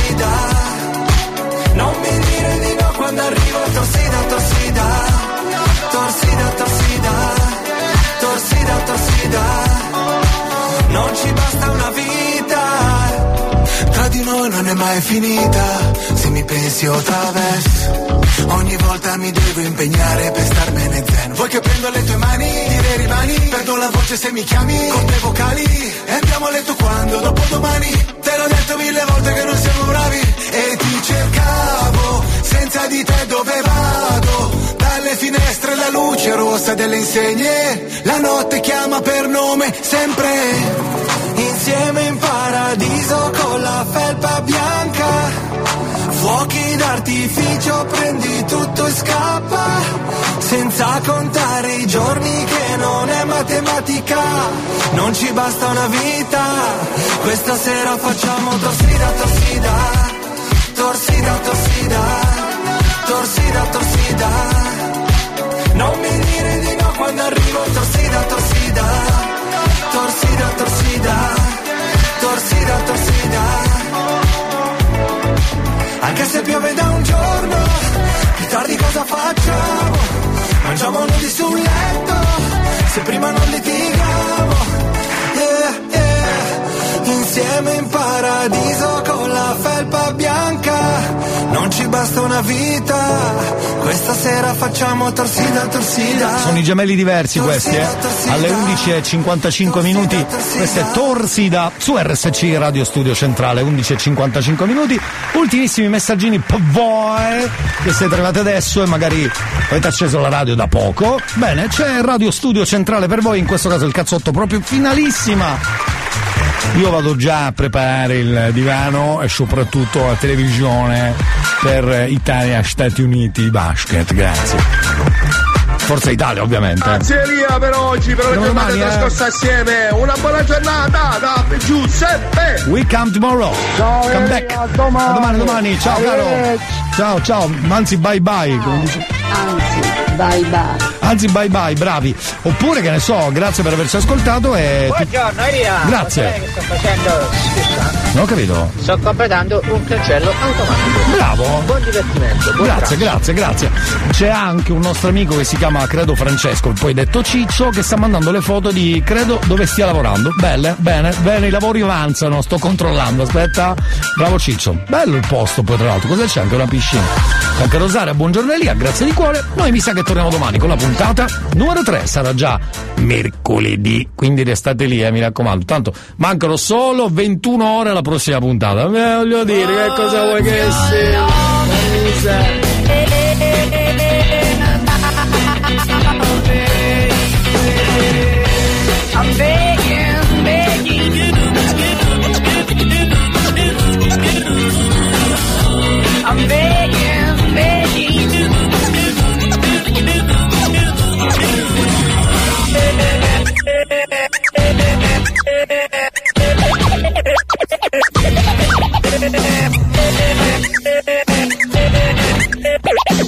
S39: quando arrivo torsida, torsida, torsida, torsida, torsida, torsida.
S43: Non ci basta una vita mai finita, se mi pensi o traverso. Ogni volta mi devo impegnare per starmene zen. Vuoi che prendo le tue mani, dire rimani, perdo la voce se mi chiami, con le vocali. E andiamo a letto quando, dopo domani. Te l'ho detto mille volte che non siamo bravi. E ti cercavo, senza di te dove vado? Dalle finestre la luce rossa delle insegne. La notte chiama per nome, sempre. Insieme in paradiso con la felpa bianca. Fuochi d'artificio, prendi tutto e scappa. Senza contare i giorni che non è matematica. Non ci basta una vita. Questa sera facciamo torsida, torsida. Torsida, torsida. Torsida, torsida. Non mi dire di no quando arrivo torsida, torsida. Torsida, torsida. Torsida, torsida. Anche se piove da un giorno, più tardi cosa facciamo? Mangiamo nudi sul letto, se prima non litighiamo. Yeah, yeah. Insieme in paradiso basta una vita, questa sera facciamo torsida, torsida.
S1: Sono i gemelli diversi questi, eh? Alle 11.55 minuti, questa è Torsida su RSC Radio Studio Centrale, 11.55 minuti. Ultimissimi messaggini per voi che siete arrivati adesso e magari avete acceso la radio da poco. Bene, c'è Radio Studio Centrale per voi, in questo caso il cazzotto proprio finalissima. Io vado già a preparare il divano e soprattutto la televisione per Italia-Stati Uniti basket, grazie. Forza Italia ovviamente.
S18: Grazie Elia per oggi, per la giornata
S1: domani, eh.
S18: trascorsa assieme. Una buona giornata da Giuseppe.
S1: We come tomorrow.
S18: Ciao,
S1: come
S18: Elia,
S1: back.
S18: a domani.
S1: A domani, domani. Ciao caro. Ciao, ciao. Anzi, bye bye. dice-
S60: Anzi, bye bye.
S1: Anzi, bye bye, bravi. Oppure, che ne so, grazie per averci ascoltato e.
S60: Buongiorno Elia.
S1: Grazie.
S60: Lo sai che sto facendo? Scusa.
S1: Non ho capito.
S60: Sto completando un cancello automatico.
S1: Bravo.
S60: Buon divertimento. Buon
S1: Grazie, grazie, grazie. C'è anche un nostro amico che si chiama Credo Francesco, poi detto Ciccio, che sta mandando le foto di Credo dove stia lavorando. Belle, bene, bene, i lavori avanzano, sto controllando, aspetta. Bravo Ciccio. Bello il posto poi tra l'altro, cosa c'è? Anche una piscina. Anche Rosaria, buongiorno Elia, grazie di cuore. Noi mi sa che torniamo domani con la puntata numero 3, sarà già mercoledì, quindi restate lì, eh, mi raccomando. Tanto mancano solo 21 ore alla prossima puntata. Eh, voglio dire, che cosa vuoi che sia?